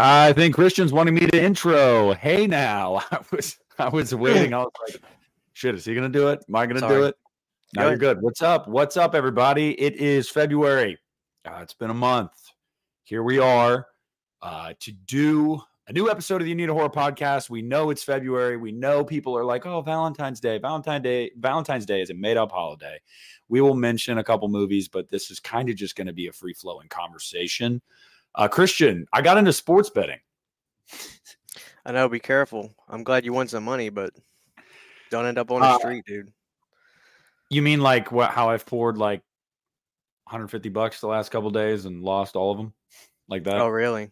I think Christian's wanting me to intro. Hey now. I was I was waiting. I was like, shit, is he gonna do it? Am I gonna Sorry. do it? No, you're good. What's up? What's up, everybody? It is February. Uh, it's been a month. Here we are uh, to do a new episode of the You Need a Horror podcast. We know it's February. We know people are like, oh, Valentine's Day. Valentine's Day. Valentine's Day is a made up holiday. We will mention a couple movies, but this is kind of just going to be a free flowing conversation. Uh, Christian, I got into sports betting. I know. Be careful. I'm glad you won some money, but don't end up on the Uh, street, dude. You mean like what? How I've poured like 150 bucks the last couple days and lost all of them, like that? Oh, really?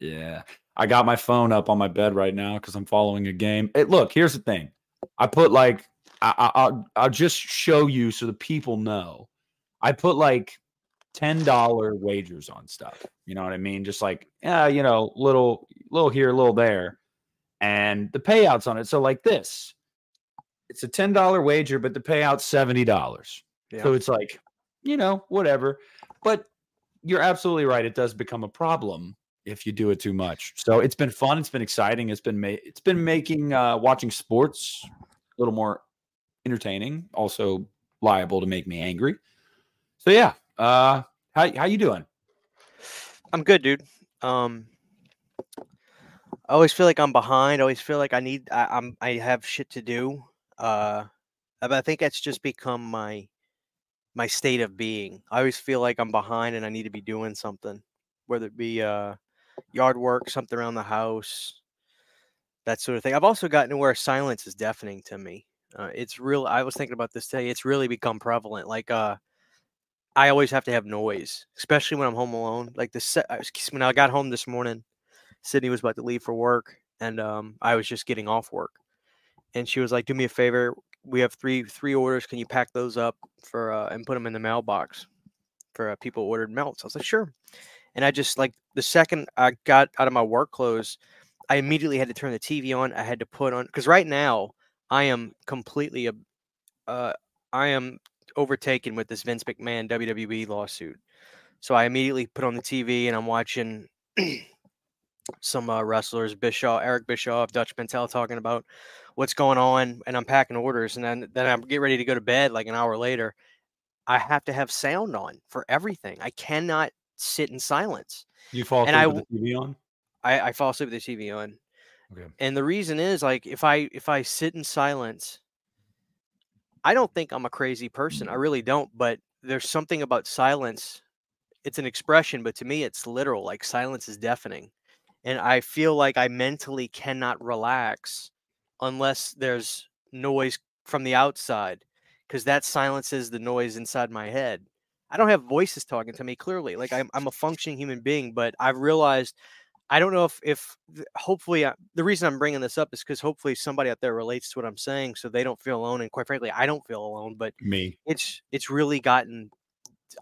Yeah. I got my phone up on my bed right now because I'm following a game. It, look, here's the thing. I put like I, I, I'll I'll just show you so the people know. I put like ten dollar wagers on stuff. You know what I mean? Just like yeah, you know, little little here, little there, and the payouts on it. So like this, it's a ten dollar wager, but the payout's seventy dollars. Yeah. So it's like, you know, whatever. But you're absolutely right. It does become a problem if you do it too much. So it's been fun. It's been exciting. It's been ma- it's been making uh, watching sports a little more entertaining. Also liable to make me angry. So yeah, uh, how how you doing? I'm good, dude. Um, I always feel like I'm behind. I always feel like I need. I, I'm. I have shit to do. Uh, but I think that's just become my my state of being. I always feel like I'm behind and I need to be doing something, whether it be uh yard work, something around the house, that sort of thing. I've also gotten to where silence is deafening to me. Uh, it's real. I was thinking about this today. It's really become prevalent. Like, uh, I always have to have noise, especially when I'm home alone. Like the se- when I got home this morning, Sydney was about to leave for work, and um, I was just getting off work, and she was like, "Do me a favor. We have three three orders. Can you pack those up for uh, and put them in the mailbox for uh, people ordered melts?" I was like, "Sure." And I just like the second I got out of my work clothes, I immediately had to turn the TV on. I had to put on because right now I am completely, ab- uh, I am overtaken with this Vince McMahon WWE lawsuit. So I immediately put on the TV and I'm watching some uh, wrestlers, Bischoff, Eric Bischoff, Dutch Mantell talking about what's going on, and I'm packing orders, and then then I'm get ready to go to bed like an hour later. I have to have sound on for everything. I cannot sit in silence. You fall And asleep I with the TV on? I, I fall asleep with the TV on. Okay. And the reason is like if I if I sit in silence, I don't think I'm a crazy person. I really don't, but there's something about silence. It's an expression, but to me it's literal. Like silence is deafening. And I feel like I mentally cannot relax unless there's noise from the outside because that silences the noise inside my head. I don't have voices talking to me clearly. Like I'm, I'm a functioning human being, but I've realized I don't know if if hopefully I, the reason I'm bringing this up is because hopefully somebody out there relates to what I'm saying, so they don't feel alone. And quite frankly, I don't feel alone. But Me. it's it's really gotten.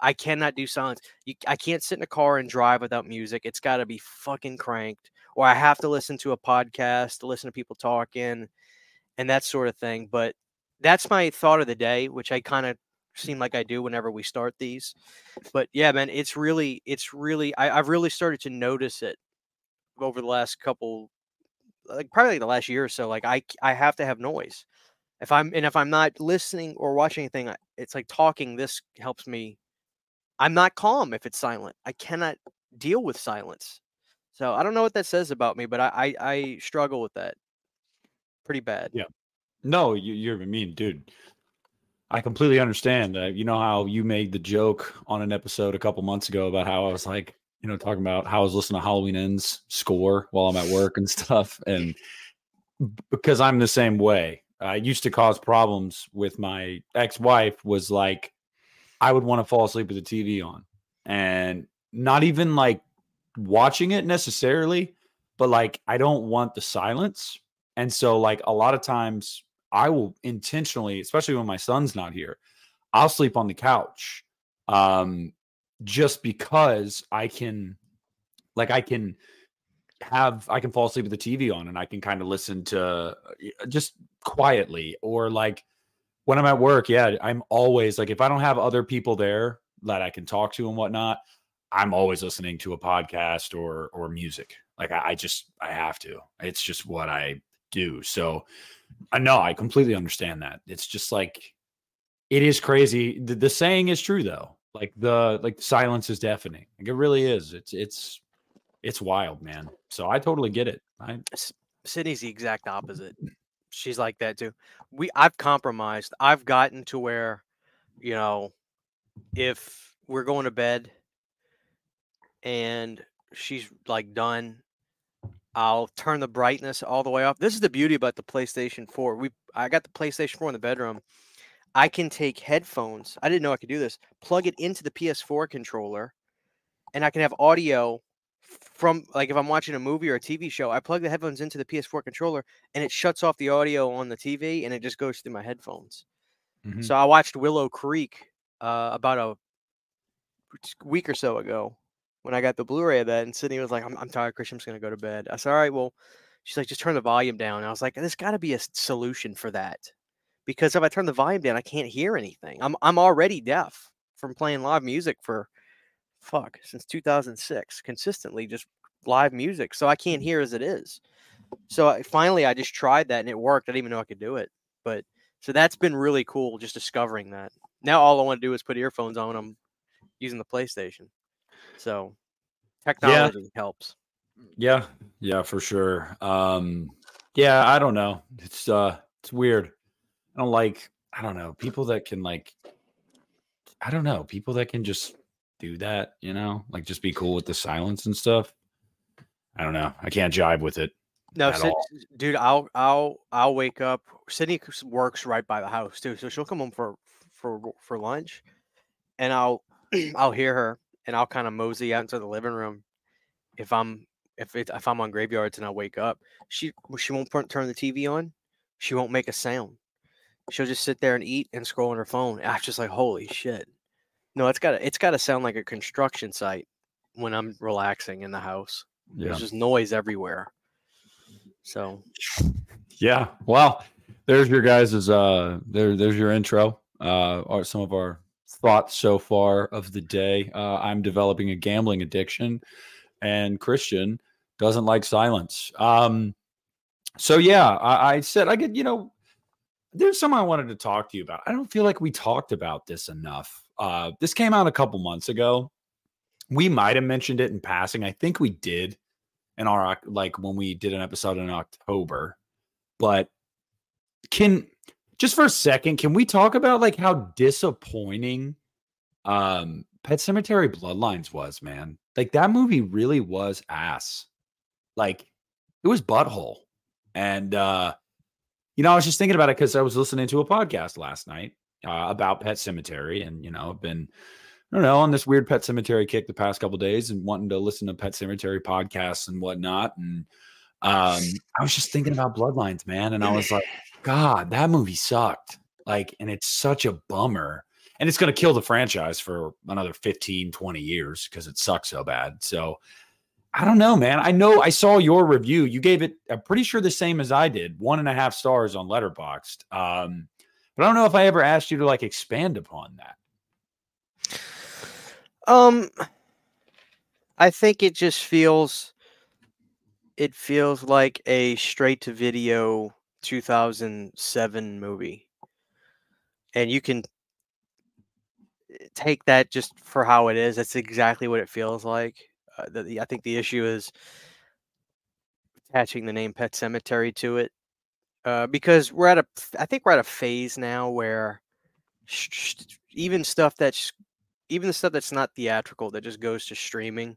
I cannot do silence. You, I can't sit in a car and drive without music. It's got to be fucking cranked, or I have to listen to a podcast to listen to people talking, and that sort of thing. But that's my thought of the day, which I kind of seem like I do whenever we start these. But yeah, man, it's really, it's really, I, I've really started to notice it over the last couple, like probably the last year or so. Like I I have to have noise. If I'm, and if I'm not listening or watching anything, it's like talking. This helps me. I'm not calm if it's silent. I cannot deal with silence. So I don't know what that says about me, but I, I, I struggle with that pretty bad. Yeah. No, you, you're mean, dude. I completely understand. Uh, you know how you made the joke on an episode a couple months ago about how I was like, you know, talking about how I was listening to Halloween Ends score while I'm at work and stuff, and because I'm the same way. I used to cause problems with my ex-wife. Was like, I would want to fall asleep with the TV on, and not even like watching it necessarily, but like I don't want the silence. And so, like a lot of times, I will intentionally, especially when my son's not here, I'll sleep on the couch, um, just because I can, like, I can have, I can fall asleep with the TV on, and I can kind of listen to uh, just quietly, or like when I'm at work. Yeah, I'm always like, if I don't have other people there that I can talk to and whatnot, I'm always listening to a podcast or or music. Like I, I just I have to. It's just what I do. So I know I completely understand that. It's just like it is crazy. The, the saying is true though. Like the like silence is deafening. Like it really is. It's it's it's wild, man. So I totally get it. I Sydney's the exact opposite. She's like that too. We I've compromised. I've gotten to where, you know, if we're going to bed and she's like done, I'll turn the brightness all the way off. This is the beauty about the PlayStation 4. We I got the PlayStation 4 in the bedroom. I can take headphones. I didn't know I could do this. Plug it into the PS4 controller and I can have audio from like if I'm watching a movie or a TV show, I plug the headphones into the PS4 controller and it shuts off the audio on the TV and it just goes through my headphones. Mm-hmm. So I watched Willow Creek uh, about a week or so ago when I got the Blu-ray of that, and Sydney was like, "I'm, I'm tired, Christian. I'm just gonna go to bed." I said, "All right, well." She's like, "Just turn the volume down." And I was like, "There's got to be a solution for that." Because if I turn the volume down, I can't hear anything. I'm I'm already deaf from playing live music for fuck since 2006 consistently just live music so i can't hear as it is. So I, finally i just tried that and it worked. I didn't even know i could do it but so that's been really cool just discovering that. Now all i want to do is put earphones on when i'm using the playstation so technology yeah. helps. Yeah. Yeah for sure. Um yeah i don't know. It's uh it's weird i don't like i don't know people that can like i don't know people that can just do that, you know, like just be cool with the silence and stuff. I don't know. I can't jive with it. No, Sid, dude, I'll I'll I'll wake up. Sydney works right by the house too, so she'll come home for for for lunch, and I'll I'll hear her, and I'll kind of mosey out into the living room. If I'm if it, if I'm on graveyards and I wake up, she she won't turn the TV on. She won't make a sound. She'll just sit there and eat and scroll on her phone. I'm just like, holy shit. No, it's got to it's got to sound like a construction site when I'm relaxing in the house. Yeah. There's just noise everywhere. So, yeah. Well, there's your guys's uh there there's your intro. Uh are some of our thoughts so far of the day. Uh I'm developing a gambling addiction and Christian doesn't like silence. Um so yeah, I, I said I could, you know, there's something I wanted to talk to you about. I don't feel like we talked about this enough uh, this came out a couple months ago. We might have mentioned it in passing. I think we did in our like when we did an episode in October. But can just for a second, can we talk about like how disappointing um Pet Sematary Bloodlines was, man? Like that movie really was ass. Like it was butthole. And uh you know, I was just thinking about it because I was listening to a podcast last night uh, about Pet Sematary, and you know, I've been I don't know on this weird Pet Sematary kick the past couple days, and wanting to listen to Pet Sematary podcasts and whatnot, and um, I was just thinking about Bloodlines, man, and I was like, God, that movie sucked. Like, and it's such a bummer. And it's going to kill the franchise for another 15, 20 years because it sucks so bad. So I don't know, man. I know I saw your review. You gave it, I'm pretty sure the same as I did, one and a half stars on Letterboxd. Um, but I don't know if I ever asked you to like expand upon that. Um, I think it just feels, it feels like a straight to video 2007 movie, and you can take that just for how it is. That's exactly what it feels like. Uh, the, I think the issue is attaching the name Pet Sematary to it uh, because we're at a, I think we're at a phase now where sh- even stuff that's, even the stuff that's not theatrical that just goes to streaming,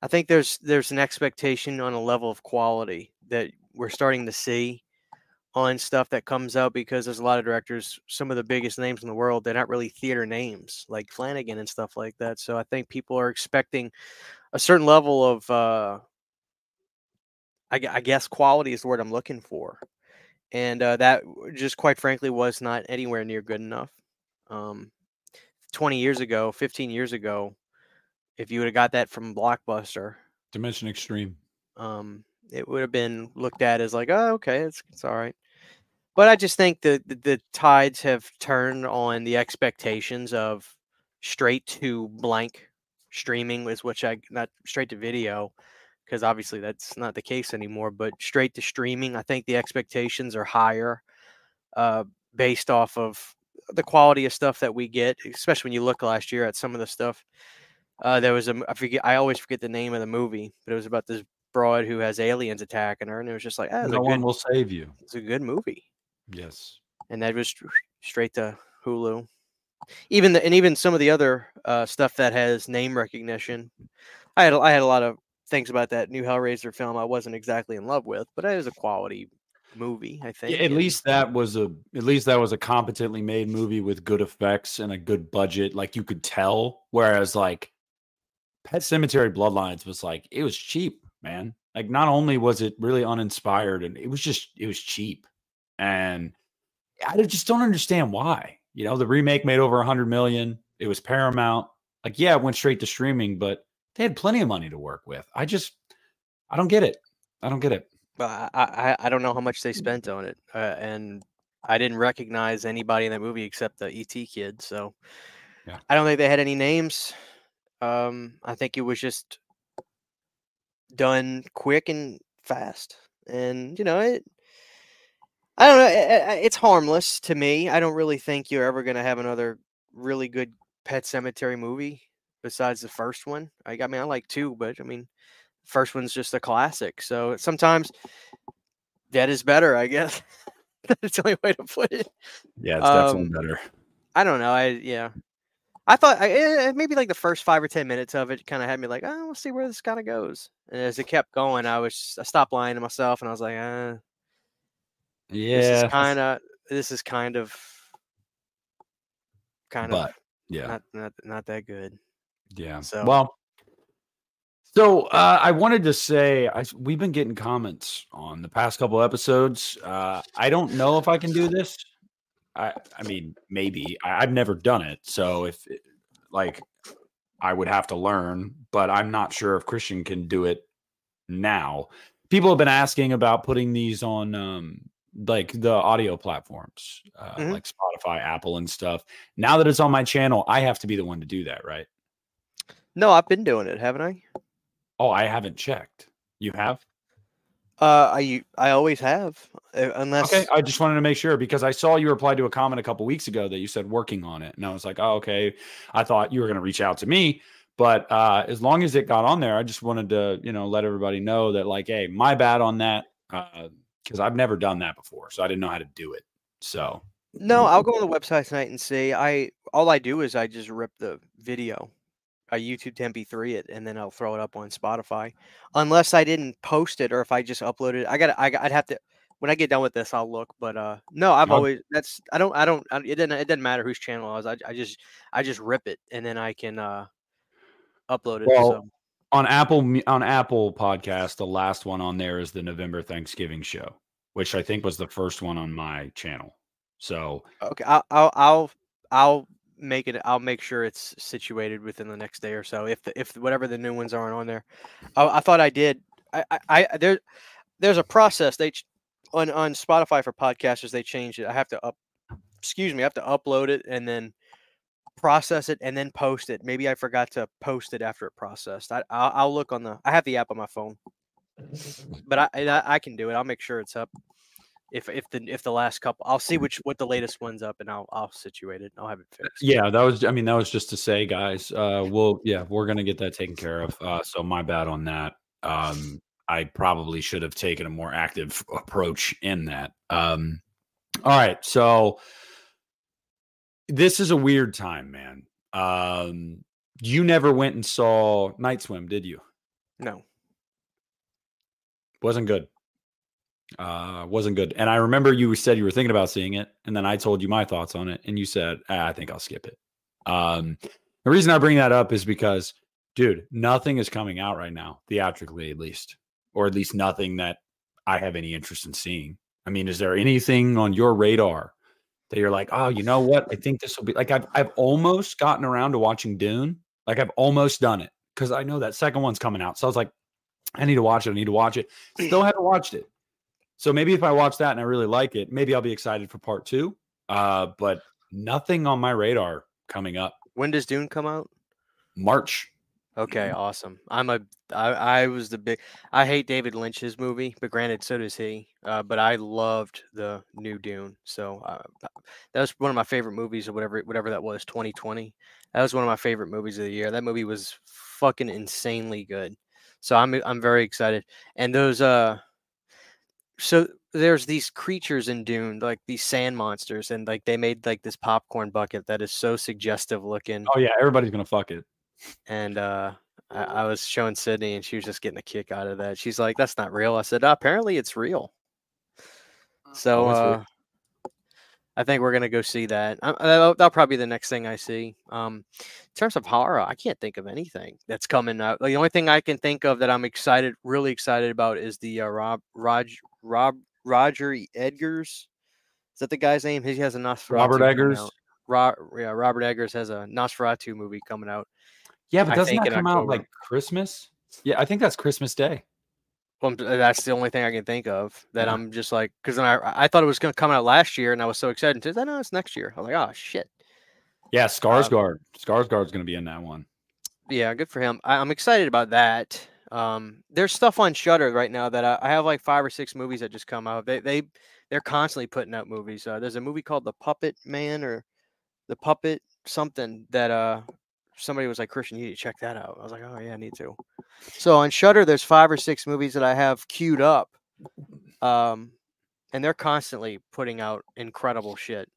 I think there's there's an expectation on a level of quality that we're starting to see on stuff that comes out because there's a lot of directors, some of the biggest names in the world, they're not really theater names like Flanagan and stuff like that. So I think people are expecting a certain level of, uh, I, I guess, quality is the word I'm looking for and uh, that just quite frankly was not anywhere near good enough. Um, 20 years ago, 15 years ago, if you would have got that from Blockbuster, Dimension Extreme, um, it would have been looked at as like, oh, okay, it's it's all right. But I just think the, the, the tides have turned on the expectations of straight to blank streaming, is which I not straight to video, because obviously that's not the case anymore. But straight to streaming, I think the expectations are higher uh, based off of the quality of stuff that we get, especially when you look last year at some of the stuff. Uh, there was a I forget I always forget the name of the movie, but it was about this broad who has aliens attacking her, and it was just like, ah, no one will save you. It's a good movie. Yes, and that was straight to Hulu. Even the and even some of the other uh, stuff that has name recognition. I had I had a lot of things about that new Hellraiser film I wasn't exactly in love with, but it was a quality movie. I think. Yeah, at least that was a at least that was a competently made movie with good effects and a good budget. Like you could tell. Whereas like Pet Sematary Bloodlines was like it was cheap, man. Like not only was it really uninspired and it was just it was cheap. And I just don't understand why. You know, the remake made over a hundred million. It was Paramount. Like, yeah, it went straight to streaming, but they had plenty of money to work with. I just I don't get it. I don't get it. Well, I, I, I don't know how much they spent on it, uh, and I didn't recognize anybody in that movie except the ET kid. So yeah. I don't think they had any names. Um, I think it was just done quick and fast, and you know it. I don't know. It's harmless to me. I don't really think you're ever going to have another really good Pet Sematary movie besides the first one. I, I mean, I like two, but I mean, first one's just a classic. So sometimes that is better, I guess. That's the only way to put it. Yeah, it's definitely um, better. I don't know. I yeah. I thought I, eh, eh, maybe like the first five or ten minutes of it kind of had me like, oh, we'll see where this kind of goes. And as it kept going, I was I stopped lying to myself, and I was like, uh, yeah, this is kind of this is kind of kind but, of yeah, not not not that good. Yeah. So well, so uh, I wanted to say I, we've been getting comments on the past couple episodes. Uh, I don't know if I can do this. I, I mean, maybe I, have never done it. So if like I would have to learn, but I'm not sure if Christian can do it now. People have been asking about putting these on um, like the audio platforms, uh, mm-hmm. like Spotify, Apple, and stuff. Now that it's on my channel, I have to be the one to do that, right? No, I've been doing it, haven't I? Oh, I haven't checked. You have? Uh, I I always have, uh, unless. Okay, I just wanted to make sure because I saw you replied to a comment a couple weeks ago that you said working on it, and I was like, oh, okay. I thought you were going to reach out to me, but uh, as long as it got on there, I just wanted to you know let everybody know that like, hey, my bad on that because I've never done that before, so I didn't know how to do it. So no, I'll go on the website tonight and see. I all I do is I just rip the video a YouTube to MP3 it, and then I'll throw it up on Spotify. Unless I didn't post it, or if I just uploaded it, I got I would have to. When I get done with this, I'll look. But uh, no, I've always that's I don't I don't it doesn't it doesn't matter whose channel I was. I, I just I just rip it and then I can uh upload it. Well, so. On Apple on Apple podcast, the last one on there is the November Thanksgiving show, which I think was the first one on my channel. So okay, I'll I'll I'll, make it i'll make sure it's situated within the next day or so if the, if whatever the new ones aren't on there. I, I thought i did. I, I, I there there's a process they on on spotify for podcasters they changed it. I have to up excuse me i have to upload it and then process it and then post it maybe i forgot to post it after it processed i i'll, I'll look on the i have the app on my phone but I, I i can do it i'll make sure it's up if if the if the last couple I'll see which what the latest one's up and I'll I'll situate it. I'll have it fixed. Yeah, that was I mean that was just to say guys, uh we'll yeah, we're to get that taken care of. Uh so my bad on that. Um I probably should have taken a more active approach in that. Um all right, so this is a weird time, man. Um you never went and saw Night Swim, did you? No. Wasn't good uh wasn't good and i remember you said you were thinking about seeing it and then i told you my thoughts on it and you said ah, i think i'll skip it um the reason i bring that up is because dude nothing is coming out right now theatrically at least or at least nothing that i have any interest in seeing i mean is there anything on your radar that you're like oh you know what i think this will be like i've, I've almost gotten around to watching dune like i've almost done it because i know that second one's coming out so i was like i need to watch it i need to watch it still haven't watched it so maybe if I watch that and I really like it, maybe I'll be excited for part two. Uh, but nothing on my radar coming up. When does Dune come out? March. Okay, awesome. I'm a I, I was the big I hate David Lynch's movie, but granted, so does he. Uh, but I loved the new Dune, so uh, that was one of my favorite movies or whatever whatever that was. 2020. That was one of my favorite movies of the year. That movie was fucking insanely good. So I'm I'm very excited. And those uh, so there's these creatures in Dune, like these sand monsters, and like they made like this popcorn bucket that is so suggestive looking. Oh yeah, everybody's gonna fuck it. And uh, I, I was showing Sydney, and she was just getting a kick out of that. She's like, "That's not real." I said, "Apparently, it's real." So Oh, that's weird. uh, I think we're gonna go see that. Uh, that'll, that'll probably be the next thing I see. Um, in terms of horror, I can't think of anything that's coming out. Like, the only thing I can think of that I'm excited, really excited about, is the uh, Rob Rog Rob Roger Edgars. Is that the guy's name? He has a Nosferatu. Robert coming Eggers. Ro- yeah, Robert Eggers has a Nosferatu movie coming out. Yeah, but I doesn't that come out like Christmas? Yeah, I think that's Christmas Day. Well, that's the only thing I can think of that Yeah. I'm just like, because I I thought it was going to come out last year, and I was so excited. I know it's next year. I'm like, oh shit. Yeah, Skarsgård. Skarsgård's gonna be in that one. Yeah, good for him. I, I'm excited about that. Um, there's stuff on Shudder right now that I, I have like five or six movies that just come out. They they they're constantly putting out movies. Uh, there's a movie called The Puppet Man or The Puppet something that uh somebody was like Christian, you need to check that out. I was like, oh yeah, I need to. So on Shudder, there's five or six movies that I have queued up, um, and they're constantly putting out incredible shit.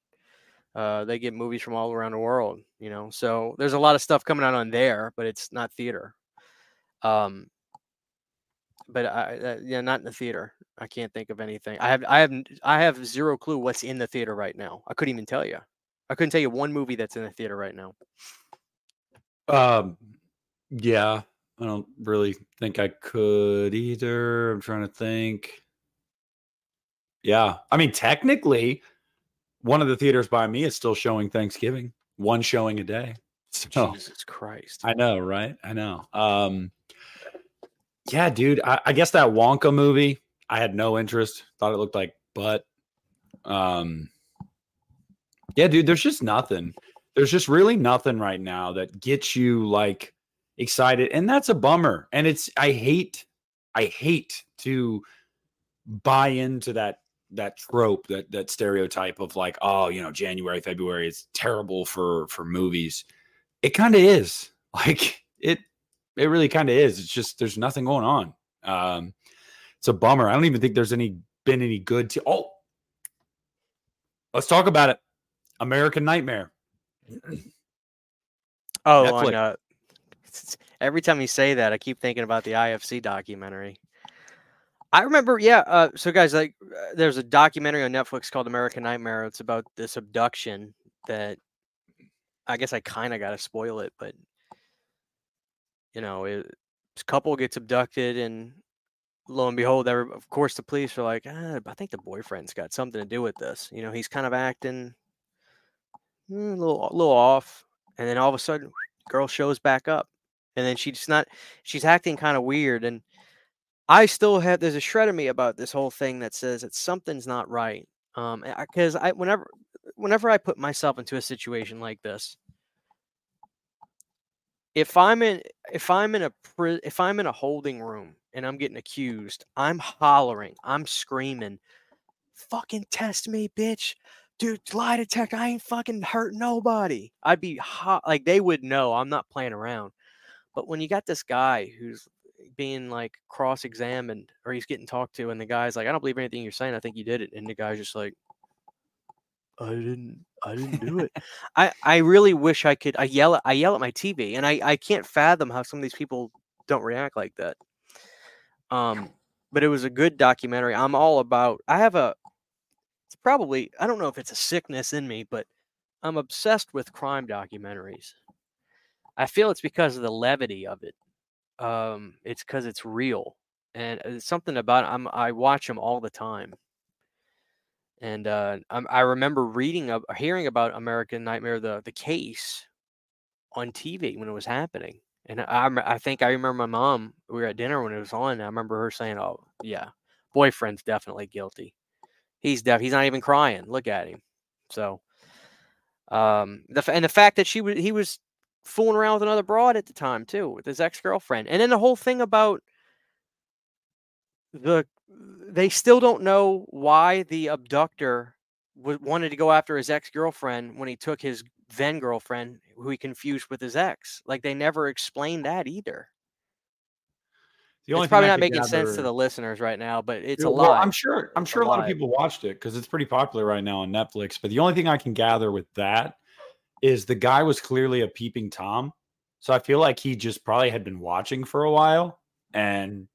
Uh, they get movies from all around the world, you know. So there's a lot of stuff coming out on there, but it's not theater. Um, but I, uh, yeah, not in the theater. I can't think of anything. I have, I have, I have zero clue what's in the theater right now. I couldn't even tell you. I couldn't tell you one movie that's in the theater right now. Um, yeah, I don't really think I could either. I'm trying to think. Yeah, I mean, technically, one of the theaters by me is still showing Thanksgiving, one showing a day. So Jesus Christ! I know, right? I know. Um, yeah, dude. I, I guess that Wonka movie, I had no interest. Thought it looked like butt. Um, yeah, dude. There's just nothing. There's just really nothing right now that gets you like excited, and that's a bummer. And it's I hate, I hate to buy into that that trope that that stereotype of like oh you know january february is terrible for for movies. It kind of is. Like it it really kind of is. It's just there's nothing going on. Um it's a bummer. I don't even think there's any been any good to oh! Let's talk about it. American nightmare Oh, on, uh, every time you say that, I keep thinking about the IFC documentary. I remember, yeah. Uh, so, guys, like, uh, there's a documentary on Netflix called American Nightmare. It's about this abduction that I guess I kind of got to spoil it, but you know, it, this couple gets abducted, and lo and behold, every, of course, the police are like, ah, I think the boyfriend's got something to do with this. You know, he's kind of acting a little, a little off, and then all of a sudden, girl shows back up, and then she's not, she's acting kind of weird, and I still have there's a shred of me about this whole thing that says that something's not right. Um, because I whenever whenever I put myself into a situation like this, if I'm in if I'm in a if I'm in a holding room and I'm getting accused, I'm hollering, I'm screaming, "Fucking test me, bitch!" Dude, lie detector. I ain't fucking hurt nobody. I'd be hot. Like they would know I'm not playing around. But when you got this guy who's being like cross-examined or he's getting talked to and the guy's like i don't believe anything you're saying i think you did it and the guy's just like i didn't i didn't do it i i really wish i could i yell at i yell at my tv and i i can't fathom how some of these people don't react like that um but it was a good documentary i'm all about i have a it's probably i don't know if it's a sickness in me but i'm obsessed with crime documentaries. I feel it's because of the levity of it. Um it's because it's real and it's something about I'm I watch them all the time. And uh I'm, I remember reading of hearing about American Nightmare the the case on TV when it was happening. And I I think I remember my mom we were at dinner when it was on I remember her saying oh yeah boyfriend's definitely guilty he's deaf. he's not even crying look at him so um the and the fact that she was he was fooling around with another broad at the time too, with his ex girlfriend. And then the whole thing about the they still don't know why the abductor w- wanted to go after his ex girlfriend when he took his then girlfriend, who he confused with his ex. Like they never explained that either. The only it's probably not making sense to the listeners right now, but it's Yeah, a well, lot. I'm sure. I'm sure a lot of people watched it because it's pretty popular right now on Netflix. But the only thing I can gather with that is the guy was clearly a peeping tom. So I feel like he just probably had been watching for a while, and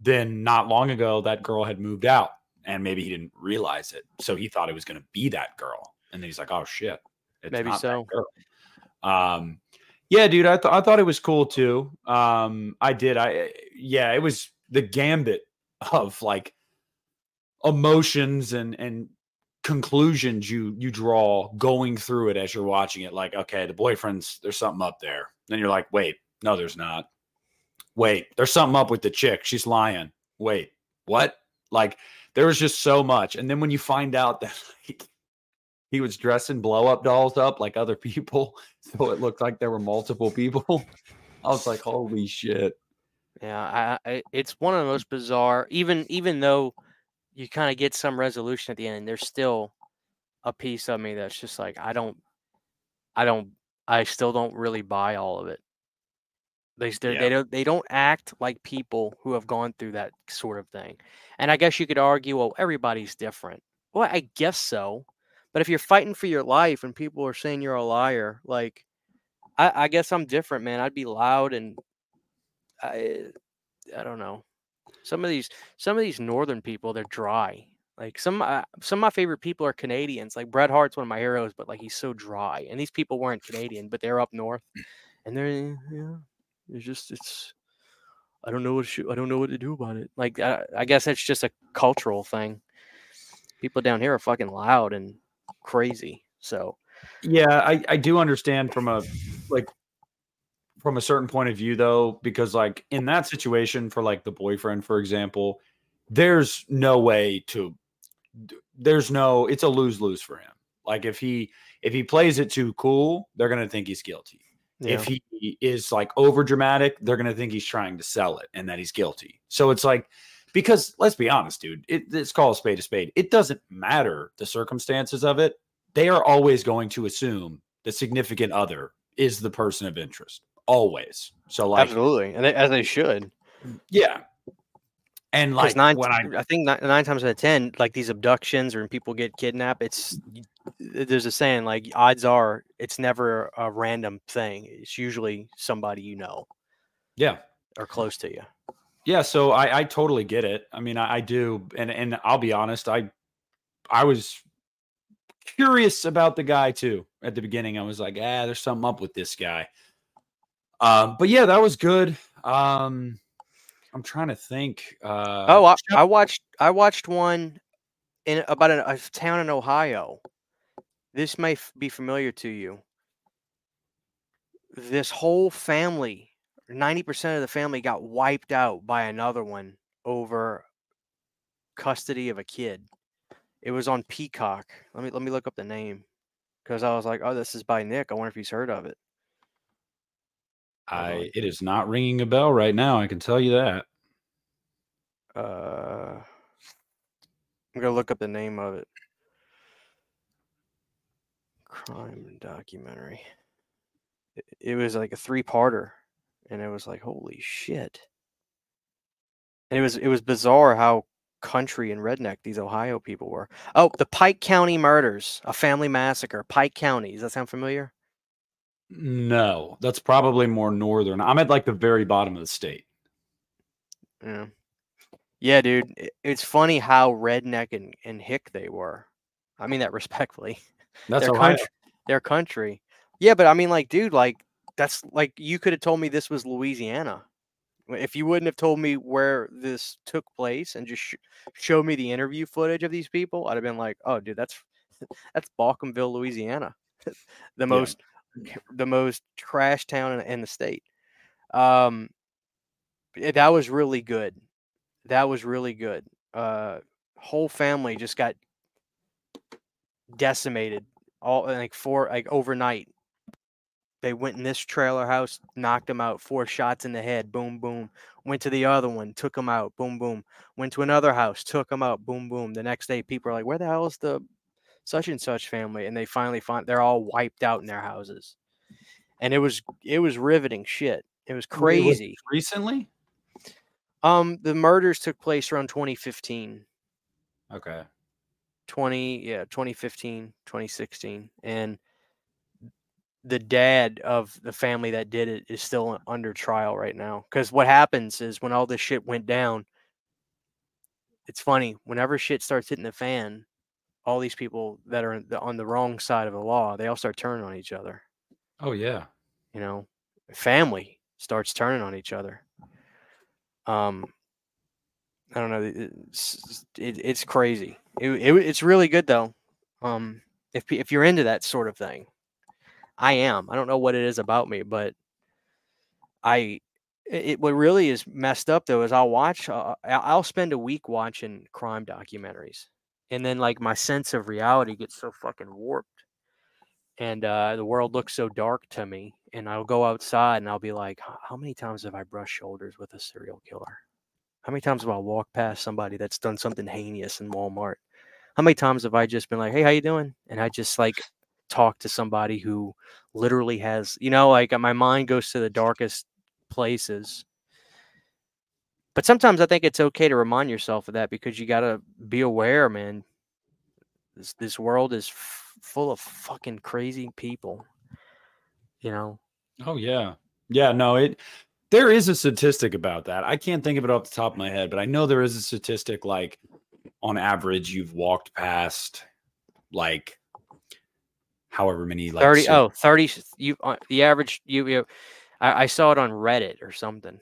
then not long ago that girl had moved out, and maybe he didn't realize it. So he thought it was going to be that girl, and then he's like, "Oh shit, it's Maybe so. girl." Um, yeah, dude, I, th- I thought it was cool too. Um, I did. I yeah, it was the gambit of like emotions and and conclusions you you draw going through it as you're watching it. Like, okay, the boyfriend's there's something up there. Then you're like, wait, no, there's not. Wait, there's something up with the chick. She's lying. Wait, what? Like, there was just so much. And then when you find out that like, he was dressing blow up dolls up like other people, so it looked like there were multiple people. I was like, holy shit. Yeah, I, I it's one of the most bizarre. Even even though you kind of get some resolution at the end, there's still a piece of me that's just like I don't, I don't, I still don't really buy all of it. They Yeah. they don't they don't act like people who have gone through that sort of thing. And I guess you could argue, well, everybody's different. Well, I guess so. But if you're fighting for your life and people are saying you're a liar, like I, I guess I'm different, man. I'd be loud and I I don't know. Some of these some of these northern people, they're dry. Like some uh, some of my favorite people are Canadians. Like Bret Hart's one of my heroes, but like he's so dry. And these people weren't Canadian, but they're up north, and they're yeah. It's just it's. I don't know what to, I don't know what to do about it. Like I, I guess it's just a cultural thing. People down here are fucking loud and crazy. So Yeah, I, I do understand from a like from a certain point of view though, because like in that situation for like the boyfriend, for example, there's no way to there's no it's a lose-lose for him. Like if he if he plays it too cool, they're gonna think he's guilty. yeah. If he is like over dramatic, they're gonna think he's trying to sell it and that he's guilty. So it's like because let's be honest, dude, it, it's called a spade a spade. It doesn't matter the circumstances of it. They are always going to assume the significant other is the person of interest. Always. So like absolutely, and they, as they should. yeah. And like nine, when I I think nine, nine times out of ten, like these abductions or when people get kidnapped, it's there's a saying like odds are it's never a random thing. It's usually somebody you know yeah. or close to you. Yeah, so I, I totally get it. I mean, I, I do, and and I'll be honest, I I was curious about the guy too at the beginning. I was like, ah, there's something up with this guy. Um, but yeah, that was good. Um, I'm trying to think. Uh, oh, I, I watched I watched one in about a, a town in Ohio. This may f- be familiar to you. This whole family, ninety percent of the family, got wiped out by another one over custody of a kid. It was on Peacock. Let me let me look up the name because I was like, oh, this is by Nick. I wonder if he's heard of it. I it is not ringing a bell right now. I can tell you that. Uh, I'm gonna look up the name of it. Crime documentary. It, it was like a three-parter, and it was like, holy shit! And it was it was bizarre how country and redneck these Ohio people were. Oh, the Pike County murders, a family massacre. Pike County. Does that sound familiar? No, that's probably more northern. I'm at like the very bottom of the state. Yeah. Yeah, dude. It's funny how redneck and, and hick they were. I mean that respectfully. That's their Ohio. country. Their country. Yeah, but I mean, like, dude, like that's like you could have told me this was Louisiana. If you wouldn't have told me where this took place and just sh- showed me the interview footage of these people, I'd have been like, "Oh, dude, that's that's Balkanville, Louisiana, the most the most trash town in, in the state." Um, that was really good. That was really good. Uh, whole family just got decimated all like four like overnight they went in this trailer house, knocked him out, four shots in the head, boom, boom. Went to the other one, took him out, boom, boom. Went to another house, took him out, boom, boom. The next day, people are like, "Where the hell is the such and such family?" And they finally find they're all wiped out in their houses. And it was it was riveting shit. It was crazy. recently? Um, the murders took place around 2015. Okay. 20 yeah 2015 2016 and the dad of the family that did it is still under trial right now because what happens is when all this shit went down it's funny whenever shit starts hitting the fan all these people that are on the wrong side of the law they all start turning on each other. Oh yeah. you know family starts turning on each other. Um i don't know it's, it, it's crazy. It, it, it's really good though um if if you're into that sort of thing i am i don't know what it is about me but i it, what really is messed up though is i'll watch uh, i'll spend a week watching crime documentaries and then like my sense of reality gets so fucking warped and uh, the world looks so dark to me. And I'll go outside and I'll be like, how many times have I brushed shoulders with a serial killer? How many times have I walked past somebody that's done something heinous in Walmart? How many times have I just been like, hey, how you doing? And I just like talk to somebody who literally has, you know, like uh, my mind goes to the darkest places. But sometimes I think it's okay to remind yourself of that because you got to be aware, man. This this world is f- full of fucking crazy people. You know, Oh yeah. Yeah, no, it there is a statistic about that. I can't think of it off the top of my head, but I know there is a statistic like on average you've walked past like however many like 30 cer- oh 30 s- you uh, the average you, you I, I saw it on reddit or something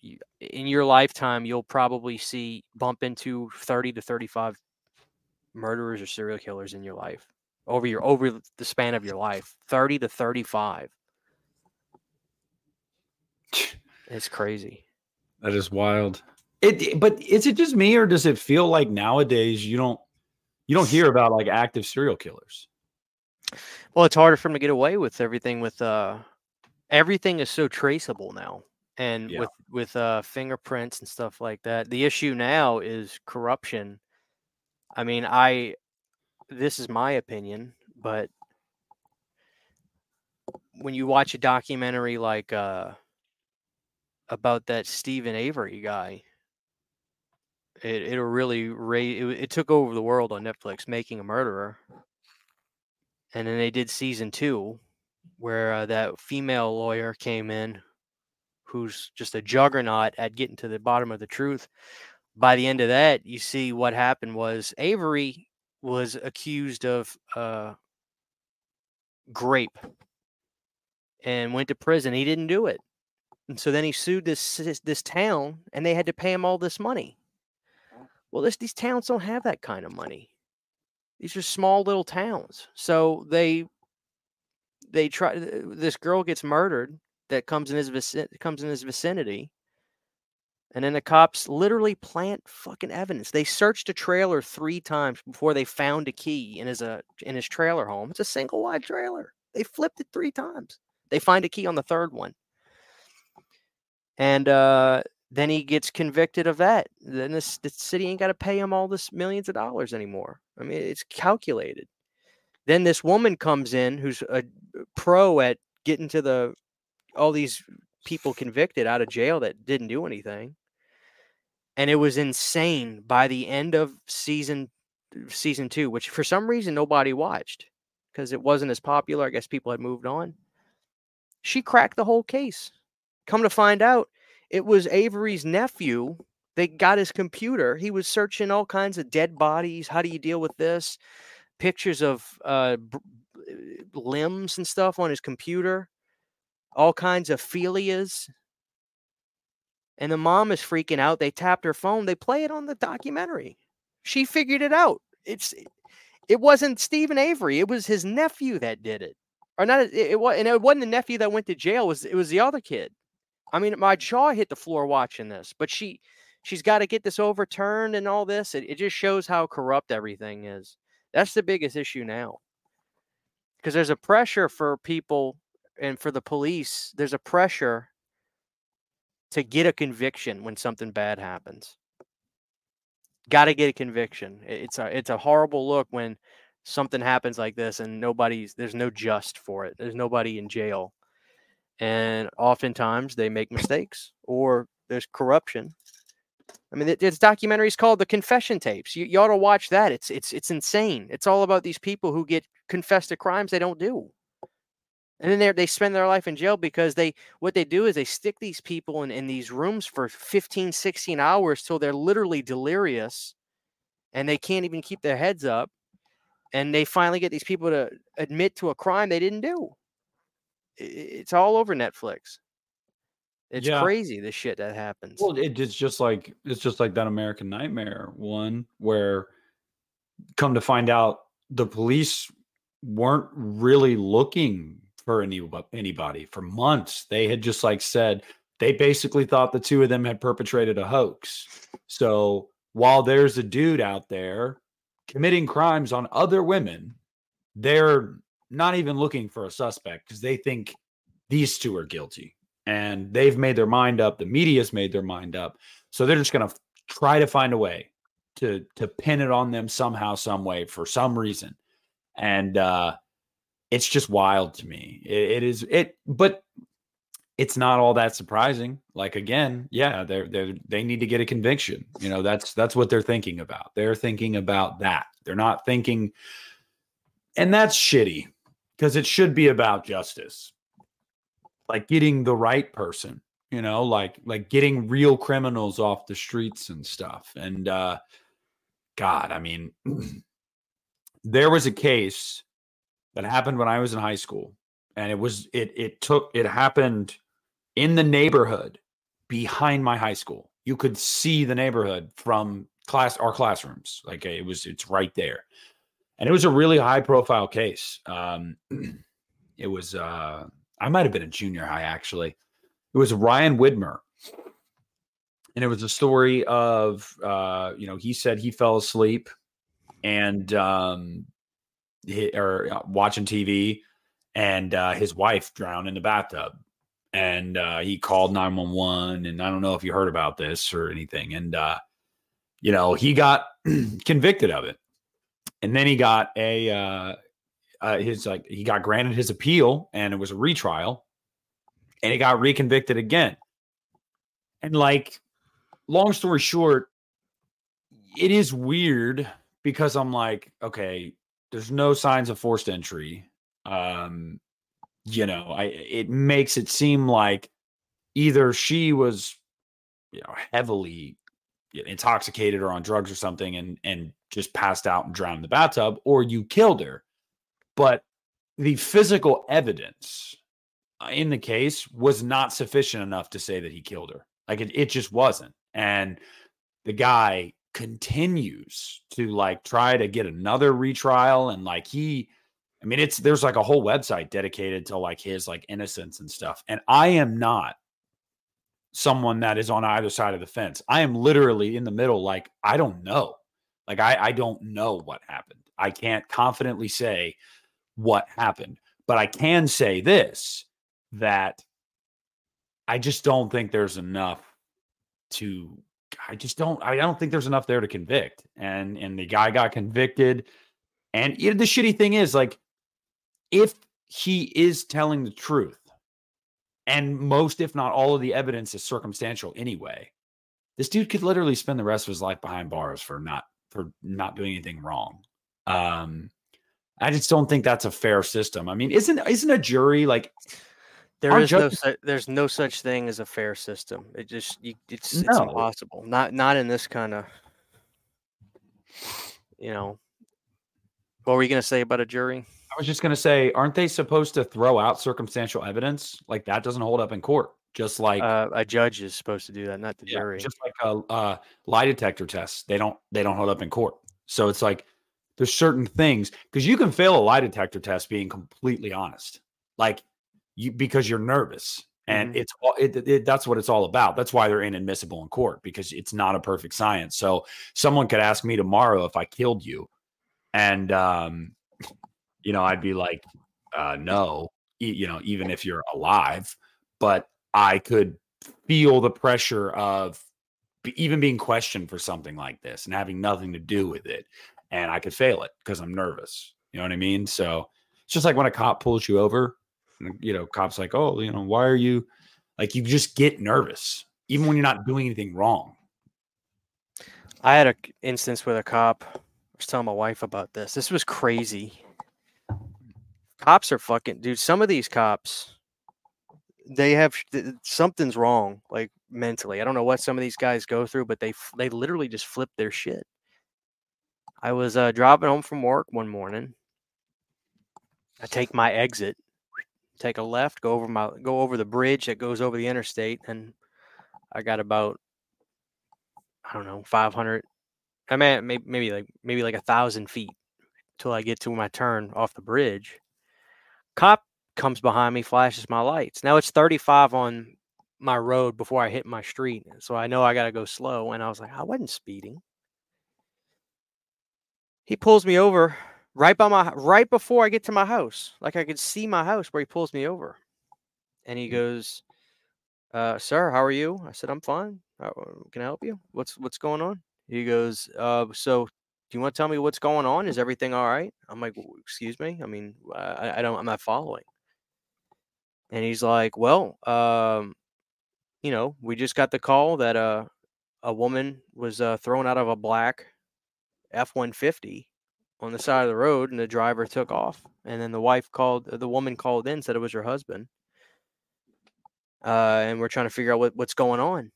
you, in your lifetime you'll probably see bump into 30 to 35 murderers or serial killers in your life over your over the span of your life 30 to 35 it's crazy that is wild. It it- but is it just me or does it feel like nowadays you don't you don't hear about like active serial killers? Well it's harder for them to get away with everything with uh everything is so traceable now and Yeah. with with uh fingerprints and stuff like that the issue now is corruption i mean i this is my opinion but when you watch a documentary like uh about that Steven Avery guy it it'll really raise it, it took over the world on Netflix making a murderer and then they did season 2 where uh, that female lawyer came in who's just a juggernaut at getting to the bottom of the truth. By the end of that you see what happened was Avery was accused of uh grape and went to prison. He didn't do it. And so then he sued this this, this town and they had to pay him all this money. Well this these towns don't have that kind of money these are small little towns so they they try this girl gets murdered that comes in his vicin- comes in his vicinity and then the cops literally plant fucking evidence. They searched a trailer three times before they found a key in his uh, in his trailer home. It's a single wide trailer. They flipped it three times. They find a key on the third one. And uh then he gets convicted of that then this the city ain't got to pay him all this millions of dollars anymore. I mean it's calculated. Then this woman comes in who's a pro at getting to the all these people convicted out of jail that didn't do anything. And it was insane by the end of season season 2 which for some reason nobody watched because it wasn't as popular i guess people had moved on. She cracked the whole case. Come to find out it was avery's nephew they got his computer he was searching all kinds of dead bodies how do you deal with this pictures of uh, b- b- limbs and stuff on his computer, all kinds of philias. And the mom is freaking out. They tapped her phone. They play it on the documentary. She figured it out. It's it wasn't Steven Avery. It was his nephew that did it, or not. It was, and it wasn't the nephew that went to jail. It was it was the other kid? I mean, my jaw hit the floor watching this. But she she's got to get this overturned and all this. It, it just shows how corrupt everything is. That's the biggest issue now. Because there's a pressure for people and for the police, there's a pressure to get a conviction when something bad happens. Got to get a conviction. It's a it's a horrible look when something happens like this and nobody's there's no just for it. There's nobody in jail. And oftentimes they make mistakes or there's corruption. I mean, this documentary is called "The Confession Tapes." You, you ought to watch that. It's it's it's insane. It's all about these people who get confessed to crimes they don't do and then they they spend their life in jail because they what they do is they stick these people in, in these rooms for 15 16 hours till they're literally delirious and they can't even keep their heads up and they finally get these people to admit to a crime they didn't do it's all over netflix it's yeah. crazy the shit that happens well it, it's just like it's just like that american nightmare one where come to find out the police weren't really looking for any, anybody for months. They had just like said they basically thought the two of them had perpetrated a hoax. So while there's a dude out there committing crimes on other women, they're not even looking for a suspect because they think these two are guilty and they've made their mind up. The media's made their mind up. So they're just going to try to find a way to to pin it on them somehow, some way, for some reason. And uh, it's just wild to me. It, it is it, but it's not all that surprising. Like again, yeah, they're they they need to get a conviction. You know, that's that's what they're thinking about. They're thinking about that. They're not thinking, and that's shitty because it should be about justice, like getting the right person. You know, like like getting real criminals off the streets and stuff. And uh God, I mean, there was a case that happened when I was in high school, and it was it it took it happened in the neighborhood behind my high school. You could see the neighborhood from class our classrooms. Like it was it's right there. And it was a really high profile case. Um it was uh I might have been a junior high actually. It was Ryan Widmer. And it was a story of uh, you know, he said he fell asleep and um or uh, watching TV, and uh, his wife drowned in the bathtub. And uh, he called 911. And I don't know if you heard about this or anything. And, uh, you know, he got convicted of it. And then he got a, uh, uh, his like, he got granted his appeal and it was a retrial and he got reconvicted again. And like, long story short, it is weird because I'm like, okay, there's no signs of forced entry. Um, you know, I it makes it seem like either she was, you know, heavily intoxicated or on drugs or something, and and just passed out and drowned in the bathtub, or you killed her. But the physical evidence uh, in the case was not sufficient enough to say that he killed her. Like it, it just wasn't. And the guy continues to like try to get another retrial and like he I mean it's there's like a whole website dedicated to like his like innocence and stuff. And I am not someone that is on either side of the fence. I am literally in the middle like I don't know. Like I I don't know what happened. I can't confidently say what happened, but I can say this that I just don't think there's enough to I just don't I don't think there's enough there to convict. And and the guy got convicted. And the shitty thing is like if he is telling the truth, and most, if not all of the evidence is circumstantial anyway, this dude could literally spend the rest of his life behind bars for not for not doing anything wrong. Um I just don't think that's a fair system. I mean, isn't isn't a jury like there is no su- there's no such thing as a fair system. It just you, it's no. it's impossible. Not not in this kind of you know. What were you going to say about a jury? I was just going to say, aren't they supposed to throw out circumstantial evidence? Like that doesn't hold up in court. Just like uh, a judge is supposed to do that, not the yeah, jury. Just like a, a lie detector test, they don't they don't hold up in court. So it's like there's certain things because you can fail a lie detector test being completely honest. Like you because you're nervous and mm-hmm. it's all it, it, that's what it's all about that's why they're inadmissible in court because it's not a perfect science so someone could ask me tomorrow if i killed you and um you know i'd be like uh no you know, even if you're alive, but I could feel the pressure of even being questioned for something like this and having nothing to do with it. And I could fail it because I'm nervous. You know what I mean? So it's just like when a cop pulls you over, you know, cops like, oh, you know, why are you like, you just get nervous, even when you're not doing anything wrong. I had an instance with a cop. I was telling my wife about this. This was crazy. Cops are fucking, dude. Some of these cops, they have something's wrong, like mentally. I don't know what some of these guys go through, but they they literally just flip their shit. I was uh, driving home from work one morning. I take my exit, take a left, go over my go over the bridge that goes over the interstate, and I got about I don't know 500. I mean, maybe, maybe like maybe like a thousand feet till I get to my turn off the bridge. Cop comes behind me, flashes my lights. Now it's 35 on my road before I hit my street. So I know I got to go slow. And I was like, I wasn't speeding. He pulls me over right by my right before I get to my house. Like I could see my house where he pulls me over. And he mm. goes, uh, sir, how are you? I said, I'm fine. How, can I help you? What's what's going on? He goes, uh, so you want to tell me what's going on? Is everything all right? I'm like, excuse me. I mean, I, I don't, I'm not following. And he's like, well, um, you know, we just got the call that uh, a woman was uh, thrown out of a black F 150 on the side of the road and the driver took off. And then the wife called, the woman called in, said it was her husband. Uh, and we're trying to figure out what, what's going on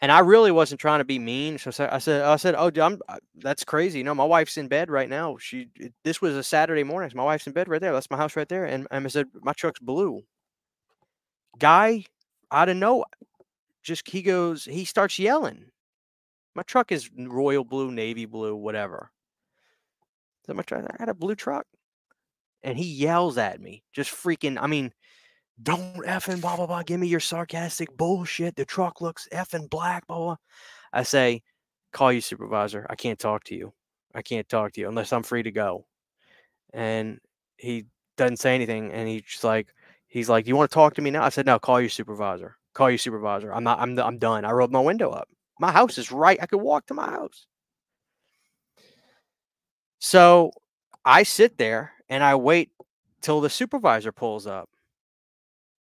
and I really wasn't trying to be mean. So I said, I said, oh, I'm, that's crazy. You know, my wife's in bed right now. She, this was a Saturday morning. So my wife's in bed right there. That's my house right there. And, and I said, my truck's blue. Guy, out of no, just he goes, he starts yelling. My truck is royal blue, navy blue, whatever. So my truck, I had a blue truck, and he yells at me, just freaking. I mean, don't effing blah blah blah. Give me your sarcastic bullshit. The truck looks effing black, blah blah. I say, call you supervisor. I can't talk to you. I can't talk to you unless I'm free to go. And he doesn't say anything, and he's like, he's like, you want to talk to me now? I said, no. Call your supervisor. Call your supervisor. I'm not. I'm. I'm done. I rolled my window up. My house is right. I could walk to my house. So I sit there and I wait till the supervisor pulls up.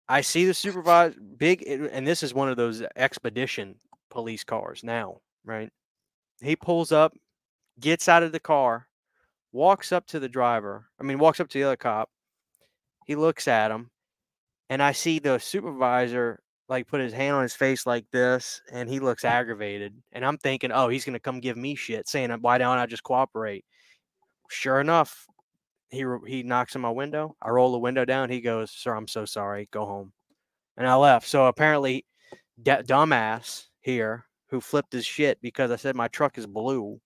I see the supervisor big, and this is one of those expedition police cars now, right? He pulls up, gets out of the car, walks up to the driver. I mean, walks up to the other cop. He looks at him, and I see the supervisor like put his hand on his face like this, and he looks aggravated. And I'm thinking, oh, he's gonna come give me shit, saying why don't I just cooperate? Sure enough, he he knocks on my window. I roll the window down. He goes, "Sir, I'm so sorry. Go home." And I left. So apparently, that dumbass here who flipped his shit because I said my truck is blue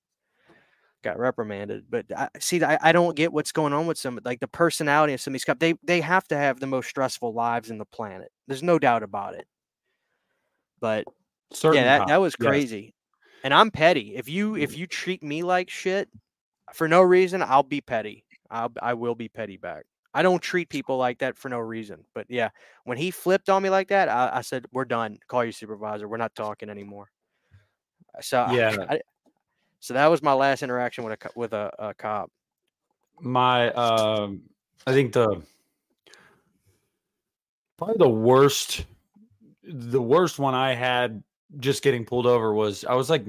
got reprimanded. But I, see, I, I don't get what's going on with some like the personality of some of these cops. They they have to have the most stressful lives in the planet. There's no doubt about it. But Certain yeah, that, that was crazy. Yes. And I'm petty. If you if mm. you treat me like shit for no reason, I'll be petty. I'll, I will be petty back. I don't treat people like that for no reason. But yeah, when he flipped on me like that, I, I said, "We're done. Call your supervisor. We're not talking anymore." So yeah, I, so that was my last interaction with a with a, a cop. My, um, I think the probably the worst, the worst one I had just getting pulled over was I was like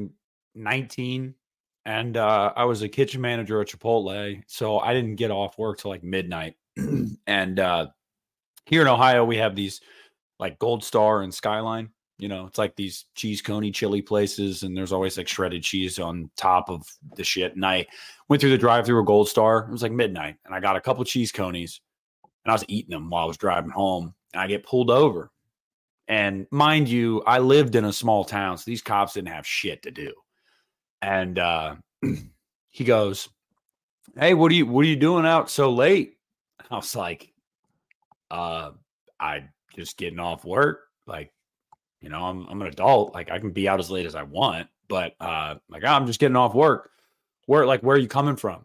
19 and uh, I was a kitchen manager at Chipotle, so I didn't get off work till like midnight. and uh, here in Ohio, we have these like Gold Star and Skyline. You know, it's like these cheese coney chili places, and there's always like shredded cheese on top of the shit. And I went through the drive-through of Gold Star. It was like midnight, and I got a couple cheese conies, and I was eating them while I was driving home. And I get pulled over, and mind you, I lived in a small town, so these cops didn't have shit to do and uh, he goes, "Hey, what are you what are you doing out so late?" I was like, "Uh, I just getting off work. Like, you know, I'm I'm an adult. Like, I can be out as late as I want, but uh, like I'm just getting off work. Where like where are you coming from?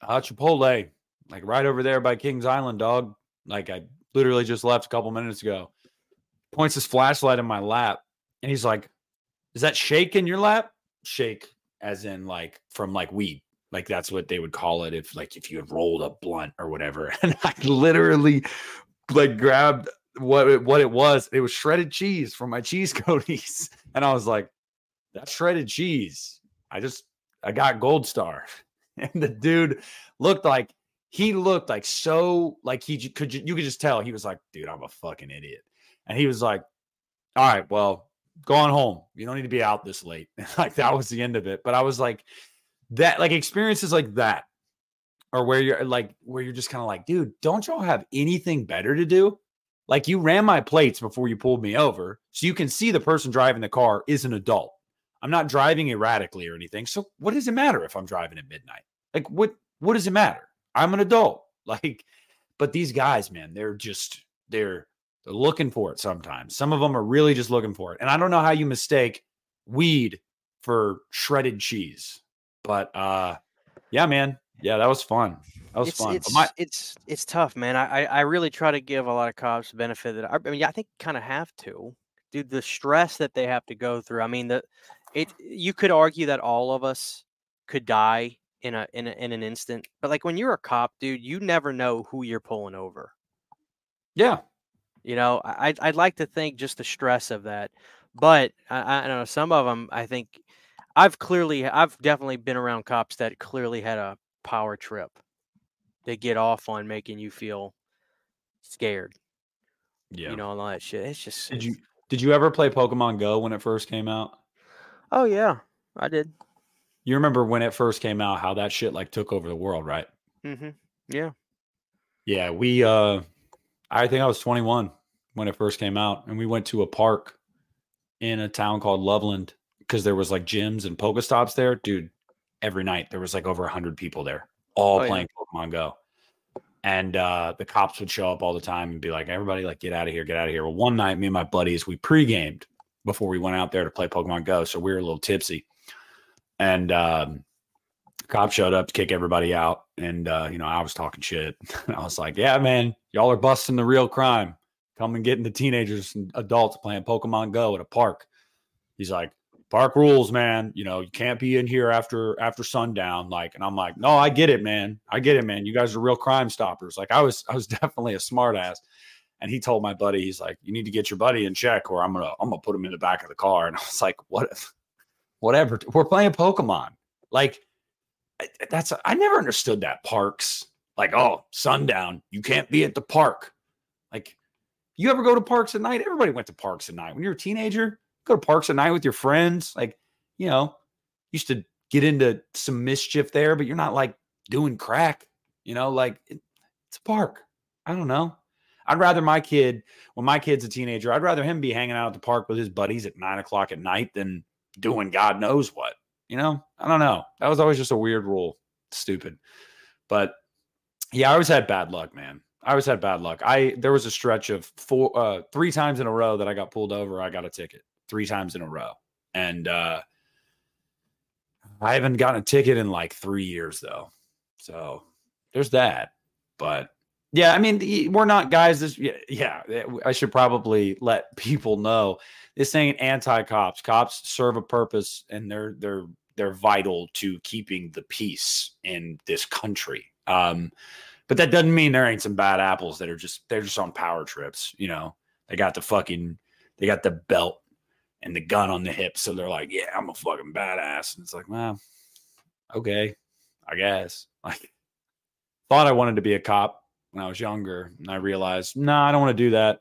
Uh, Chipotle, like right over there by Kings Island, dog. Like I literally just left a couple minutes ago. Points his flashlight in my lap, and he's like, "Is that shake in your lap? Shake, as in like from like weed." Like that's what they would call it if like if you had rolled a blunt or whatever. And I literally like grabbed what it, what it was. It was shredded cheese from my cheese coaties. And I was like, that's shredded cheese. I just I got gold star. And the dude looked like he looked like so like he could you could just tell he was like, dude, I'm a fucking idiot. And he was like, all right, well, go on home. You don't need to be out this late. like that was the end of it. But I was like, that like experiences like that or where you're like where you're just kind of like dude don't y'all have anything better to do like you ran my plates before you pulled me over so you can see the person driving the car is an adult i'm not driving erratically or anything so what does it matter if i'm driving at midnight like what what does it matter i'm an adult like but these guys man they're just they're they're looking for it sometimes some of them are really just looking for it and i don't know how you mistake weed for shredded cheese but uh yeah, man. Yeah, that was fun. That was it's, fun. It's, my- it's it's tough, man. I, I really try to give a lot of cops benefit that I, I mean, I think kind of have to, dude. The stress that they have to go through. I mean, the it. You could argue that all of us could die in a in a, in an instant, but like when you're a cop, dude, you never know who you're pulling over. yeah, You know, I I'd, like to think just the stress of that, but I, I don't know some of them. I think I've clearly, I've definitely been around cops that clearly had a power trip. They get off on making you feel scared, yeah. you know, and all that shit. It's just, did you did you ever play Pokemon Go when it first came out? oh yeah, I did. You remember when it first came out, how that shit like took over the world, right? Mm-hmm. Yeah. Yeah, we uh I think I was 21 when it first came out, and we went to a park in a town called Loveland because there was like gyms and Pokestops there. Dude, every night there was like over hundred people there, all Oh, yeah. playing Pokemon Go. And uh the cops would show up all the time and be like, everybody, like, get out of here, get out of here. Well, one night, me and my buddies, we pre-gamed before we went out there to play Pokemon Go. So we were a little tipsy. And um cop showed up to kick everybody out. And uh, you know, I was talking shit. I was like, Yeah, man, y'all are busting the real crime. Come and getting the teenagers and adults playing Pokemon Go at a park. He's like, Park rules, man. You know, you can't be in here after after sundown. Like, and I'm like, no, I get it, man. I get it, man. You guys are real crime stoppers. Like, I was, I was definitely a smart ass. And he told my buddy, he's like, you need to get your buddy in check, or I'm gonna, I'm gonna put him in the back of the car. And I was like, what, If, whatever. We're playing Pokemon. Like, that's I never understood that parks. Like, oh, sundown, you can't be at the park. Like, you ever go to parks at night? Everybody went to parks at night. When you're a teenager, go to parks at night with your friends. Like, you know, used to get into some mischief there, but you're not like doing crack. You know, like it, it's a park. I don't know. I'd rather my kid, when my kid's a teenager, I'd rather him be hanging out at the park with his buddies at nine o'clock at night than doing God knows what. You know, I don't know. That was always just a weird rule. Stupid. But yeah, I always had bad luck, man. I always had bad luck. I there was a stretch of four uh three times in a row that I got pulled over, I got a ticket. Three times in a row. And uh I haven't gotten a ticket in like three years though. So there's that. But yeah, I mean, we're not guys. This, yeah, yeah, I should probably let people know this ain't anti cops. Cops serve a purpose, and they're they're they're vital to keeping the peace in this country. Um, but that doesn't mean there ain't some bad apples that are just they're just on power trips. You know, they got the fucking they got the belt and the gun on the hip, so they're like, yeah, I'm a fucking badass. And it's like, well, okay, I guess. Like, thought I wanted to be a cop when I was younger, and I realized, no, I don't want to do that.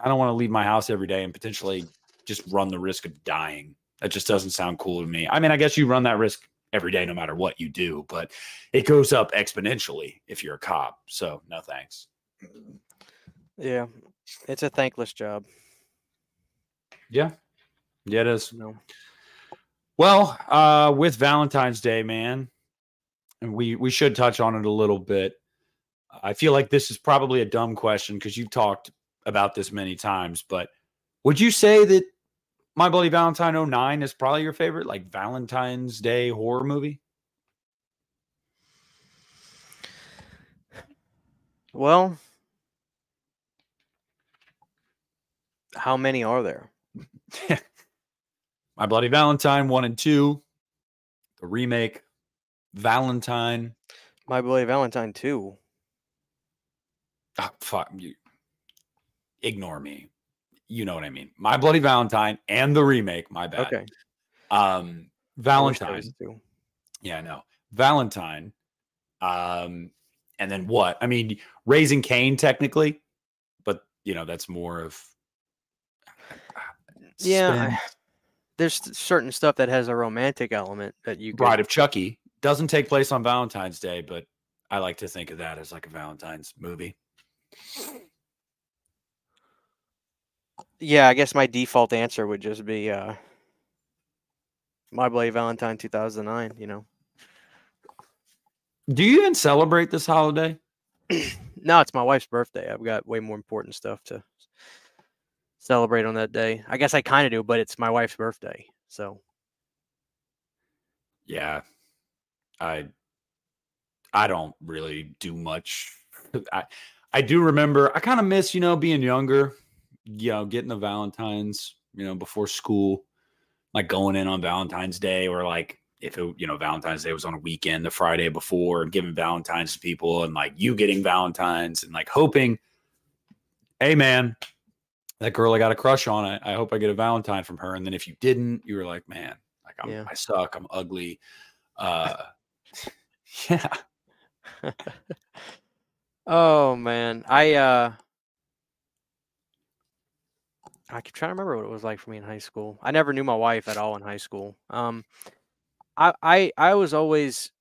I don't want to leave my house every day and potentially just run the risk of dying. That just doesn't sound cool to me. I mean, I guess you run that risk every day, no matter what you do, but it goes up exponentially if you're a cop. So, no thanks. Yeah. It's a thankless job. Yeah, yeah, it is. Know. Well, uh, with Valentine's Day, man, and we we should touch on it a little bit. I feel like this is probably a dumb question because you've talked about this many times, but would you say that My Bloody Valentine 09 is probably your favorite like Valentine's Day horror movie? Well, How many are there? My Bloody Valentine one and two, the remake, Valentine. My Bloody Valentine two. Ah, fuck you. Ignore me. You know what I mean. My Bloody Valentine and the remake. My bad. Okay. Um, I wish there Valentine. Yeah, I know. Valentine. Um, and then what? I mean, Raising Cain, technically, but you know, that's more of Yeah. I- There's certain stuff that has a romantic element that you could, Bride of Chucky doesn't take place on Valentine's Day, but I like to think of that as like a Valentine's movie. Yeah, I guess my default answer would just be uh My Bloody Valentine 2009, you know. Do you even celebrate this holiday? No, it's my wife's birthday. I've got way more important stuff to celebrate on that day. I guess I kind of do, but it's my wife's birthday. So, Yeah. I I don't really do much. I I do remember I kind of miss, you know, being younger, you know, getting the Valentine's, you know, before school, like going in on Valentine's Day or like if it, you know, Valentine's Day was on a weekend, the Friday before, and giving Valentine's to people and like you getting Valentine's and like hoping, hey man, that girl I got a crush on, I, I hope I get a Valentine from her. And then if you didn't, you were like, man, like I'm, Yeah. I suck, I'm ugly. Uh, yeah. oh man, I uh I keep trying to remember what it was like for me in high school. I never knew my wife at all in high school. Um I I I was always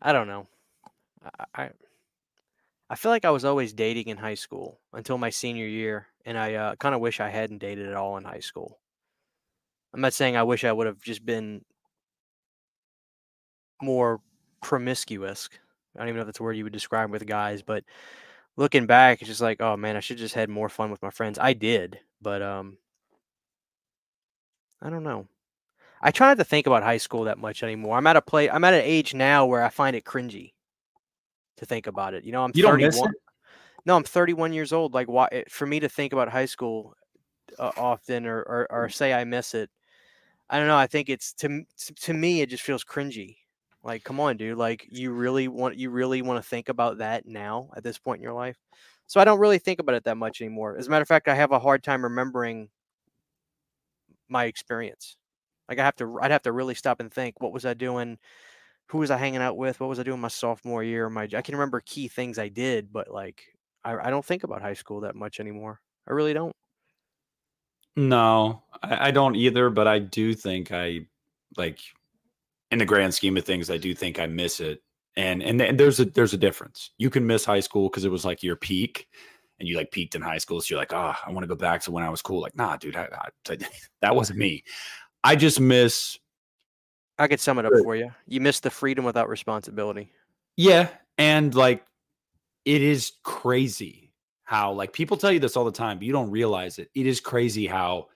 I don't know. I, I I feel like I was always dating in high school until my senior year, and I uh, kind of wish I hadn't dated at all in high school. I'm not saying I wish I would have just been more promiscuous. I don't even know if that's a word you would describe with guys, but looking back, it's just like, oh man, I should just had more fun with my friends. I did, but um, I don't know. I try not to think about high school that much anymore. I'm at a play. I'm at an age now where I find it cringy to think about it. You know, I'm You don't 31. miss it? No, I'm 31 years old. Like, why? it- For me to think about high school uh, often, or, or or say I miss it, I don't know. I think it's to- to me, it just feels cringy. Like, come on, dude. Like, you really want you really want to think about that now at this point in your life. So I don't really think about it that much anymore. As a matter of fact, I have a hard time remembering my experience. Like I have to, I'd have to really stop and think. What was I doing? Who was I hanging out with? What was I doing my sophomore year? My I can remember key things I did, but like I, I don't think about high school that much anymore. I really don't. No, I, I don't either, but I do think I like in the grand scheme of things, I do think I miss it. And and, and there's a there's a difference. You can miss high school because it was like your peak and you like peaked in high school. So you're like, oh, I want to go back to when I was cool. Like, nah, dude, I, I, that wasn't me. I just miss I could sum it up for you. You miss the freedom without responsibility. Yeah, and like it is crazy how like people tell you this all the time, but you don't realize it. It is crazy how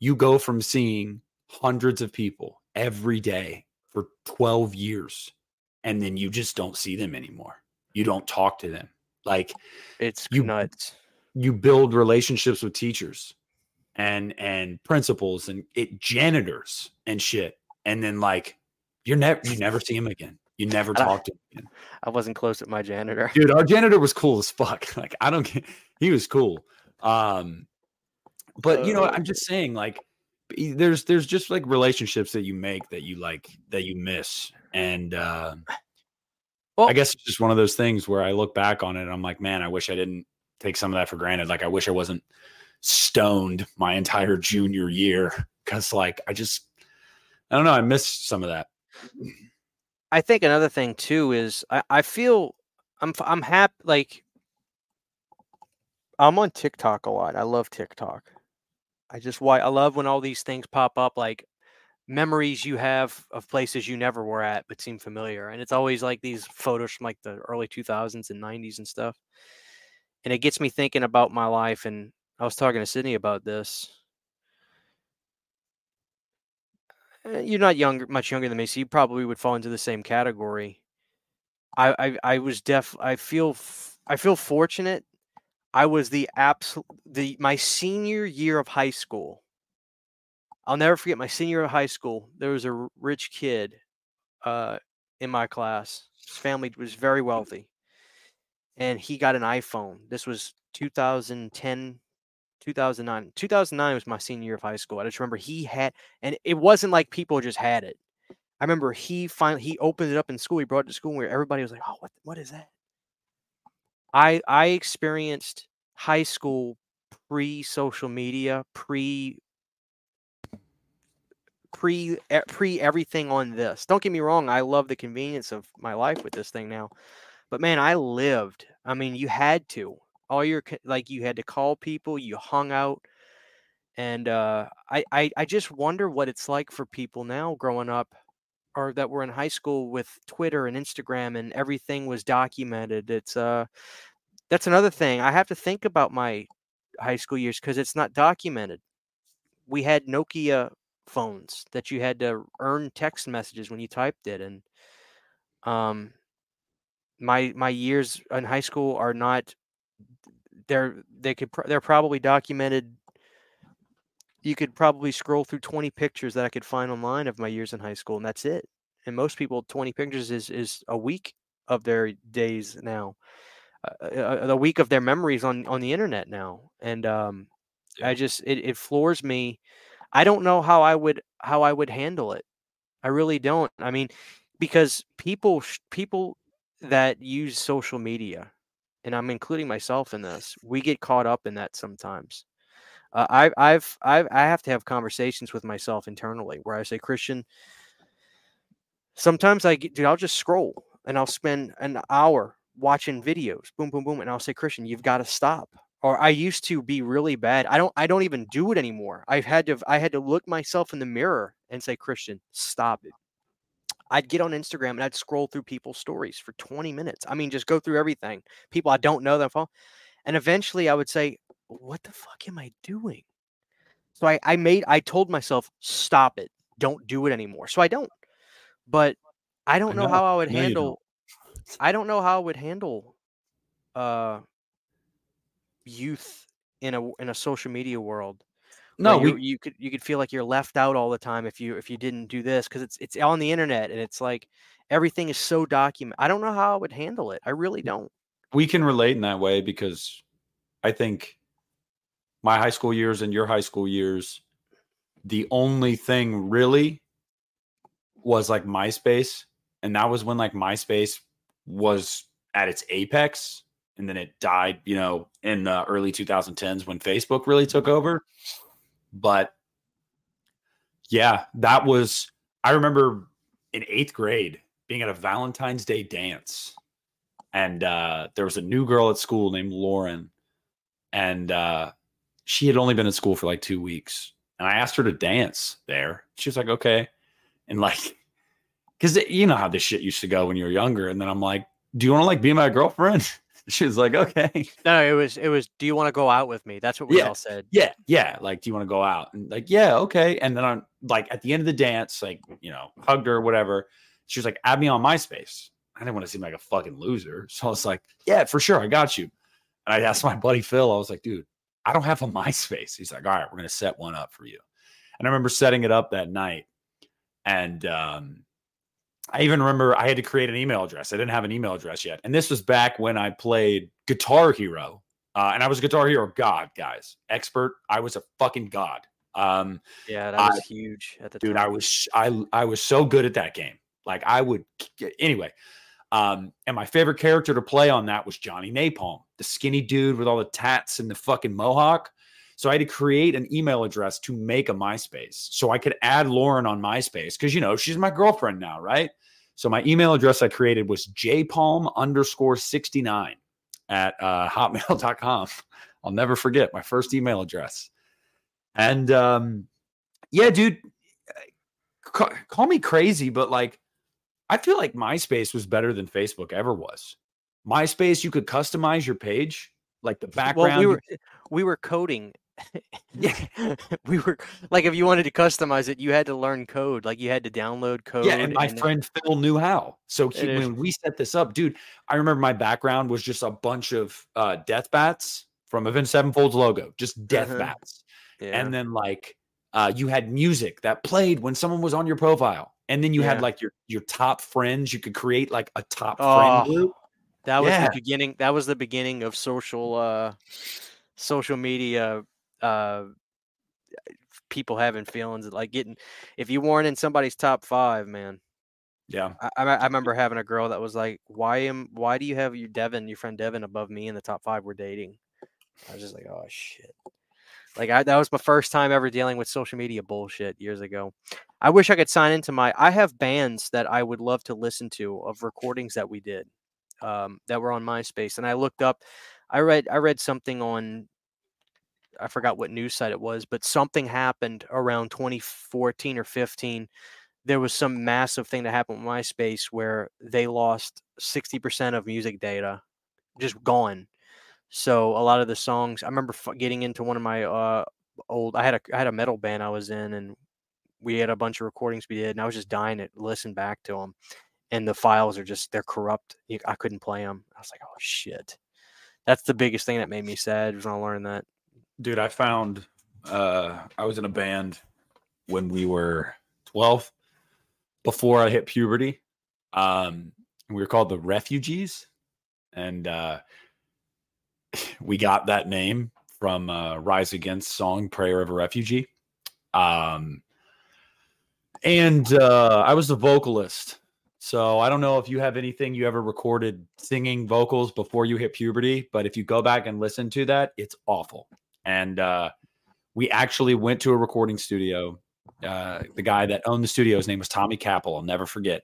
you go from seeing hundreds of people every day for 12 years and then you just don't see them anymore. You don't talk to them. Like It's You- nuts. you build relationships with teachers and and principals and it janitors and shit and then like you're never you never see him again. You never I talk to him again. I wasn't close with my janitor. dude our janitor was cool as fuck like i don't get he was cool um but you know Uh. i'm just saying like there's there's just like relationships that you make that you like that you miss and uh Well- i guess it's just one of those things where i look back on it and i'm like man i wish i didn't take some of that for granted like i wish i wasn't stoned my entire junior year because like i just i don't know i missed some of that I think another thing too is I, I feel I'm i'm happy like I'm on TikTok a lot. I love TikTok. I just why I love when all these things pop up like memories you have of places you never were at but seem familiar. And it's always like these photos from like the early 2000s and 90s and stuff. And it gets me thinking about my life and I was talking to Sydney about this. Uh, You're not younger, much younger than me, so you probably would fall into the same category. I, I, I was def. I feel, I feel fortunate I was the absolute the my senior year of high school. I'll never forget my senior year of high school. There was a rich kid uh, in my class. His family was very wealthy, and he got an iPhone. This was 2010, 2009. 2009 was my senior year of high school. I just remember he had, and it wasn't like people just had it. I remember he finally he opened it up in school. He brought it to school where everybody was like, "Oh, what what is that?" I I experienced high school pre social media, pre pre pre everything on this. Don't get me wrong, I love the convenience of my life with this thing now. But man, I lived. I mean, you had to. All your like you had to call people, you hung out. And uh I I, I just wonder what it's like for people now growing up or that were in high school with Twitter and Instagram and everything was documented. It's uh that's another thing. I have to think about my high school years because it's not documented. We had Nokia phones that you had to earn text messages when you typed it, and um, my my years in high school are not. They're they could they're probably documented. You could probably scroll through twenty pictures that I could find online of my years in high school, and that's it. And most people, twenty pictures is is a week of their days now uh, the week of their memories on on the internet now. And um yeah. i just it, it floors me. I don't know how i would how i would handle it. I really don't. I mean because people people that use social media and i'm including myself in this we get caught up in that sometimes uh, I, I've, I've, I have to have conversations with myself internally where I say, Christian, sometimes I get, dude, I'll just scroll and I'll spend an hour watching videos, boom, boom, boom, and I'll say, Christian, you've got to stop. Or I used to be really bad. I don't. I don't even do it anymore. I've had to. I had to look myself in the mirror and say, Christian, stop it. I'd get on Instagram and I'd scroll through people's stories for 20 minutes. I mean, just go through everything. People I don't know that follow. And eventually I would say, What the fuck am I doing? So I, I made I told myself, stop it. Don't do it anymore. So I don't. But I don't I know, know, how I would handle I don't know how I would handle uh youth in a in a social media world. No, we, you could you could feel like you're left out all the time if you if you didn't do this because it's it's on the internet and it's like everything is so documented. I don't know how I would handle it. I really don't. We can relate in that way because I think my high school years and your high school years, the only thing really was like MySpace, and that was when like MySpace was at its apex and then it died, you know, in the early 2010s when Facebook really took over. But yeah, that was I remember in 8th grade being at a Valentine's Day dance and uh, there was a new girl at school named Lauren and uh, she had only been in school for like 2 weeks and I asked her to dance there. She was like, "Okay." And like because you know how this shit used to go when you were younger. And then I'm like, do you want to like be my girlfriend? she was like, okay. No, it was it was. Do you want to go out with me? That's what we yeah, all said. Yeah, yeah. Like, do you want to go out? And like, yeah, okay. And then I'm like, at the end of the dance, like, you know, hugged her, whatever. She was like, add me on MySpace. I didn't want to seem like a fucking loser, so I was like, yeah, for sure, I got you. And I asked my buddy Phil, I was like, dude, I don't have a MySpace. He's like, all right, we're gonna set one up for you. And I remember setting it up that night, and um, I even remember I had to create an email address. I didn't have an email address yet. And this was back when I played Guitar Hero. Uh, and I was a Guitar Hero god, guys. Expert. I was a fucking god. Um, yeah, that was I, huge at the dude, time. I was I I was so good at that game. Like I would anyway. Um, and my favorite character to play on that was Johnny Napalm, the skinny dude with all the tats and the fucking mohawk. So I had to create an email address to make a MySpace so I could add Lauren on MySpace because, you know, she's my girlfriend now, right? So my email address I created was jpalm underscore 69 at uh, hotmail.com. I'll never forget my first email address. And um, yeah, dude, call, call me crazy, but like, I feel like MySpace was better than Facebook ever was. MySpace, you could customize your page, like the background. Well, we were we were coding yeah, we were like, if you wanted to customize it, you had to learn code. Like you had to download code. Yeah, and my and friend Phil knew how. So he, when we set this up, dude, I remember my background was just a bunch of uh, death bats from Avenged Sevenfold's logo, just death Uh-huh. bats. Yeah. And then like uh, you had music that played when someone was on your profile. And then you had like your your top friends. You could create like a top Oh, friend group. That was Yeah. the beginning. That was the beginning of social uh social media uh people having feelings like getting if you weren't in somebody's top five, man. Yeah. I, I I remember having a girl that was like, "Why am why do you have your Devin, your friend Devin, above me in the top five? We're dating." I was just like, "Oh shit!" Like I, that was my first time ever dealing with social media bullshit years ago. I wish I could sign into my. I have bands that I would love to listen to of recordings that we did, um, that were on MySpace, and I looked up. I read I read something on. I forgot what news site it was, but something happened around 2014 or 15 there was some massive thing that happened with MySpace where they lost 60% of music data, just gone. So a lot of the songs, I remember getting into one of my uh, old. I had a I had a metal band I was in, and we had a bunch of recordings we did, and I was just dying to listen back to them. And the files are just they're corrupt. I couldn't play them. I was like, oh shit. That's the biggest thing that made me sad was when I learned that. Dude, I found uh I was in a band when we were 12 before I hit puberty. Um we were called the Refugees and uh we got that name from uh Rise Against song Prayer of a Refugee. Um and uh I was the vocalist. So I don't know if you have anything you ever recorded singing vocals before you hit puberty, but if you go back and listen to that, it's awful and uh, we actually went to a recording studio. Uh, the guy that owned the studio, his name was Tommy Capel. I'll never forget.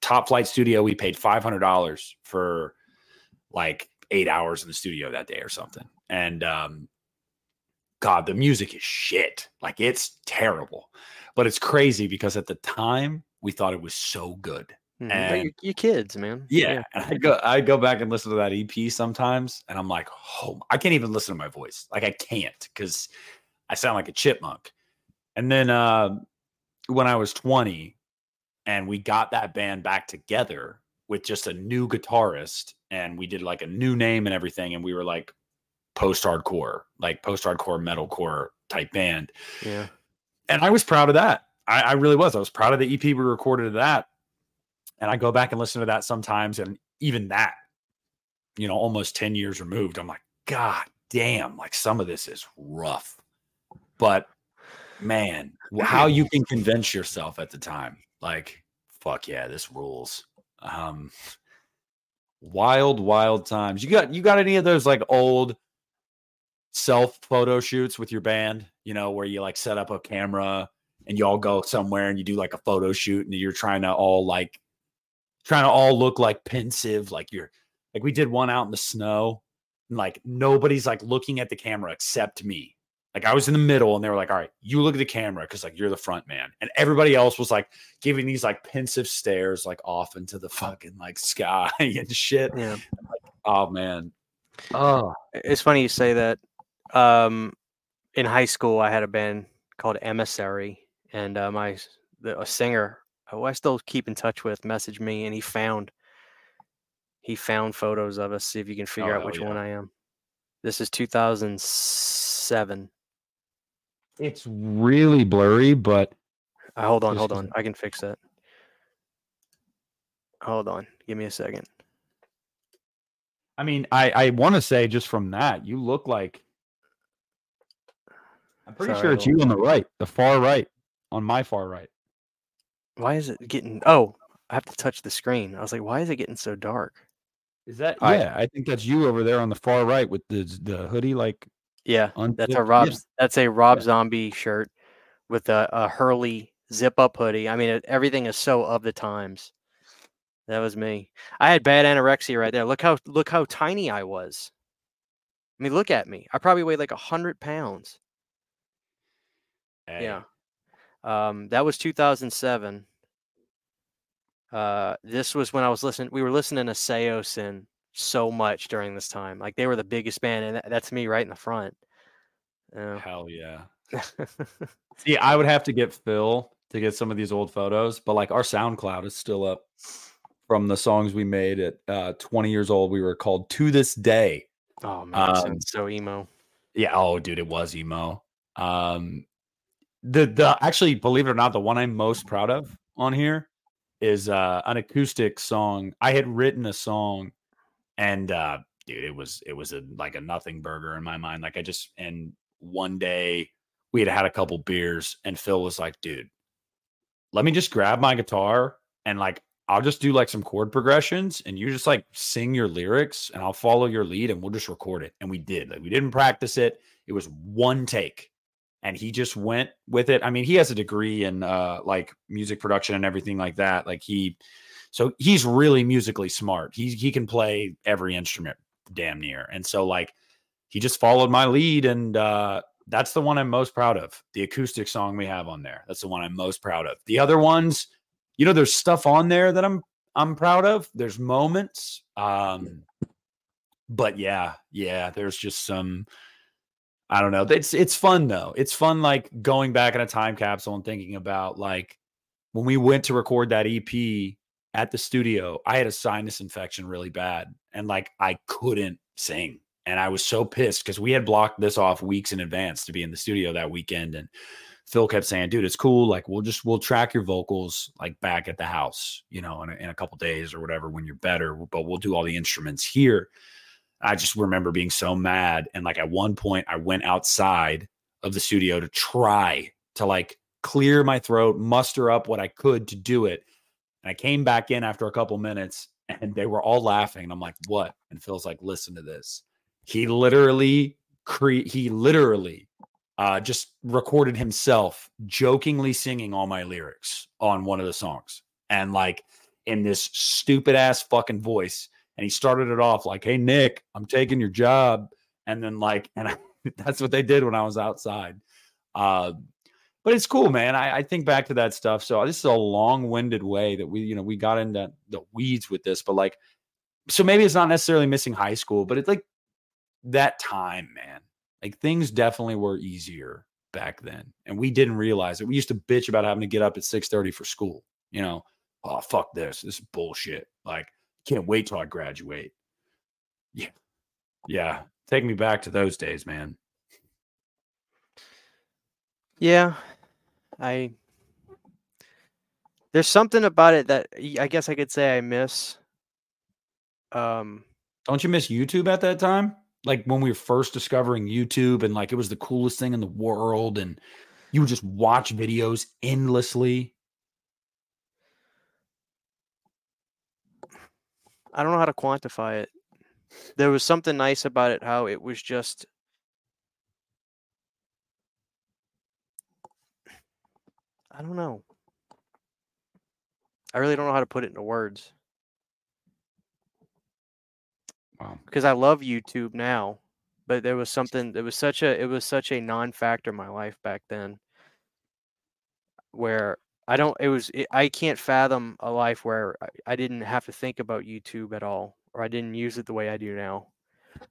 Top flight studio. We paid five hundred dollars for like eight hours in the studio that day or something. And um, God, the music is shit. Like it's terrible, but it's crazy because at the time we thought it was so good. Mhm. And- you, you kids, man. Yeah, and I go I go back and listen to that EP sometimes, and I'm like, oh, I can't even listen to my voice. Like I can't because I sound like a chipmunk. And then uh, when I was 20, and we got that band back together with just a new guitarist, and we did like a new name and everything, and we were like post hardcore, like post hardcore metalcore type band yeah. and I was proud of that. I, I really was. I was proud of the EP we recorded of that. And I go back and listen to that sometimes, and even that, you know, almost 10 years removed, I'm like, God damn, like some of this is rough. But man, how you can convince yourself at the time, like, fuck yeah, this rules. Um wild, wild times. You got you got any of those like old self photo shoots with your band, you know, where you like set up a camera and you all go somewhere and you do like a photo shoot and you're trying to all like trying to all look like pensive, like you're like we did one out in the snow and like nobody's like looking at the camera except me. Like I was in the middle and they were like, all right, you look at the camera because like you're the front man. And everybody else was like giving these like pensive stares like off into the fucking like sky and shit. Yeah. Oh man. Oh It's funny you say that. Um, in high school, I had a band called Emissary, and uh, my the, a singer who I still keep in touch with messaged me, and he found he found photos of us. See if you can figure Oh, out which yeah. one I am. This is 2007. It's really blurry, but Uh, hold on, hold on. I can fix that. Hold on. Give me a second. I mean, I I want to say just from that, you look like. I'm pretty Sorry, sure it's you on the right, the far right, on my far right. Why is it getting? Oh, I have to touch the screen. I was like, why is it getting so dark? Is that? I- yeah, I think that's you over there on the far right with the the hoodie, like Yeah, that's a. Rob. Yeah. That's a Rob Yeah. Zombie shirt with a, a Hurley zip up hoodie. I mean, it, everything is so of the times. That was me. I had bad anorexia right there. Look how look how tiny I was. I mean, look at me. I probably weighed like a hundred pounds. Hey, Yeah. Um, that was 2007. Uh, this was when I was listening. We were listening to Saosin so much during this time. Like they were the biggest band, and that, that's me right in the front. Yeah. Hell yeah. See, I would have to get Phil to get some of these old photos, but like our SoundCloud is still up from the songs we made at uh, 20 years old. We were called To This Day. Oh man, um, so emo. Yeah. Oh, dude, it was emo. Um, the the actually, believe it or not, the one I'm most proud of on here is uh an acoustic song. I had written a song, and uh, dude, it was it was a like a nothing burger in my mind. Like I just and one day we had had a couple beers, and Phil was like, dude, let me just grab my guitar and like I'll just do like some chord progressions and you just like sing your lyrics and I'll follow your lead and we'll just record it. And we did. Like we didn't practice it. It was one take. And he just went with it. I mean, he has a degree in uh like music production and everything like that. Like he so he's really musically smart. He he can play every instrument damn near. And so like he just followed my lead and uh that's the one I'm most proud of. The acoustic song we have on there. That's the one I'm most proud of. The other ones, you know, there's stuff on there that I'm I'm proud of. There's moments. Um but yeah, yeah, there's just some I don't know. It's it's fun though. It's fun like going back in a time capsule and thinking about like when we went to record that EP at the studio, I had a sinus infection really bad and like I couldn't sing and I was so pissed because we had blocked this off weeks in advance to be in the studio that weekend. And Phil kept saying, dude, it's cool. Like, we'll just, we'll track your vocals like back at the house, you know, in a, in a couple days or whatever when you're better, but we'll do all the instruments here. I just remember being so mad. And like at one point, I went outside of the studio to try to like clear my throat, muster up what I could to do it. And I came back in after a couple minutes and they were all laughing. And I'm like, what? And Phil's like, listen to this. He literally cre- he literally uh, just recorded himself jokingly singing all my lyrics on one of the songs, and like in this stupid ass fucking voice. And he started it off like, "Hey Nick, I'm taking your job," and then like, and I, that's what they did when I was outside. Uh, but it's cool, man. I, I, think back to that stuff. So this is a long-winded way that we, you know, we got into the weeds with this, but like, so maybe it's not necessarily missing high school, but it's like that time, man. Like things definitely were easier back then. And we didn't realize it. We used to bitch about having to get up at 6:30 for school. You know, oh fuck this. This is bullshit. Like, can't wait till I graduate. Yeah. Yeah. Take me back to those days, man. Yeah. I there's something about it that I guess I could say I miss. Um don't you miss YouTube at that time? like when we were first discovering YouTube and like it was the coolest thing in the world and you would just watch videos endlessly. I don't know how to quantify it. There was something nice about it how it was just I don't know. I really don't know how to put it into words. Wow. Because I love YouTube now, but there was something. It was such a. It was such a non-factor in my life back then. Where I don't. It was. It, I can't fathom a life where I, I didn't have to think about YouTube at all, or I didn't use it the way I do now.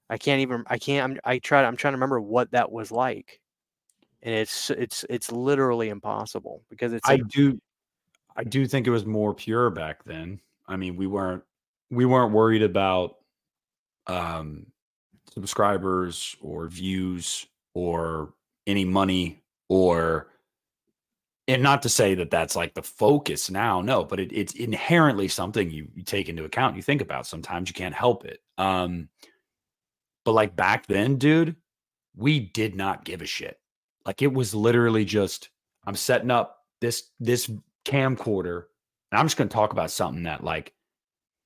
I can't even. I can't. I'm. I try. I'm trying to remember what that was like, and it's. It's. It's literally impossible because it's. I do. I do think it was more pure back then. I mean, we weren't. We weren't worried about um, subscribers or views or any money or and not to say that that's like the focus now no but it, it's inherently something you, you take into account you think about sometimes you can't help it um but like back then dude we did not give a shit like it was literally just i'm setting up this this camcorder and i'm just going to talk about something that like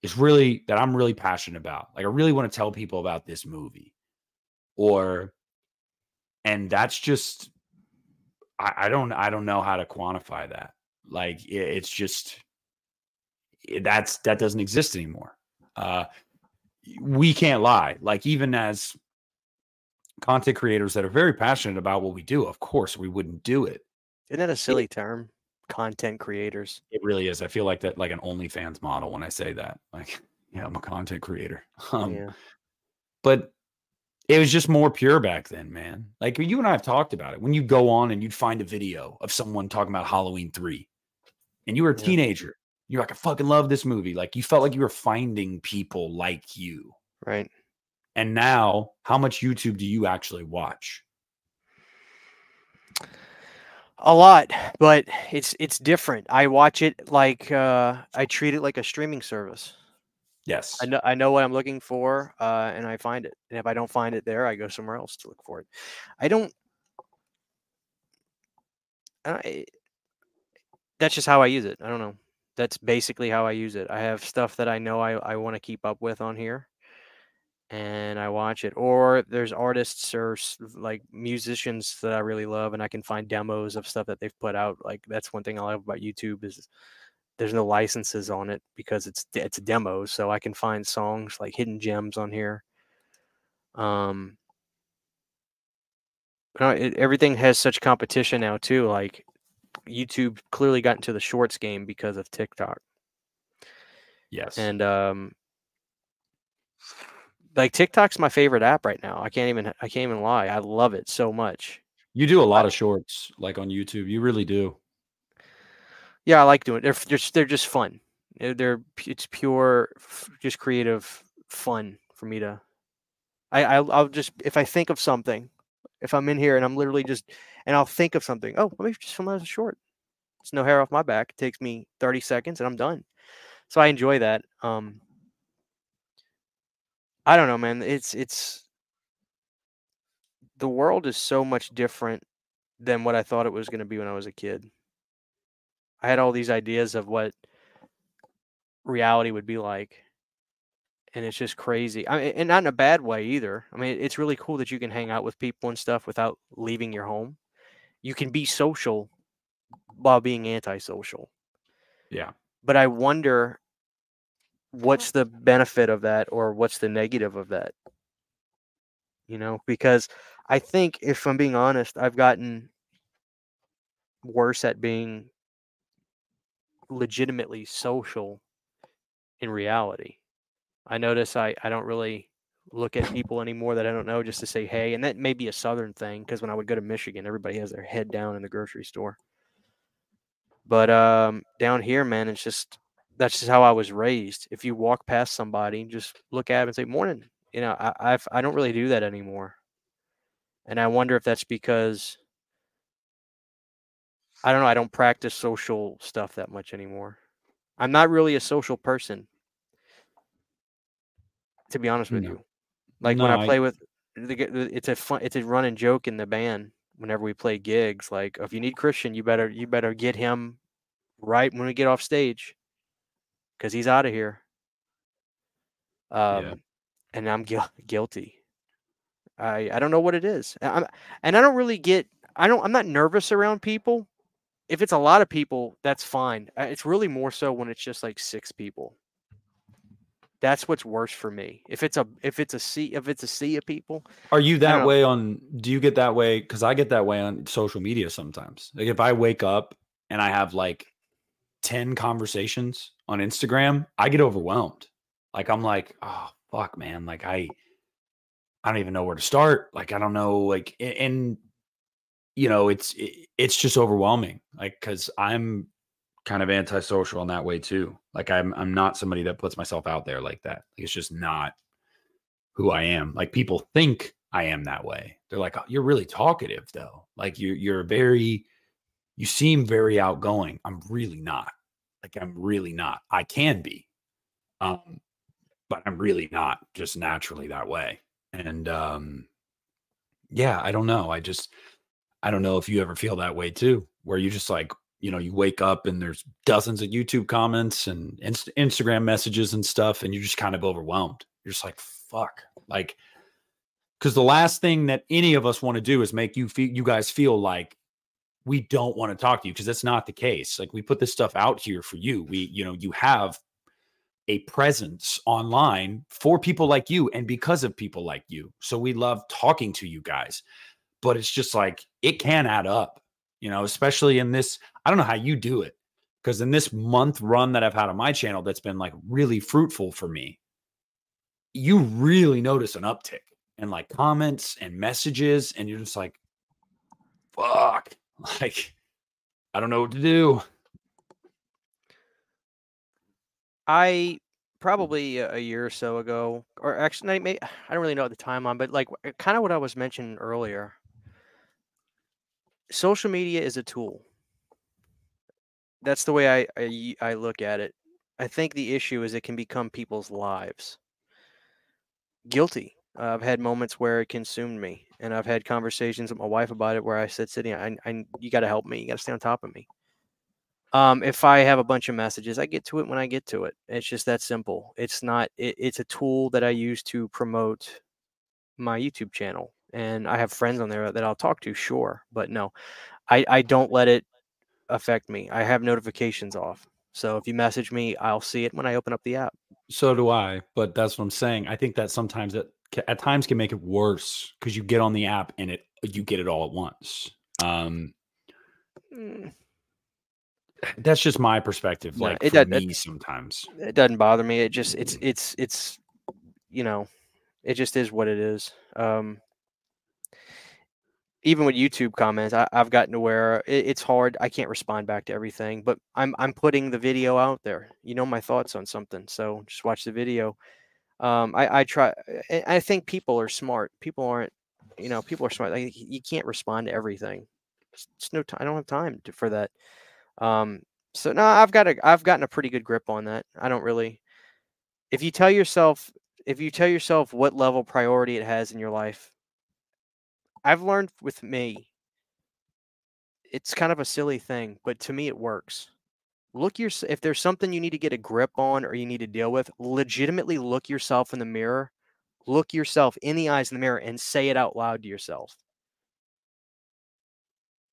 is really that I'm really passionate about. Like I really want to tell people about this movie. Or and that's just I, I don't I don't know how to quantify that. Like it, it's just that's that doesn't exist anymore. Uh we can't lie. Like even as content creators that are very passionate about what we do, of course we wouldn't do it. Isn't that a silly it, term? content creators. It really is. I feel like that like an OnlyFans model when I say that. Like, yeah, I'm a content creator. Um, yeah. But it was just more pure back then, man. Like you and I have talked about it. When you go on and you'd find a video of someone talking about Halloween 3 and you were a yeah. teenager, you're like, I fucking love this movie. Like you felt like you were finding people like you. Right. And now, how much YouTube do you actually watch? A lot, but it's it's different. I watch it like uh, I treat it like a streaming service. Yes. I know I know what I'm looking for, uh, and I find it. And if I don't find it there, I go somewhere else to look for it. I don't. I, that's just how I use it. I don't know. That's basically how I use it. I have stuff that I know I, I want to keep up with on here, and I watch it. Or there's artists or like musicians that I really love, and I can find demos of stuff that they've put out. Like that's one thing I love about YouTube is there's no licenses on it because it's it's a demo, so I can find songs like hidden gems on here. Um, it, everything has such competition now too. Like YouTube clearly got into the shorts game because of TikTok. Yes, and um, like TikTok's my favorite app right now. I can't even I can't even lie. I love it so much. You do a lot of shorts like on YouTube. You really do. Yeah, I like doing it. They're just they're just fun. They're, they're it's pure, just creative fun for me to. I I'll, I'll just if I think of something, if I'm in here and I'm literally just and I'll think of something. Oh, let me just film as a short. It's no hair off my back. It takes me 30 seconds and I'm done. So I enjoy that. Um, I don't know, man. It's it's the world is so much different than what I thought it was going to be when I was a kid. I had all these ideas of what reality would be like. And it's just crazy. I mean, and not in a bad way either. I mean, it's really cool that you can hang out with people and stuff without leaving your home. You can be social while being antisocial. Yeah. But I wonder what's the benefit of that or what's the negative of that? You know, because I think if I'm being honest, I've gotten worse at being legitimately social in reality. I notice I, I don't really look at people anymore that I don't know just to say hey. And that may be a southern thing because when I would go to Michigan, everybody has their head down in the grocery store. But um, down here, man, it's just that's just how I was raised. If you walk past somebody, and just look at them and say morning. You know, I I've, I don't really do that anymore. And I wonder if that's because I don't know. I don't practice social stuff that much anymore. I'm not really a social person, to be honest with no. you. Like no, when I play I... with, it's a fun, it's a running joke in the band. Whenever we play gigs, like if you need Christian, you better you better get him right when we get off stage, because he's out of here. Um, yeah. and I'm gu- guilty. I I don't know what it is. I'm, and I don't really get. I don't. I'm not nervous around people if it's a lot of people, that's fine. It's really more so when it's just like six people. That's what's worse for me. If it's a if it's a sea if it's a sea of people. Are you that way on do you get that way cuz I get that way on social media sometimes. Like if I wake up and I have like 10 conversations on Instagram, I get overwhelmed. Like I'm like, "Oh, fuck, man. Like I I don't even know where to start. Like I don't know like and you know, it's it's just overwhelming. Like because I'm kind of antisocial in that way too. Like I'm I'm not somebody that puts myself out there like that. Like, it's just not who I am. Like people think I am that way. They're like, oh, "You're really talkative, though. Like you're you're very, you seem very outgoing." I'm really not. Like I'm really not. I can be, um, but I'm really not. Just naturally that way. And um, yeah, I don't know. I just I don't know if you ever feel that way too, where you just like, you know, you wake up and there's dozens of YouTube comments and Inst- Instagram messages and stuff, and you're just kind of overwhelmed. You're just like, fuck. Like, because the last thing that any of us want to do is make you feel, you guys feel like we don't want to talk to you because that's not the case. Like, we put this stuff out here for you. We, you know, you have a presence online for people like you and because of people like you. So we love talking to you guys but it's just like it can add up, you know, especially in this. I don't know how you do it because in this month run that I've had on my channel that's been like really fruitful for me, you really notice an uptick in like comments and messages, and you're just like, fuck, like, I don't know what to do. I probably a year or so ago, or actually, I don't really know at the time on, but like kind of what I was mentioning earlier. Social media is a tool. That's the way I I look at it. I think the issue is it can become people's lives. Guilty. I've had moments where it consumed me, and I've had conversations with my wife about it where I said, "Sydney, I, I you got to help me. You got to stay on top of me." Um, if I have a bunch of messages, I get to it when I get to it. It's just that simple. It's not. It, it's a tool that I use to promote my YouTube channel, and I have friends on there that I'll talk to, sure, but no, I I don't let it affect me. I have notifications off, so if you message me, I'll see it when I open up the app. So do I, but that's what I'm saying. I think that sometimes it at times can make it worse because you get on the app and it you get it all at once. Um, Mm, that's just my perspective. No, like it for does- it- me, sometimes. It doesn't bother me. It just it's it's it's you know, it just is what it is. Um, even with YouTube comments, I, I've gotten to where it, it's hard. I can't respond back to everything, but I'm I'm putting the video out there. You know my thoughts on something, so just watch the video. Um, I I try. I I think people are smart. People aren't. You know, people are smart. Like you can't respond to everything. It's, it's no. I don't have time to, for that. Um, so no, I've got a I've gotten a pretty good grip on that. I don't really. If you tell yourself, if you tell yourself what level priority it has in your life, I've learned with me, it's kind of a silly thing, but to me it works. Look your if there's something you need to get a grip on or you need to deal with, legitimately look yourself in the mirror, look yourself in the eyes in the mirror and say it out loud to yourself.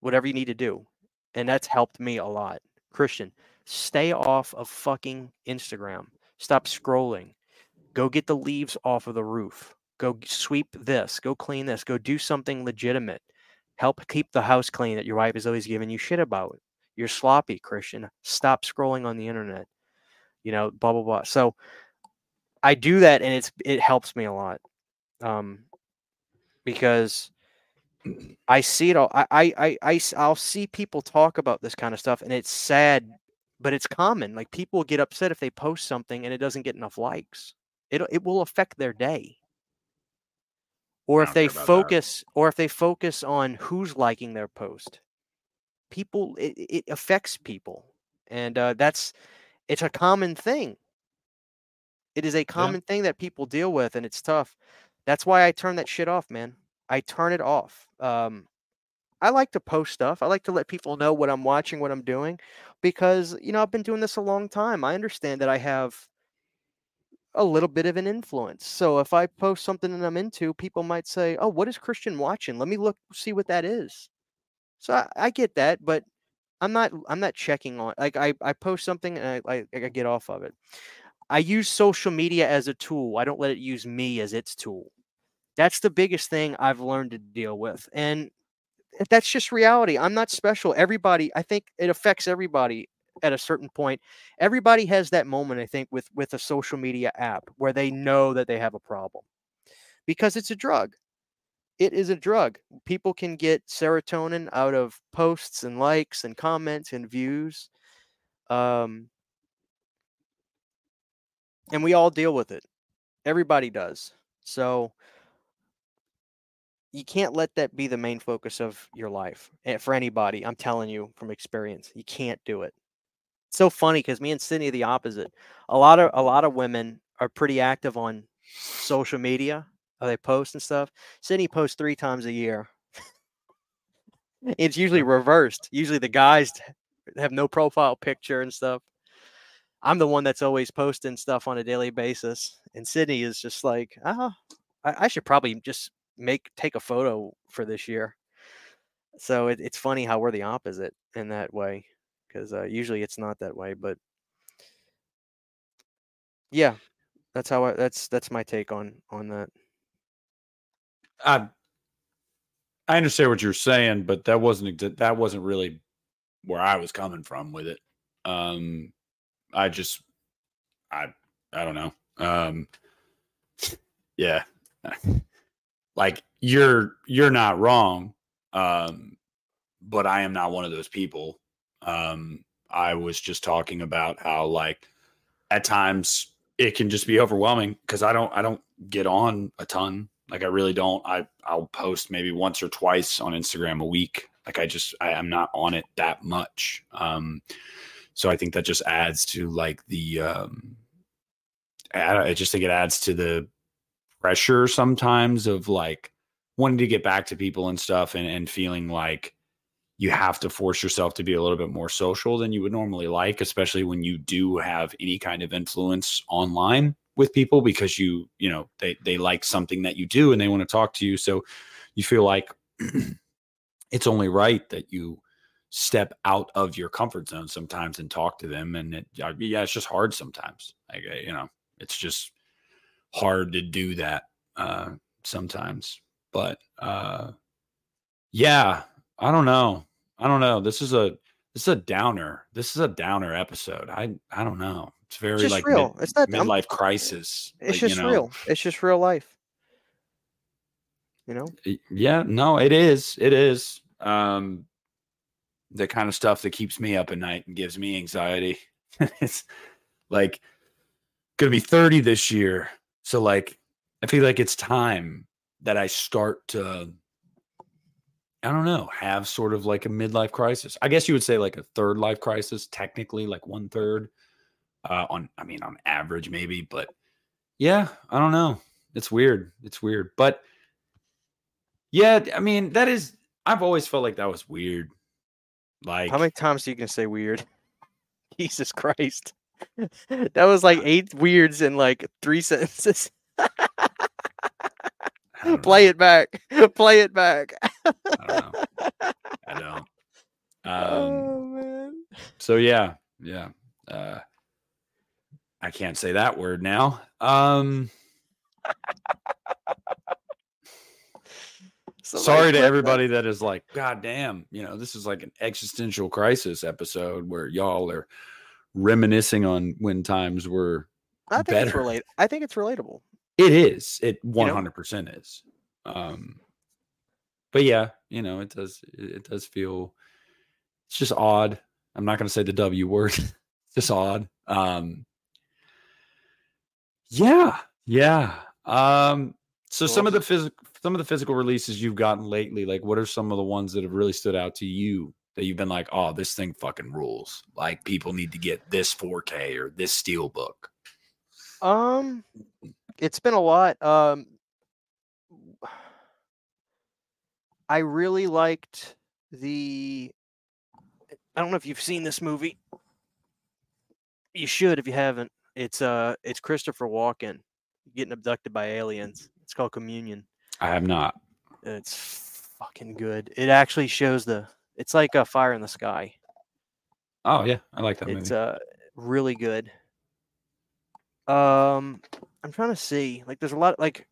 Whatever you need to do. And that's helped me a lot. Christian, stay off of fucking Instagram. Stop scrolling. Go get the leaves off of the roof. Go sweep this. Go clean this. Go do something legitimate. Help keep the house clean that your wife is always giving you shit about. You're sloppy, Christian. Stop scrolling on the internet. You know, blah blah blah. So I do that, and it's it helps me a lot, um, because I see it all. I I I I'll see people talk about this kind of stuff, and it's sad, but it's common. Like people get upset if they post something and it doesn't get enough likes. It it will affect their day. Or if they about that. focus, or if they focus on who's liking their post, people it, it affects people, and uh, that's it's a common thing. It is a common thing that people deal with, and it's tough. That's why I turn that shit off, man. I turn it off. Um, I like to post stuff. I like to let people know what I'm watching, what I'm doing, because you know I've been doing this a long time. I understand that I have a little bit of an influence. So if I post something that I'm into, people might say, "Oh, what is Christian watching? Let me look see what that is." So I, I get that, but I'm not I'm not checking on like I, I post something and I, I I get off of it. I use social media as a tool. I don't let it use me as its tool. That's the biggest thing I've learned to deal with. And that's just reality. I'm not special. Everybody, I think it affects everybody at a certain point. Everybody has that moment, I think, with with a social media app where they know that they have a problem. Because it's a drug. It is a drug. People can get serotonin out of posts and likes and comments and views. Um, and we all deal with it. Everybody does. So you can't let that be the main focus of your life eh, for anybody. I'm telling you from experience, you can't do it. It's so funny because me and Sydney are the opposite. A lot of a lot of women are pretty active on social media. Uh, They post and stuff. Sydney posts three times a year. it's usually reversed. Usually the guys have no profile picture and stuff. I'm the one that's always posting stuff on a daily basis, and Sydney is just like, ah, I, I should probably just make take a photo for this year. So it, it's funny how we're the opposite in that way, because uh, usually it's not that way. But yeah, that's how I, that's that's my take on on that. I I understand what you're saying, but that wasn't that wasn't really where I was coming from with it. Um, I just I I don't know. Um, yeah, like you're you're not wrong, um, but I am not one of those people. Um, I was just talking about how like at times it can just be overwhelming because I don't I don't get on a ton. Like I really don't. I I'll post maybe once or twice on Instagram a week. Like I just I, am not on it that much. Um, so I think that just adds to like the um, I, I just think it adds to the pressure sometimes of like wanting to get back to people and stuff and, and feeling like you have to force yourself to be a little bit more social than you would normally like, especially when you do have any kind of influence online with people because you, you know, they they like something that you do and they want to talk to you. So you feel like it's only right that you step out of your comfort zone sometimes and talk to them. And it, yeah, it's just hard sometimes. Like you know, it's just hard to do that uh, sometimes. But uh, yeah, I don't know. I don't know. This is a this is a downer. This is a downer episode. I I don't know. It's very it's like real. Mid, it's not midlife I'm, crisis. It's like, just you know. real. It's just real life. You know? Yeah, no, it is. It is. Um the kind of stuff that keeps me up at night and gives me anxiety. it's like gonna be 30 this year. So like I feel like it's time that I start to I don't know, have sort of like a midlife crisis. I guess you would say like a third life crisis, technically, like one third. Uh, on, I mean, on average, maybe, but yeah, I don't know. It's weird. It's weird, but yeah, I mean, that is. I've always felt like that was weird. Like, how many times do you can say weird? Jesus Christ, that was like eight weirds in like three sentences. Play it back. Play it back. I don't know. I don't. Um, oh man. So yeah, yeah. Uh, I can't say that word now. Um, sorry to everybody that is like, God damn, you know, this is like an existential crisis episode where y'all are reminiscing on when times were I think better. it's relate. I think it's relatable. It is. It one hundred percent is. Um, but yeah, you know, it does. It does feel. It's just odd. I'm not going to say the W word. it's just odd. Um, yeah, yeah. Um, so some of the physical, some of the physical releases you've gotten lately, like what are some of the ones that have really stood out to you that you've been like, oh, this thing fucking rules. Like people need to get this 4K or this steel book. Um, it's been a lot. Um, I really liked the. I don't know if you've seen this movie. You should if you haven't. It's uh, it's Christopher Walken getting abducted by aliens. It's called Communion. I have not. It's fucking good. It actually shows the. It's like a fire in the sky. Oh yeah, I like that movie. It's uh really good. Um, I'm trying to see. Like, there's a lot. Like,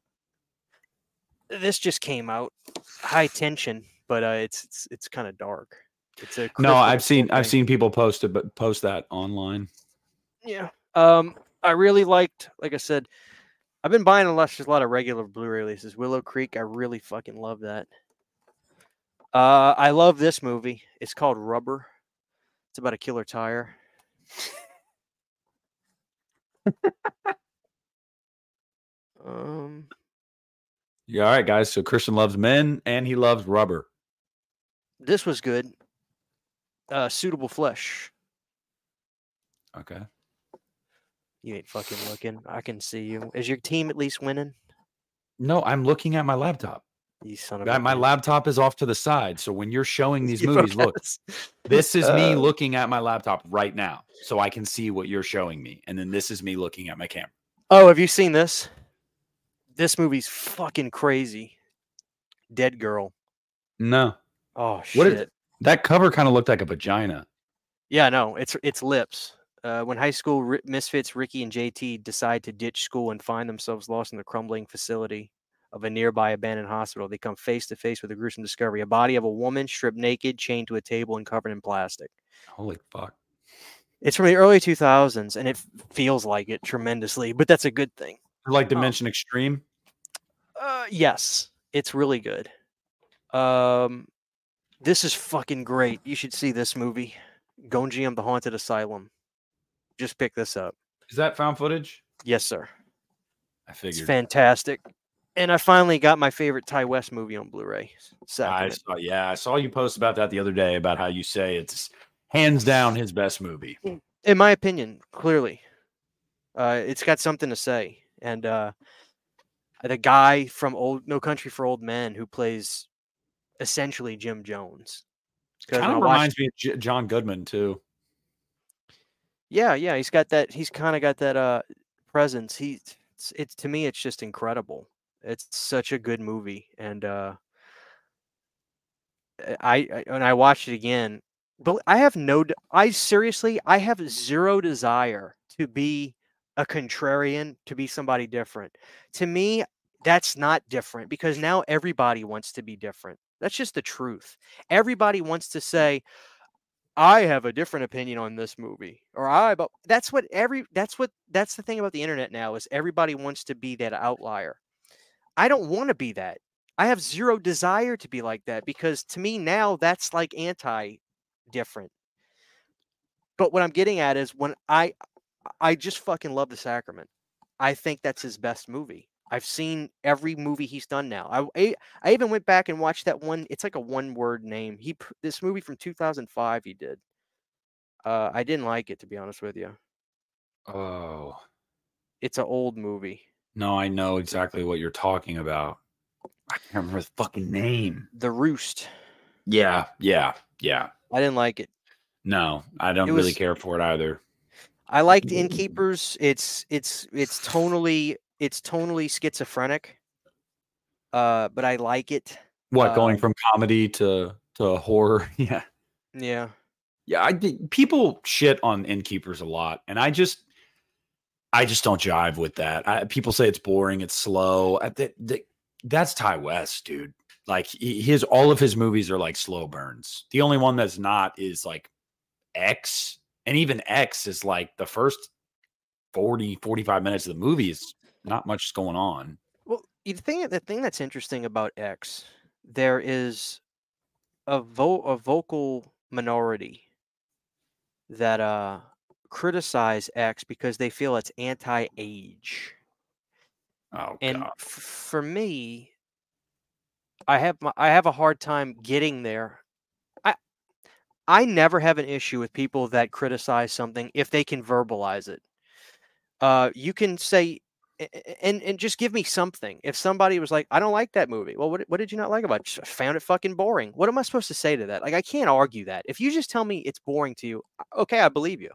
this just came out, high tension, but uh, it's it's it's kind of dark. It's a no. I've seen I've seen people post it, but post that online. Yeah. Um, I really liked. Like I said, I've been buying a lot, just a lot of regular Blu-ray releases. Willow Creek. I really fucking love that. Uh, I love this movie. It's called Rubber. It's about a killer tire. um, yeah, all right, guys. So Christian loves men and he loves rubber. This was good. Uh, suitable flesh. Okay. You ain't fucking looking. I can see you. Is your team at least winning? No, I'm looking at my laptop. You son of my, my laptop is off to the side. So when you're showing these movies, look, this is Uh, me looking at my laptop right now, so I can see what you're showing me, and then this is me looking at my camera. Oh, have you seen this? This movie's fucking crazy. Dead Girl. No, Oh shit. What is it? that cover kind of looked like a vagina. Yeah, no, it's it's lips. Uh, when high school ri- misfits Ricky and JT decide to ditch school and find themselves lost in the crumbling facility of a nearby abandoned hospital, they come face to face with a gruesome discovery: a body of a woman stripped naked, chained to a table, and covered in plastic. Holy fuck! It's from the early 2000s, and it feels like it tremendously, but that's a good thing. Like Dimension Extreme. Uh, yes, it's really good. Um, this is fucking great. You should see this movie, Gonjiam: The Haunted Asylum. Just pick this up. Is that found footage? Yes, sir. I It's figured. fantastic. And I finally got my favorite Ti West movie on Blu-ray. I saw, yeah, I saw you post about that the other day about how you say it's hands down his best movie. In my opinion, clearly, uh, it's got something to say. And uh, the guy from Old No Country for Old Men who plays essentially Jim Jones. Kind of I watched- reminds me of J- John Goodman too. Yeah, yeah, he's got that. He's kind of got that uh presence. He, it's, it's to me, it's just incredible. It's such a good movie, and uh I, I when I watched it again, but I have no. I seriously, I have zero desire to be a contrarian, to be somebody different. To me, that's not different because now everybody wants to be different. That's just the truth. Everybody wants to say, I have a different opinion on this movie, or I. But that's what every. That's what. That's the thing about the internet now is everybody wants to be that outlier. I don't want to be that. I have zero desire to be like that because to me now that's like anti different. But what I'm getting at is when I I just fucking love the sacrament. I think that's his best movie. I've seen every movie he's done now. I, I even went back and watched that one. It's like a one word name. He this movie from 2005 he did. Uh, I didn't like it to be honest with you. Oh It's an old movie. no, I know exactly what you're talking about. I can't remember the fucking name. The Roost. Yeah, yeah, yeah. I didn't like it. No, I don't really care for it either. I liked Innkeepers. It's it's it's tonally it's tonally schizophrenic. Uh, but I like it. What going Um, from comedy to to horror? Yeah, Yeah. yeah. I people shit on innkeepers a lot, and I just, I just don't jive with that. I, people say it's boring, it's slow. I, that, that, that's Ti West, dude. Like his all of his movies are like slow burns. The only one that's not is like X, and even X is like the first 40, 45 minutes of the movie is not much going on. Well, the thing the thing that's interesting about X, there is a vo- a vocal minority that uh criticize X because they feel it's anti-age. Oh And f- for me, I have my, I have a hard time getting there. I I never have an issue with people that criticize something if they can verbalize it. Uh, you can say and and just give me something. If somebody was like, "I don't like that movie," well, what what did you not like about it? "Just found it fucking boring. What am I supposed to say to that? Like, I can't argue that. If you just tell me it's boring to you, okay, I believe you.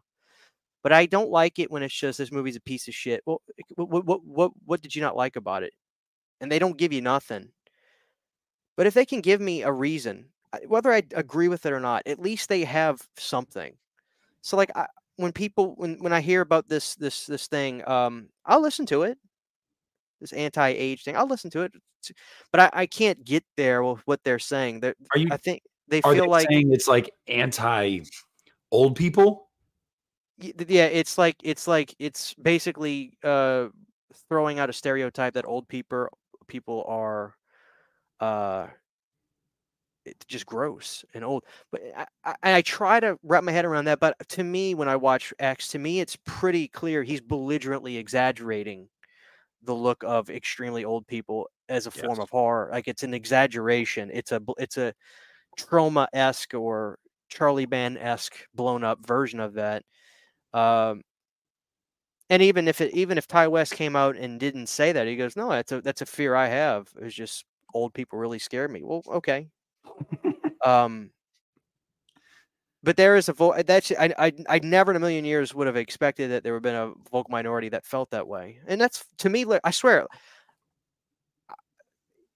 But I don't like it when it's just this movie's a piece of shit. Well, what what what what did you not like about it? And they don't give you nothing. But if they can give me a reason, whether I agree with it or not, at least they have something. So like I, when people when when I hear about this this this thing, um, I'll listen to it. This anti-age thing, I'll listen to it. But I, I can't get there with what they're saying. They Are you I think they feel they like saying it's like anti old people? yeah, it's like it's like it's basically uh throwing out a stereotype that old people people are uh it's just gross and old. But I, I, I try to wrap my head around that. But to me, when I watch X, to me it's pretty clear he's belligerently exaggerating the look of extremely old people as a form of horror. Like it's an exaggeration. It's a it's a Troma esque or Charlie Band esque blown up version of that. Um, and even if it even if Ti West came out and didn't say that, he goes, "No, that's a that's a fear I have. It's just old people really scare me." Well, okay. Um, but there is a vo- that's I, I I never in a million years would have expected that there would have been a vocal minority that felt that way, and that's to me. I swear,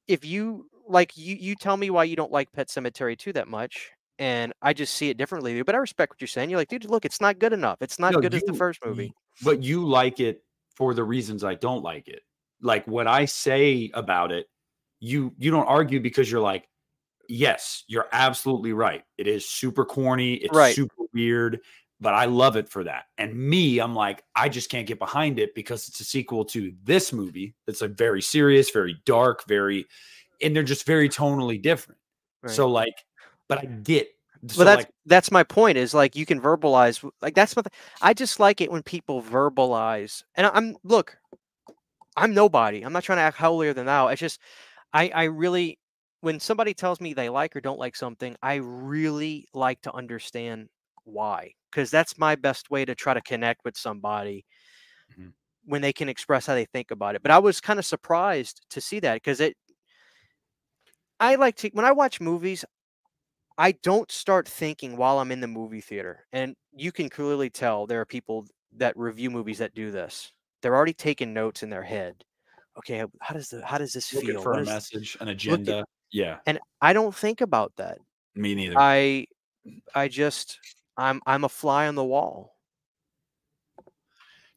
if you like you you tell me why you don't like Pet Sematary 2 that much, and I just see it differently. But I respect what you're saying. You're like, dude, look, it's not good enough. It's not No, good as the first movie. But you like it for the reasons I don't like it. Like what I say about it, you you don't argue because you're like, yes, you're absolutely right. It is super corny, it's Right. super weird, but I love it for that. And me, I'm like, I just can't get behind it because it's a sequel to this movie. It's like very serious, very dark, very, and they're just very tonally different. Right. So like, but I get So, But that's like, that's my point. Is like you can verbalize. Like that's what I just like it when people verbalize. And I'm look, I'm nobody. I'm not trying to act holier than thou. It's just I I really when somebody tells me they like or don't like something, I really like to understand why because that's my best way to try to connect with somebody Mhm. when they can express how they think about it. But I was kind of surprised to see that because it I like to when I watch movies, I don't start thinking while I'm in the movie theater. And you can clearly tell there are people that review movies that do this. They're already taking notes in their head. Okay, how does the how does this looking feel? for What a message, an agenda. Yeah, and I don't think about that. me neither. I I just I'm I'm a fly on the wall.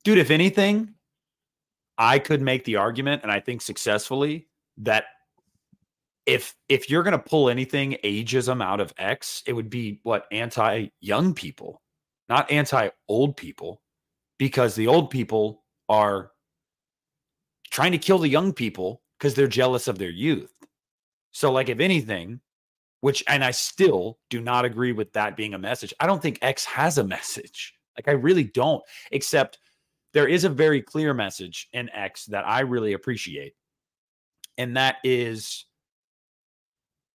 dude if anything i could make the argument and i think successfully that if if you're going to pull anything ageism out of x it would be what anti young people not anti old people because the old people are trying to kill the young people because they're jealous of their youth so like if anything which and i still do not agree with that being a message i don't think x has a message like i really don't except there is a very clear message in X that I really appreciate. And that is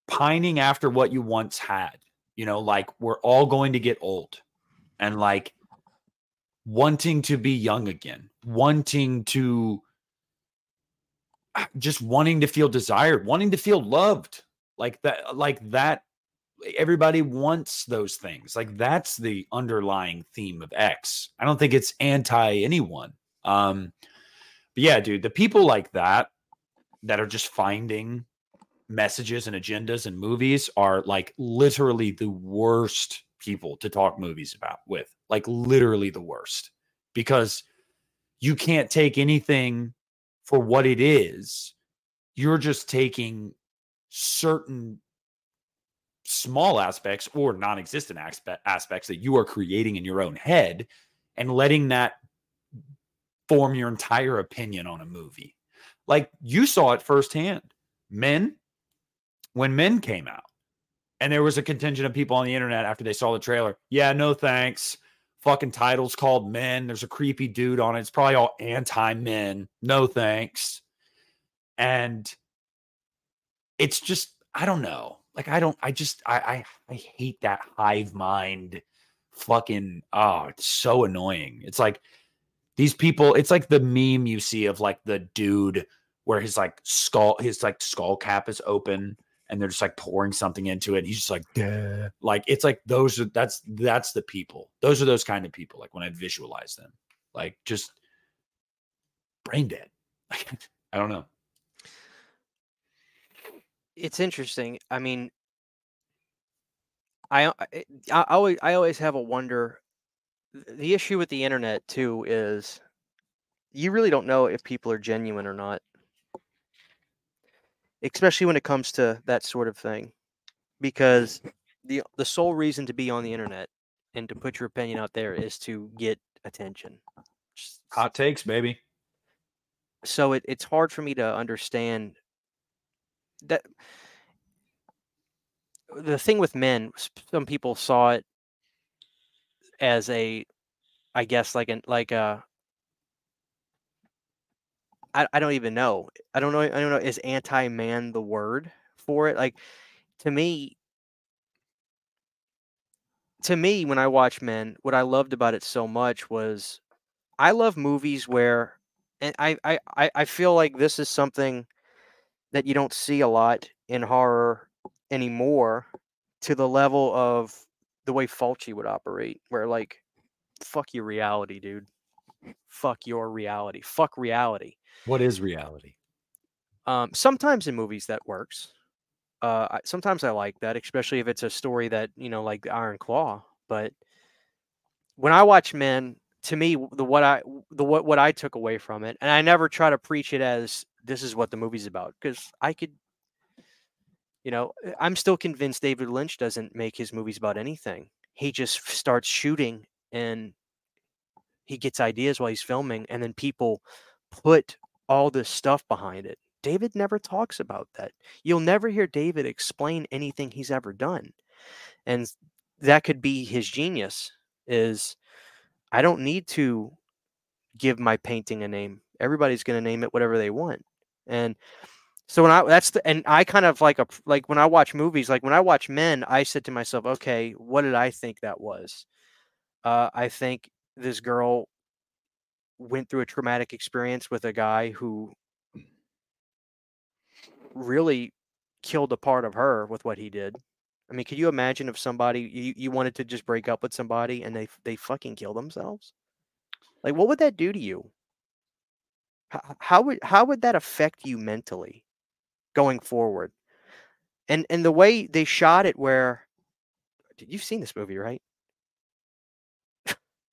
pining after what you once had. You know, like we're all going to get old and like wanting to be young again, wanting to just wanting to feel desired, wanting to feel loved. Like that, like that everybody wants those things. Like that's the underlying theme of X. I don't think it's anti anyone. Um, but yeah, dude, the people like that that are just finding messages and agendas and movies are like literally the worst people to talk movies about with. Like literally the worst. Because you can't take anything for what it is. You're just taking certain small aspects or non-existent aspe- aspects that you are creating in your own head and letting that form your entire opinion on a movie like you saw it firsthand men when men came out and there was a contingent of people on the internet after they saw the trailer yeah no thanks fucking titles called men. There's a creepy dude on it. It's probably all anti-men. No thanks. And it's just i don't know. Like I don't I just I I, I hate that hive mind fucking oh it's so annoying. It's like these people it's like the meme you see of like the dude where his like skull his like skull cap is open and they're just like pouring something into it. And he's just like Duh. like it's like those are that's that's the people. Those are those kind of people like when I visualize them. Like just brain dead. I don't know. It's interesting. I mean, I I, I always I always have a wonder. The issue with the internet too is you really don't know if people are genuine or not, especially when it comes to that sort of thing, because mm-hmm. the the sole reason to be on the internet and to put your opinion out there is to get attention. Hot takes, baby. so it, it's hard for me to understand that the thing with men some people saw it as a i guess like an like a I, I don't even know i don't know i don't know is anti-man the word for it like to me to me when i watch men what i loved about it so much was i love movies where and I, I I I feel like this is something that you don't see a lot in horror anymore to the level of the way Fulci would operate, where like, fuck your reality, dude. Fuck your reality. Fuck reality. What is reality? Um, sometimes in movies that works. Uh, sometimes I like that, especially if it's a story that you know, like the Iron Claw. But when I watch Men, to me, the what I the what what I took away from it, and I never try to preach it as this is what the movie's about, because I could, you know, uh, I'm still convinced David Lynch doesn't make his movies about anything. He just starts shooting and he gets ideas while he's filming, and then people put all this stuff behind it. David never talks about that. You'll never hear David explain anything he's ever done. And that could be his genius is I don't need to give my painting a name. Everybody's going to name it whatever they want. And so when I that's the and I kind of like a like when I watch movies, like when I watch Men, I said to myself, okay, what did I think that was? Uh, I think this girl went through a traumatic experience with a guy who mm. really killed a part of her with what he did. I mean, could you imagine if somebody you, you wanted to just break up with somebody and they they fucking kill themselves? Like, what would that do to you? How, how would how would that affect you mentally? going forward. And and the way they shot it where did you've seen this movie, right?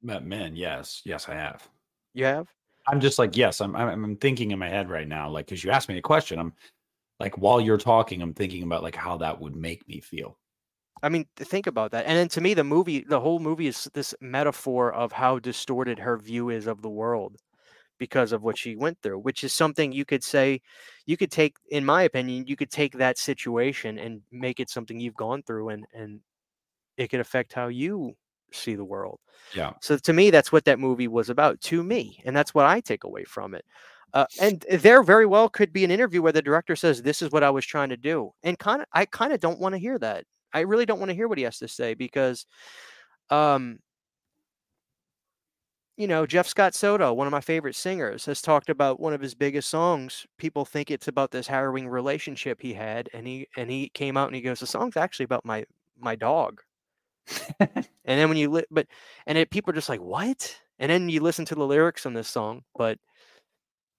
Met Men, yes. Yes, I have. You have? I'm just like, yes, I'm I'm, I'm thinking in my head right now, like, because you asked me a question, I'm like, while you're talking, I'm thinking about like how that would make me feel. I mean, think about that. And then to me, the movie, the whole movie is this metaphor of how distorted her view is of the world because of what she went through, which is something you could say, you could take, in my opinion, you could take that situation and make it something you've gone through and, and it could affect how you see the world. Yeah. So to me, that's what that movie was about to me. And that's what I take away from it. Uh, and there very well could be an interview where the director says, this is what I was trying to do. And kind of, I kind of don't want to hear that. I really don't want to hear what he has to say because, um, you know, Jeff Scott Soto, one of my favorite singers, has talked about one of his biggest songs. People think it's about this harrowing relationship he had, and he and he came out and he goes, "The song's actually about my my dog." and then when you li- but and it, people are just like, "What?" And then you listen to the lyrics on this song, but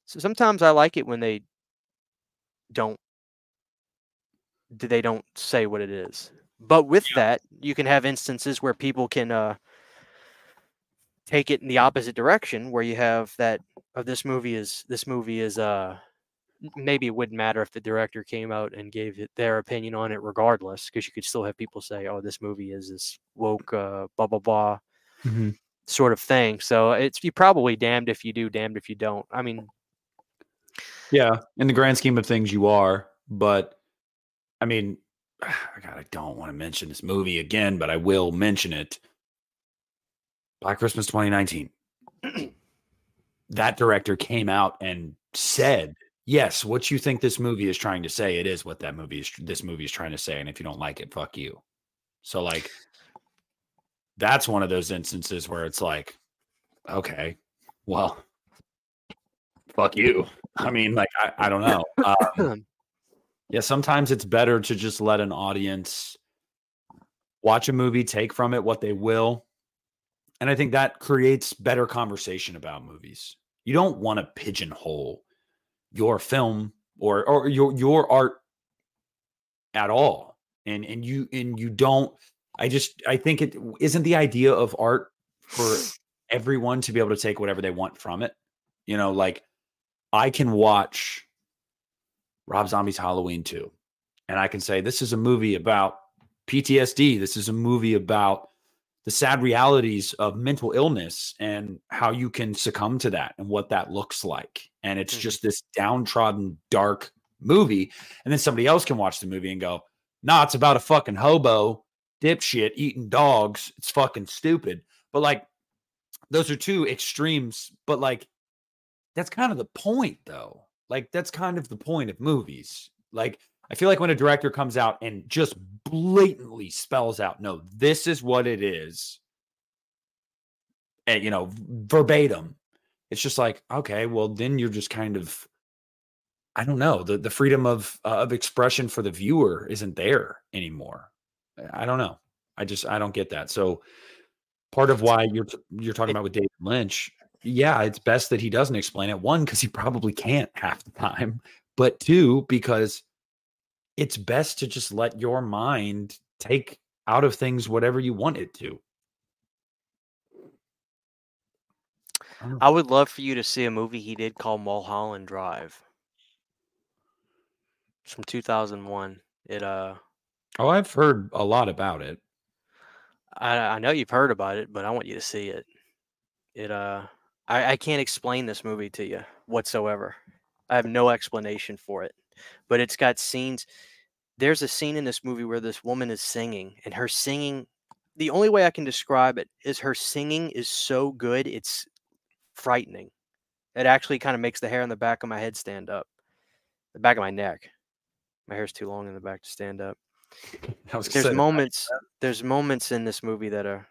so sometimes I like it when they don't they don't say what it is. But with that, you can have instances where people can uh take it in the opposite direction where you have that oh, this movie is this movie is uh maybe it wouldn't matter if the director came out and gave it their opinion on it regardless because you could still have people say oh this movie is this woke uh blah blah blah mm-hmm. sort of thing so it's you probably damned if you do damned if you don't i mean yeah in the grand scheme of things you are but i mean god i don't want to mention this movie again but i will mention it Black Christmas 2019. that director came out and said, "Yes, what you think this movie is trying to say, it is what that movie is. This movie is trying to say, and if you don't like it, fuck you." So like, that's one of those instances where it's like, okay, well, fuck you. I mean, like, I, I don't know. Um, yeah, sometimes it's better to just let an audience watch a movie, take from it what they will, and I think that creates better conversation about movies. You don't want to pigeonhole your film or or your your art at all. And and you and you don't I just I think it isn't the idea of art for everyone to be able to take whatever they want from it. You know, like I can watch Rob Zombie's Halloween 2 and I can say this is a movie about PTSD. This is a movie about the sad realities of mental illness and how you can succumb to that and what that looks like. And it's mm-hmm. just this downtrodden, dark movie. And then somebody else can watch the movie and go, nah, it's about a fucking hobo dipshit eating dogs. It's fucking stupid. But like, those are two extremes. But like, that's kind of the point, though. Like, that's kind of the point of movies. Like, I feel like when a director comes out and just blatantly spells out, no, this is what it is, and you know, verbatim, it's just like, okay, well, then you're just kind of, I don't know, the the freedom of uh, of expression for the viewer isn't there anymore. I don't know. I just I don't get that. So part of why you're you're talking about with David Lynch, yeah, it's best that he doesn't explain it. One, because he probably can't half the time, but two, because it's best to just let your mind take out of things whatever you want it to. I would love for you to see a movie he did called Mulholland Drive. It's from 2001. It uh Oh, I've heard a lot about it. I I know you've heard about it, but I want you to see it. It uh I, I can't explain this movie to you whatsoever. I have no explanation for it but it's got scenes. There's a scene in this movie where this woman is singing, and her singing the only way I can describe it is her singing is so good, it's frightening. It actually kind of makes the hair on the back of my head stand up, the back of my neck. My hair's too long in the back to stand up. There's moments. There's moments in this movie that are.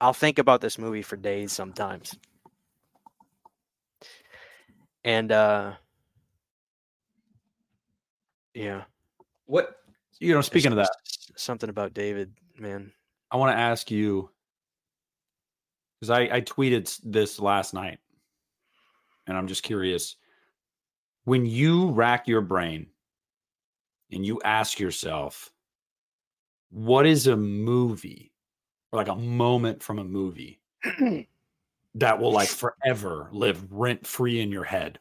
I'll think about this movie for days sometimes. And uh yeah. What you know, speaking There's of that, something about David, man. I want to ask you because I, I tweeted this last night, and I'm just curious. When you rack your brain and you ask yourself, what is a movie or like a moment from a movie that will like forever live rent free in your head?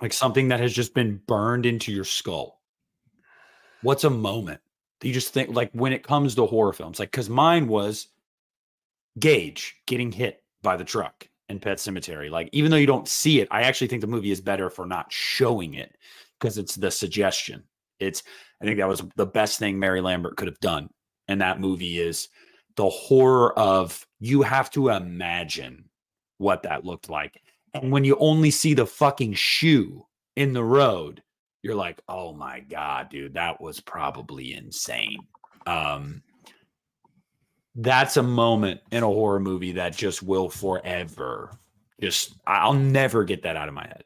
Like something that has just been burned into your skull. What's a moment? that You just think like when it comes to horror films, like because mine was Gage getting hit by the truck in Pet Sematary. Like, even though you don't see it, I actually think the movie is better for not showing it because it's the suggestion. It's, I think that was the best thing Mary Lambert could have done. And that movie is the horror of you have to imagine what that looked like. And when you only see the fucking shoe in the road, you're like, oh my God, dude, that was probably insane. Um, that's a moment in a horror movie that just will forever just I'll never get that out of my head.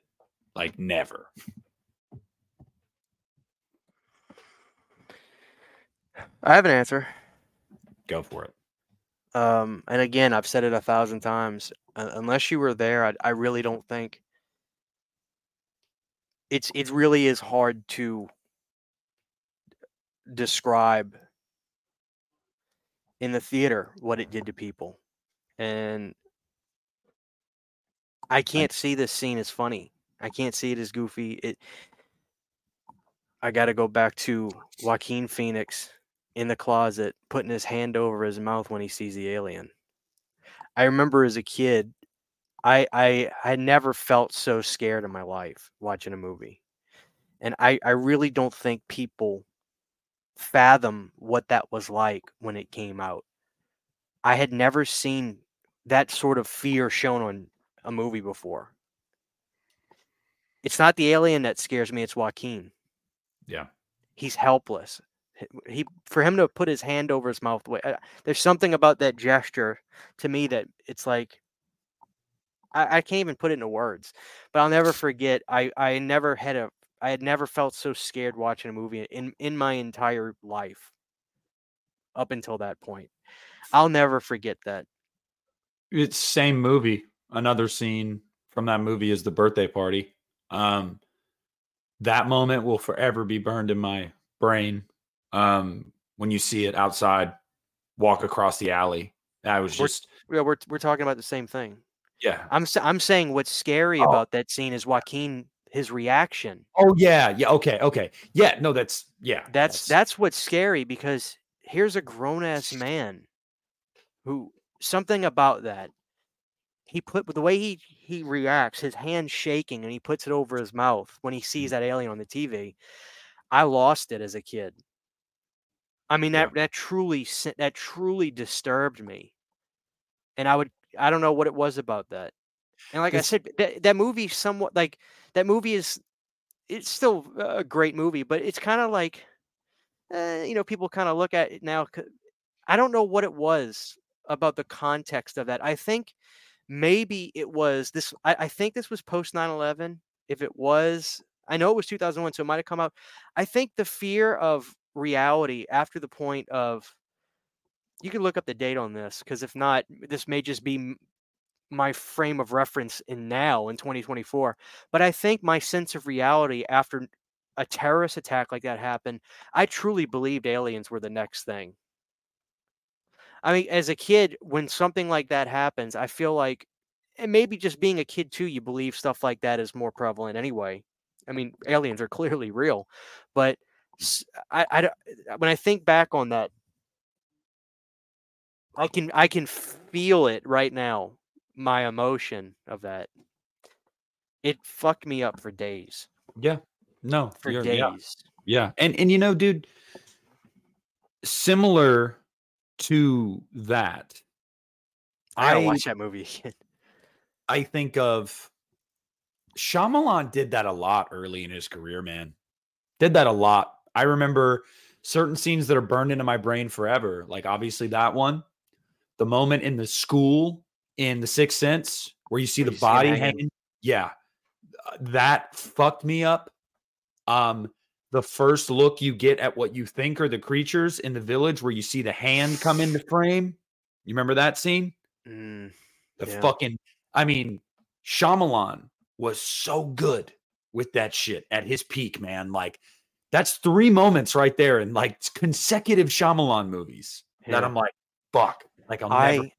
Like never. I have an answer. Go for it. Um, and again, I've said it a thousand times. Uh, unless you were there, I, I really don't think it's it really is hard to describe in the theater what it did to people, and I can't see this scene as funny. I can't see it as goofy. It. I got to go back to Joaquin Phoenix in the closet putting his hand over his mouth when he sees the alien. I remember as a kid, I I I never felt so scared in my life watching a movie. And I I really don't think people fathom what that was like when it came out. I had never seen that sort of fear shown on a movie before. It's not the alien that scares me, it's Joaquin. Yeah. He's helpless. He for him to put his hand over his mouth. uh, There's something about that gesture to me that it's like I, I can't even put it into words. But I'll never forget. I I never had a I had never felt so scared watching a movie in in my entire life. Up until that point, I'll never forget that. It's same movie. Another scene from that movie is the birthday party. Um that moment will forever be burned in my brain. Um when you see it outside, walk across the alley. That was We're- just Yeah, we're we're talking about the same thing. yeah. I'm I'm saying what's scary Oh. about that scene is Joaquin his reaction. Oh yeah, yeah, okay, okay. Yeah, no, that's yeah. That's that's what's scary because here's a grown ass man who something about that he put the way he he reacts, his hand shaking, and he puts it over his mouth when he Mm. sees that alien on the TV. I lost it as a kid. I mean that that truly that truly disturbed me, and I would I don't know what it was about that. And like I said, that that movie somewhat like that movie is it's still a great movie, but it's kind of like uh, you know people kind of look at it now. I don't know what it was about the context of that. I think maybe it was this. I, I think this was post 9/11. If it was, I know it was 2001, so it might have come out. I think the fear of reality after the point of you can look up the date on this because if not, this may just be my frame of reference in now in 2024. But I think my sense of reality after a terrorist attack like that happened, I truly believed aliens were the next thing. I mean, as a kid, when something like that happens, I feel like, and maybe just being a kid too, you believe stuff like that is more prevalent anyway. I mean, aliens are clearly real, but I, I when I think back on that, I can I can feel it right now. My emotion of that, it fucked me up for days. yeah. No, For days. yeah. Yeah. And and you know, dude, similar to that, I I watch that movie again. I think of Shyamalan did that a lot early in his career, man. Did that a lot. I remember certain scenes that are burned into my brain forever. Like obviously that one, the moment in the school in The Sixth Sense where you see Where the you body hanging. hanging. Yeah, uh, that fucked me up. Um, the first look you get at what you think are the creatures in the village, where you see the hand come into frame. You remember that scene? Mm, The Yeah. fucking, I mean, Shyamalan was so good with that shit at his peak, man. Like, that's three moments right there in like consecutive Shyamalan movies that I'm like, fuck. Like, I'll never. I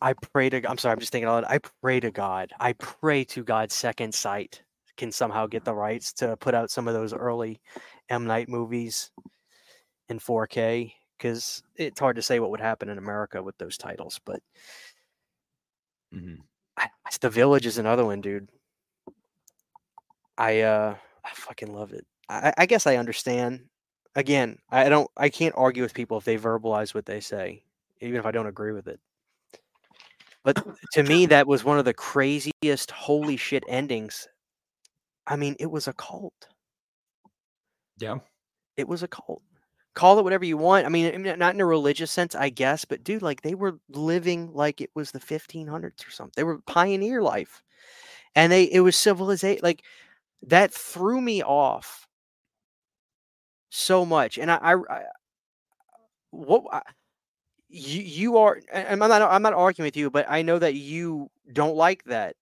I pray to I'm sorry, I'm just thinking out. I pray to God. I pray to God Second Sight can somehow get the rights to put out some of those early M Night movies in 4K because it's hard to say what would happen in America with those titles. But Mhm. I, I- The Village is another one, dude. I uh I fucking love it. I, I guess I understand. Again, I don't I can't argue with people if they verbalize what they say, even if I don't agree with it. But to me, that was one of the craziest holy shit endings. I mean, it was a cult. Yeah. It was a cult. Call it whatever you want. I mean, I mean, not in a religious sense, I guess, but dude, like they were living like it was the 1500s or something. They were pioneer life, and they it was civilization. Like that threw me off so much. And I, I, I what I, you you are, and I'm not I'm not arguing with you, but I know that you don't like that.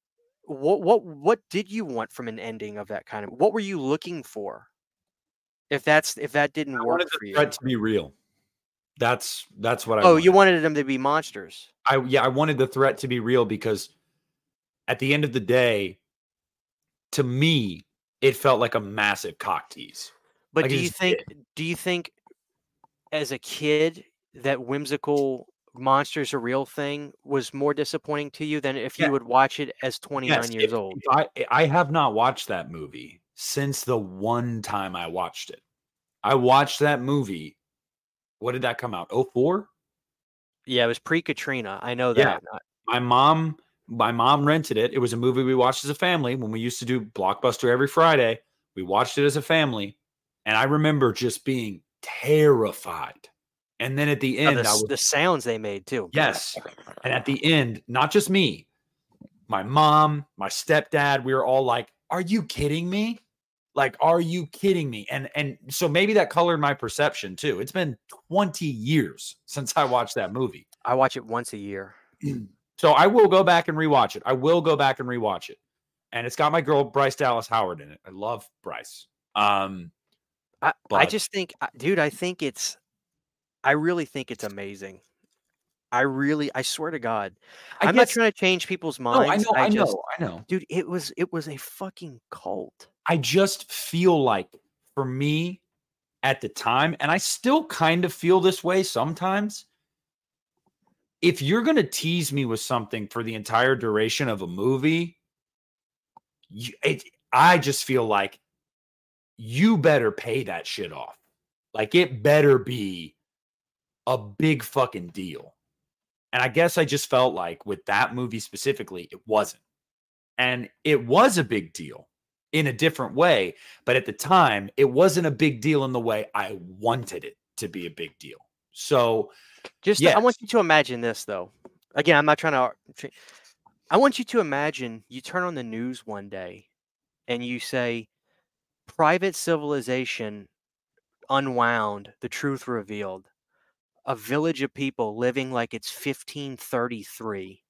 What what what did you want from an ending of that kind of? What were you looking for? If that's if that didn't I work wanted for the you. threat to be real. That's that's what I. Oh, wanted. you wanted them to be monsters. I yeah, I wanted the threat to be real because at the end of the day, to me, it felt like a massive cock tease. But Like, do you think do you think as a kid that whimsical monsters are real thing was more disappointing to you than if Yeah. you would watch it as 29 Yes, years if- old? if I I have not watched that movie since the one time I watched it. I watched that movie. What did that come out? 04? Yeah, it was pre Katrina. I know that. Not- my mom my mom rented it. It was a movie we watched as a family when we used to do Blockbuster every Friday. We watched it as a family, and I remember just being terrified. And then at the oh, end, the, I s- was the sounds they made too. yes, and at the end, not just me, my mom, my stepdad, we were all like, "Are you kidding me? Like, are you kidding me?" And and so maybe that colored my perception too. It's been twenty years since I watched that movie. I watch it once a year. So I will go back and rewatch it. I will go back and rewatch it. And it's got my girl Bryce Dallas Howard in it. I love Bryce. Um I, I just think, uh, dude, I think it's, I really think it's amazing. I really, I swear to God, I I'm not trying to change people's No, I minds. know, I, just, know, I know. dude, it was, it was a fucking cult. I just feel like for me at the time, and I still kind of feel this way sometimes. If you're going to tease me with something for the entire duration of a movie, you, it, I just feel like you better pay that shit off. Like it better be a big fucking deal. And I guess I just felt like with that movie specifically, it wasn't. And it was a big deal in a different way. But at the time, it wasn't a big deal in the way I wanted it to be a big deal. So Just, I want you to imagine this though. Again, I'm not trying to. I want you to imagine you turn on the news one day, and you say, "Private civilization unwound, the truth revealed, a village of people living like it's 1533."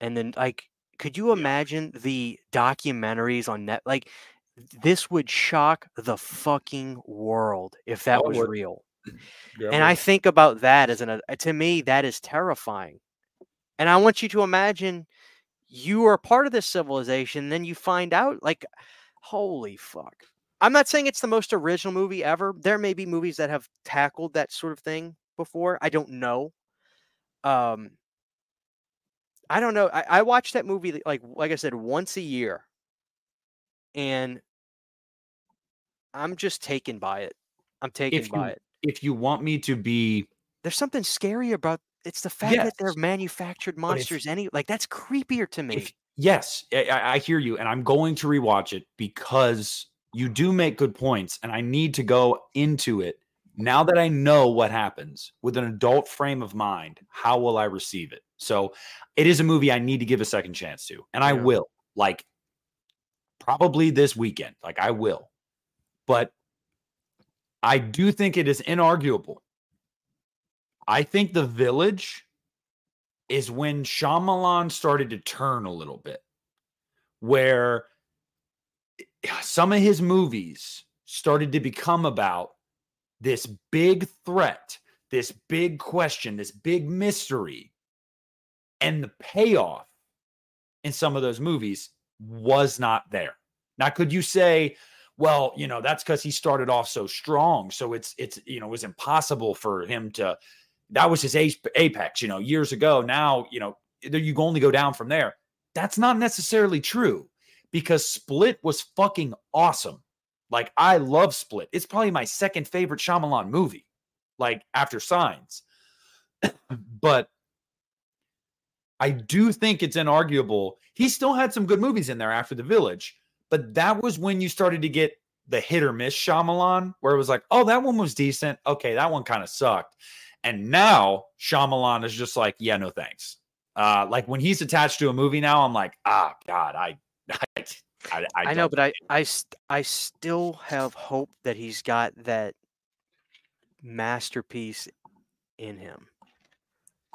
And then, like, could you imagine the documentaries on net? Like, this would shock the fucking world if that Oh, was real. And I think about that as an uh, to me that is terrifying. And I want you to imagine you are part of this civilization, then you find out like holy fuck. I'm not saying it's the most original movie ever. There may be movies that have tackled that sort of thing before. I don't know. Um I don't know. I, I watch that movie like like I said once a year. And I'm just taken by it. I'm taken if by you it. if you want me to be There's something scary about it's the fact that they're Yes. manufactured if- monsters. Any like that's creepier to me. if yes, I, I hear you, and I'm going to rewatch it because you do make good points, and I need to go into it now that I know what happens with an adult frame of mind. How will I receive it? So, it is a movie I need to give a second chance to, and I Yeah. will. Like, probably this weekend. Like, I will, but I do think it is inarguable. I think The Village is when Shyamalan started to turn a little bit, where eh, some of his movies started to become about this big threat, this big question, this big mystery, and the payoff in some of those movies was not there. Now, could you say, well, you know, that's because he started off so strong, so it's it's you know it was impossible for him to. That was his apex, you know, years ago. Now, you know, you only go down from there. That's not necessarily true because Split was fucking awesome. Like I love Split. It's probably my second favorite Shyamalan movie, like after Signs. but I do think it's inarguable. He still had some good movies in there after The Village, but that was when you started to get the hit or miss Shyamalan, where it was like, oh, that one was decent. Okay, that one kind of sucked. And now Shyamalan is just like, yeah, no thanks. Uh, like when he's attached to a movie now, I'm like, ah, God, I, I, I, I, know, but I, I, I still have hope that he's got that masterpiece in him.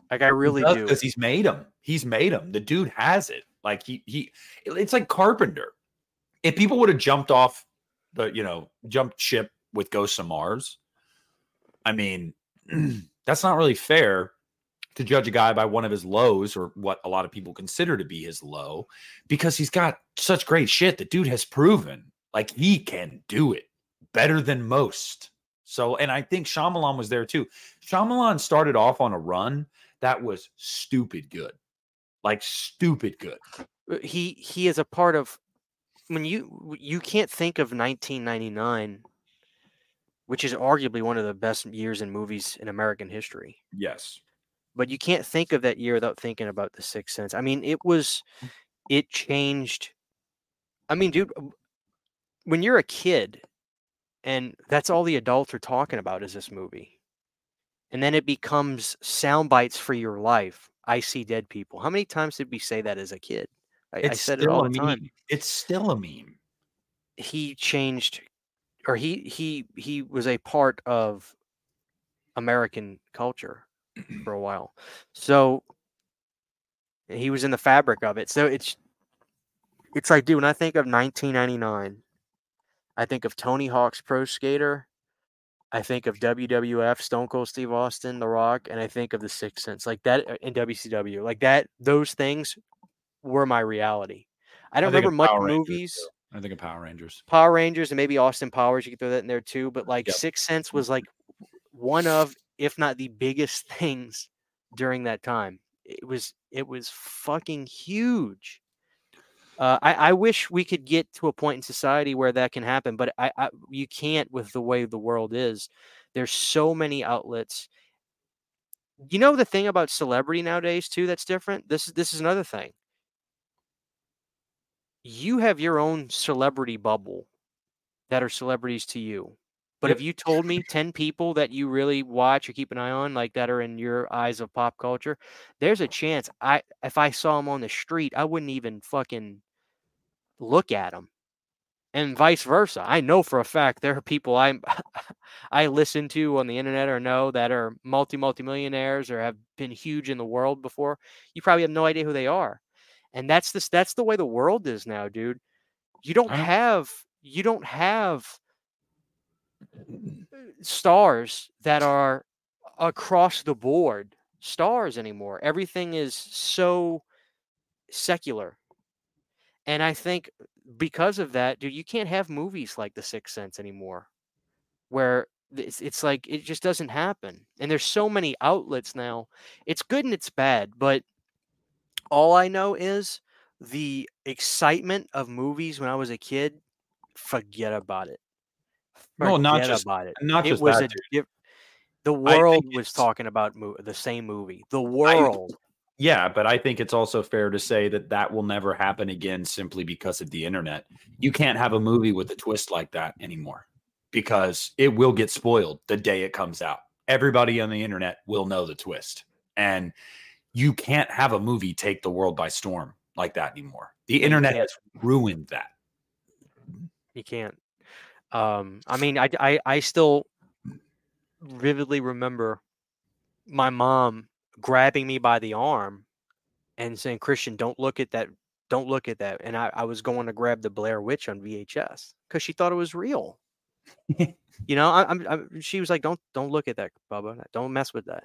Like I really do. because he's made him. He's made him. The dude has it. Like he, he, it's like Carpenter. If people would have jumped off the, you know, jumped ship with Ghosts of Mars, I mean, that's not really fair to judge a guy by one of his lows or what a lot of people consider to be his low because he's got such great shit. The dude has proven like he can do it better than most. So, and I think Shyamalan was there too. Shyamalan started off on a run that was stupid good, like stupid good. Uh, he he is a part of when you you can't think of 1999 which is arguably one of the best years in movies in American history Yes. but you can't think of that year without thinking about the sixth sense i mean it was mm. it changed i mean dude when you're a kid and that's all the adults are talking about is this movie and then it becomes sound bites for your life i see dead people how many times did we say that as a kid i, I said it all the time. It's still a meme. he changed or he he he was a part of american culture for a while. So he was in the fabric of it. So it's it's like dude when i think of 1999 i think of tony hawk's pro skater i think of wwf stone cold steve austin the rock and i think of the sixth sense like that uh, in wcw like that those things were my reality. I don't of remember much movies too. I think of Power Rangers. Power Rangers and maybe Austin Powers. You could throw that in there too. But like Yep. Sixth Sense was like one of, if not the biggest things during that time. It was it was fucking huge. Uh, I, I wish we could get to a point in society where that can happen, but I, I you can't with the way the world is. There's so many outlets. You know the thing about celebrity nowadays too that's different. This is this is another thing. You have your own celebrity bubble that are celebrities to you. But Yep. if you told me 10 people that you really watch or keep an eye on, like that are in your eyes of pop culture, there's a chance I if I saw them on the street, I wouldn't even fucking look at them. And vice versa. I know for a fact there are people I I listen to on the internet or know that are multi multi millionaires or have been huge in the world before. You probably have no idea who they are. And that's this that's the way the world is now, dude. You don't have you don't have uh, stars that are across the board stars anymore. Everything is so secular. And I think because of that, dude, you can't have movies like The Sixth Sense anymore, where it's, it's like it just doesn't happen. And there's so many outlets now. It's good and it's bad, but all I know is the excitement of movies when I was a kid. Forget about it. No, not just- about it. Not it just was that, a. The world was talking about mo- the same movie. The world. Yeah, but I think it's also fair to say that that will never happen again simply because of the internet. You can't have a movie with a twist like that anymore because it will get spoiled the day it comes out. Everybody on the internet will know the twist. And you can't have a movie take the world by storm like that anymore. The internet has ruined that. You can't. Um, I mean, I, I, I still vividly remember my mom grabbing me by the arm and saying, Christian, don't look at that. Don't look at that. And I, I was going to grab the Blair Witch on VHS because she thought it was real. you know, I, I'm, I'm, she was like, don't, don't look at that, Bubba. Don't mess with that.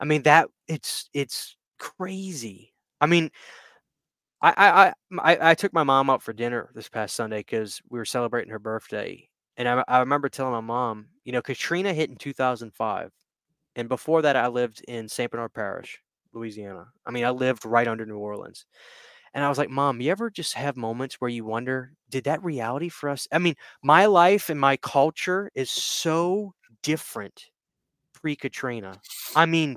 I mean, that it's, it's crazy. I mean, I, I, I, I- took my mom out for dinner this past Sunday because we were celebrating her birthday, and I, I remember telling my mom, you know, Katrina hit in 2005, and before that, I lived in Saint Bernard Parish, Louisiana. I mean, I lived right under New Orleans, and I was like, Mom, you ever just have moments where you wonder, did that reality for us? I mean, my life and my culture is so different pre Katrina. I mean,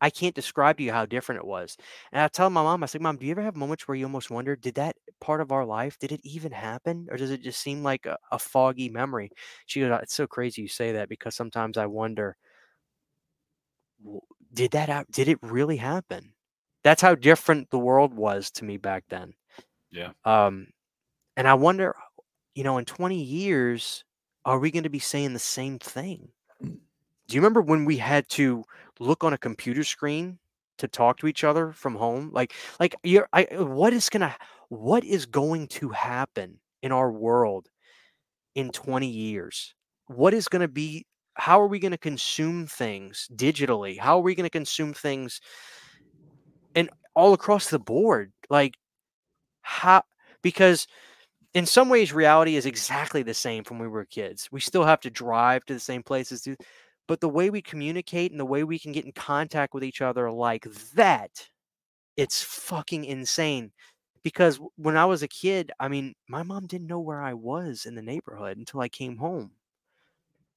I can't describe to you how different it was. And I tell my mom, I said, Mom, do you ever have moments where you almost wonder, did that part of our life, did it even happen? Or does it just seem like a, a foggy memory? She goes, uh, It's so crazy you say that because sometimes I wonder, did that did it really happen? That's how different the world was to me back then. Yeah. Um, and I wonder, you know, in 20 years, are we going to be saying the same thing? Do you remember when we had to look on a computer screen to talk to each other from home? Like, like you're, I, uh, what is gonna, what is going to happen in our world in 20 years? What is going to be? How are we going to consume things digitally? How are we going to consume things and all across the board? Like, how? Because in some ways, reality is exactly the same from when we were kids. We still have to drive to the same places, but the way we communicate and the way we can get in contact with each other like that it's fucking insane because when i was a kid i mean my mom didn't know where i was in the neighborhood until i came home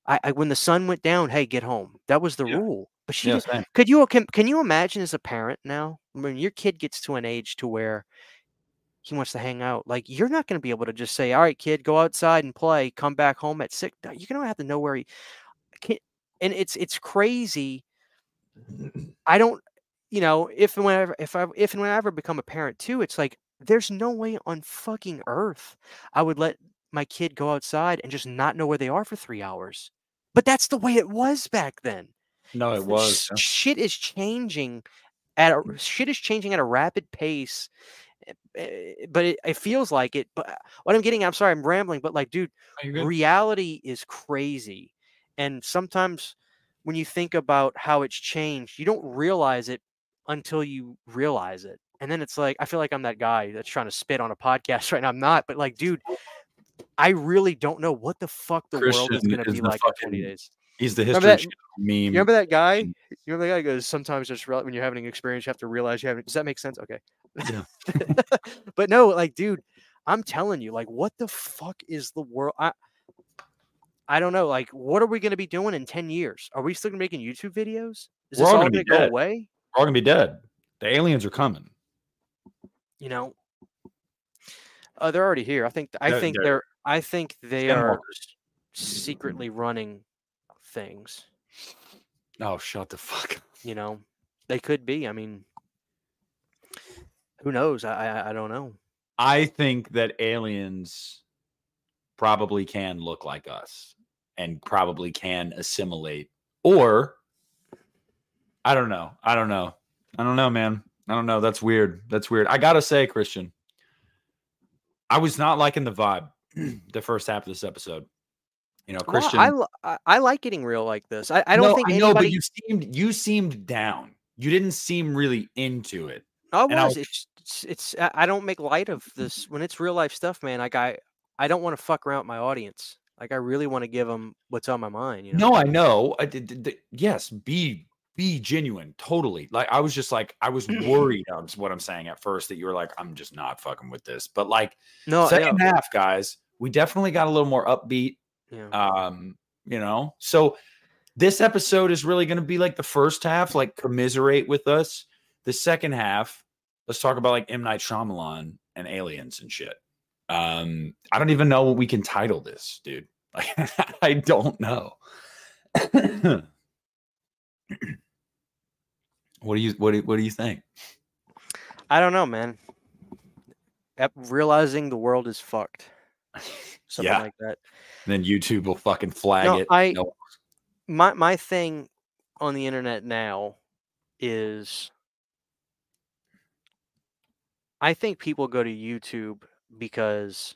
i, I when the sun went down hey get home that was the Yeah. rule but she Yeah, same. could you can, can you imagine as a parent now when your kid gets to an age to where he wants to hang out like you're not going to be able to just say all right kid go outside and play come back home at six you're going to have to know where he can and it's it's crazy i don't you know if and whenever if i if and when i ever become a parent too it's like there's no way on fucking earth i would let my kid go outside and just not know where they are for three hours but that's the way it was back then No, it was. sh- shit is changing at a shit is changing at a rapid pace eh, eh, but it, it feels like it but what i'm getting i'm sorry i'm rambling but like dude yeah. Reality is crazy and sometimes when you think about how it's changed you don't realize it until you realize it and then it's like i feel like i'm that guy that's trying to spit on a podcast right now i'm not but like dude i really don't know what the fuck the world is going to be like in 20 days He's the Remember history that- meme. you remember that guy you remember that guy goes sometimes just real- when you're having an experience you have to realize you haven't does that make sense okay Yeah. but no like dude i'm telling you like what the fuck is the world i i don't know like what are we going to be doing in 10 years are we still gonna be making youtube videos is We're this all gonna gonna go dead. away We're all gonna be dead. The aliens are coming. you know uh, they're already here i think i think they're i think they are secretly running things Oh, shut the fuck. up. you know they could be i mean who knows i i, I don't know I think that aliens probably can look like us and probably can assimilate, or I don't know. I don't know. I don't know, man. I don't know. That's weird. That's weird. I gotta say, Christian, I was not liking the vibe the first half of this episode. You know, Christian. I, I I like getting real like this. I, I don't No, think anybody. but you seemed you seemed down. You didn't seem really into it. I and I was. was- It's, it's. I don't make light of this when it's real life stuff, man. Like I I don't want to fuck around with my audience. Like I really want to give them what's on my mind. You know. No, I know. I did, did- did- yes, be be genuine, totally. Like I was just like I was worried. Um, That's what I'm saying at first that you were like I'm just not fucking with this. But like No. second no, half, guys, we definitely got a little more upbeat. Yeah. Um, you know, so this episode is really going to be like the first half, like commiserate with us. The second half, let's talk about like M Night Shyamalan and aliens and shit. Um, I don't even know what we can title this, dude. Like, I don't know. what do you what do, what do you think? I don't know, man. Realizing the world is fucked. Something Yeah. like that. And then YouTube will fucking flag No, it. I- No. my my thing on the internet now is I think people go to YouTube because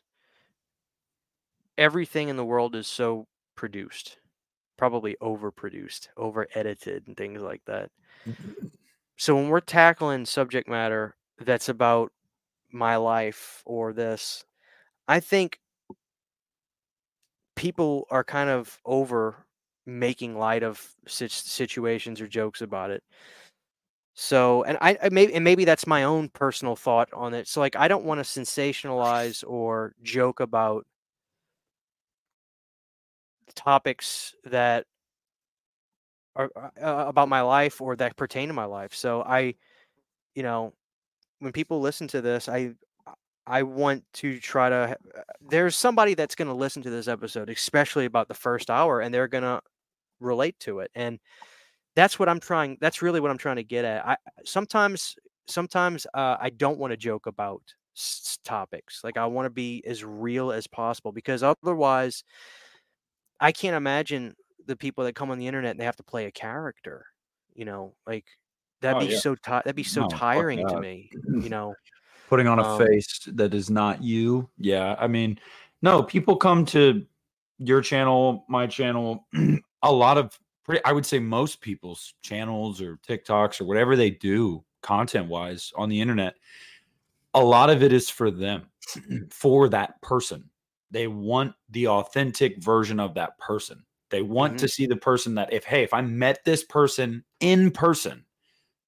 everything in the world is so produced, probably overproduced, over edited and things like that. Mm-hmm. So when we're tackling subject matter that's about my life or this, I think people are kind of over making light of sit- situations or jokes about it. So, and I, I maybe and maybe that's my own personal thought on it. So, like, I don't want to sensationalize or joke about topics that are uh, about my life or that pertain to my life. So, I, you know, when people listen to this, I I want to try to. There's somebody that's going to listen to this episode, especially about the first hour, and they're going to relate to it. And that's what I'm trying. That's really what I'm trying to get at. I sometimes, sometimes uh, I don't want to joke about s- topics. Like I want to be as real as possible because otherwise, I can't imagine the people that come on the internet and they have to play a character. You know, like that'd Oh, be yeah. so ti- that'd be so No, tiring to me. You know. Putting on a Um, face that is not you. Yeah, I mean, no, people come to your channel, my channel, a lot of pretty I would say most people's channels or TikToks or whatever they do content-wise on the internet, a lot of it is for them, for that person. They want the authentic version of that person. They want to see the person that if hey, if I met this person in person,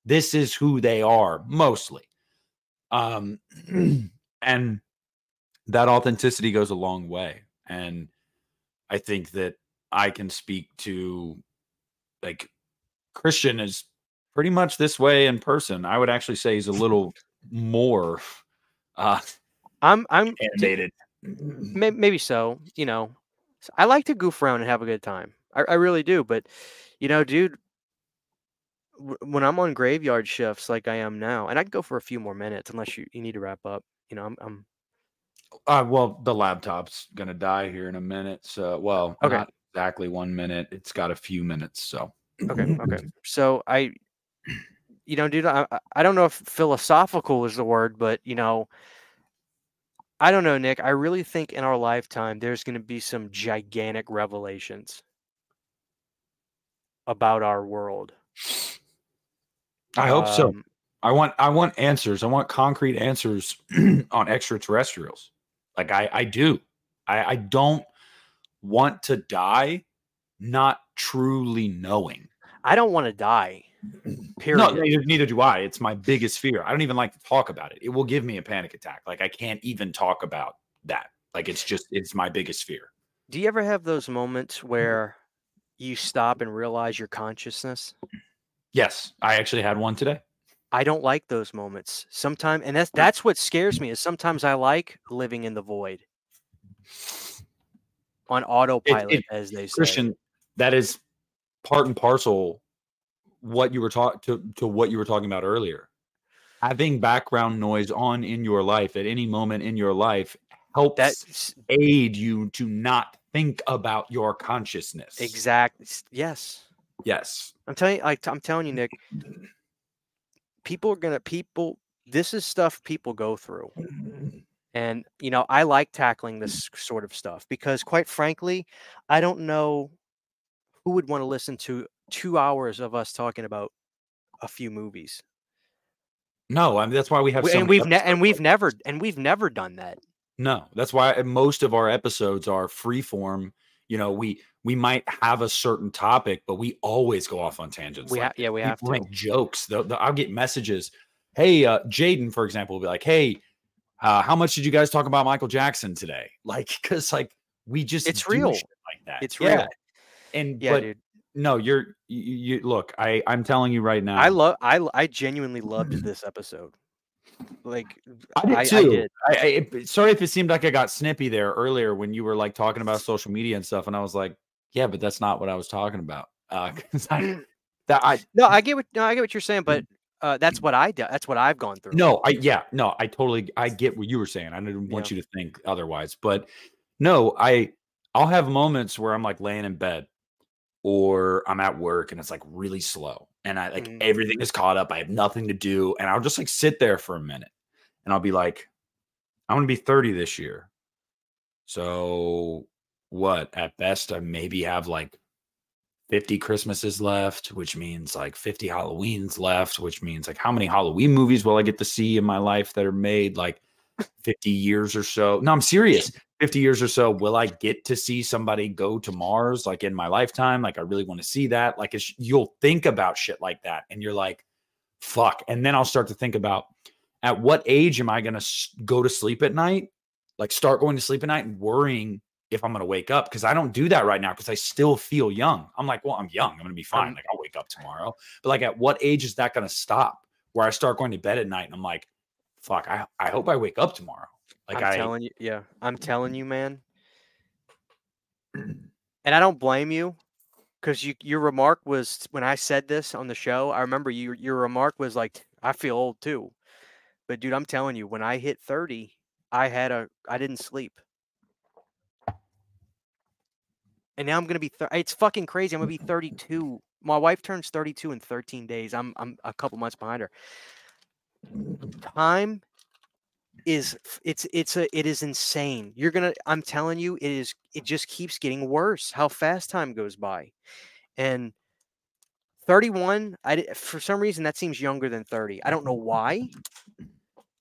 this is who they are mostly um and that authenticity goes a long way and i think that i can speak to like christian is pretty much this way in person i would actually say he's a little more uh I'm I'm animated Maybe, maybe so. You know, I like to goof around and have a good time. I, I really do. But you know, dude, w- when I'm on graveyard shifts like I am now, and I can go for a few more minutes unless you, you need to wrap up. You know, I'm, I'm uh well the laptop's gonna die here in a minute so well Okay. not exactly one minute it's got a few minutes so okay. Okay. So I, you know, dude, I, I- I don't know if philosophical is the word, but you know. I don't know, Nick. I really think in our lifetime there's going to be some gigantic revelations about our world. I hope so Um, I want I want answers. I want concrete answers on extraterrestrials. Like I I do. I I don't want to die not truly knowing. I don't want to die. Period. No, neither, neither do I. It's my biggest fear. I don't even like to talk about it. It will give me a panic attack. Like I can't even talk about that. Like it's just it's my biggest fear. Do you ever have those moments where you stop and realize your consciousness? Yes, I actually had one today. I don't like those moments. Sometimes, and that's that's what scares me. Is sometimes I like living in the void on autopilot, it- as they say. Christian, that is part and parcel what you were talking to to what you were talking about earlier. Having background noise on in your life at any moment in your life helps That's aid you to not think about your consciousness. Exactly. Yes, Yes. I'm telling you. Like I'm telling you, Nick. People are gonna people. This is stuff people go through. And, you know, I like tackling this sort of stuff because, quite frankly, I don't know who would want to listen to two hours of us talking about a few movies. No, I mean that's why we have so and we've ne- and we've never and we've never done that. No, that's why most of our episodes are free form. You know, we we might have a certain topic, but we always go off on tangents. We like ha- yeah, we have to. make jokes. The, the- I'll get messages. Hey, uh, Jaden, for example, will be like, "Hey, uh, how much did you guys talk about Michael Jackson today?" Like, because like we just It's real. shit like that. It's Yeah. real. And Yeah, but dude. no, you're you, you look. I I'm telling you right now. I love. I I genuinely loved this episode. Like I did I, too. I did. I, I sorry if it seemed like I got snippy there earlier when you were like talking about social media and stuff, and I was like, yeah, but that's not what I was talking about. Uh, 'cause I, that I No, I get what. No, I get what you're saying, but uh, that's what I do. That's what I've gone through. no, I yeah, no, I totally I get what you were saying. I didn't want Yeah. you to think otherwise, but no, I I'll have moments where I'm like laying in bed or I'm at work and it's like really slow and I like Mhm. everything is caught up. I have nothing to do and I'll just like sit there for a minute and I'll be like, I'm gonna be 30 this year. So what? At best, I maybe have like 50 Christmases left, which means like 50 Halloweens left, which means like how many Halloween movies will I get to see in my life that are made like 50 years or so? No, I'm serious. 50 years or so, will I get to see somebody go to Mars like in my lifetime? Like, I really want to see that. Like, you'll think about shit like that and you're like, fuck. And then I'll start to think about at what age am I going to go to sleep at night? Like, start going to sleep at night and worrying if I'm going to wake up because I don't do that right now because I still feel young. I'm like, well, I'm young. I'm going to be fine. Like, I'll wake up tomorrow. But like, at what age is that going to stop where I start going to bed at night and I'm like, fuck, I, I hope I wake up tomorrow. Like, I'm I, telling you, yeah, I'm telling you, man. And I don't blame you because you your remark was when I said this on the show. I remember you your remark was like, I feel old too. But dude, I'm telling you, when I hit 30, I had a I didn't sleep. And now I'm gonna be. Th- it's fucking crazy. I'm gonna be 32. My wife turns 32 in 13 days. I'm I'm a couple months behind her. Time is it's it's a it is insane. You're gonna. I'm telling you, it is. It just keeps getting worse. How fast time goes by, and 31. I for some reason that seems younger than 30. I don't know why,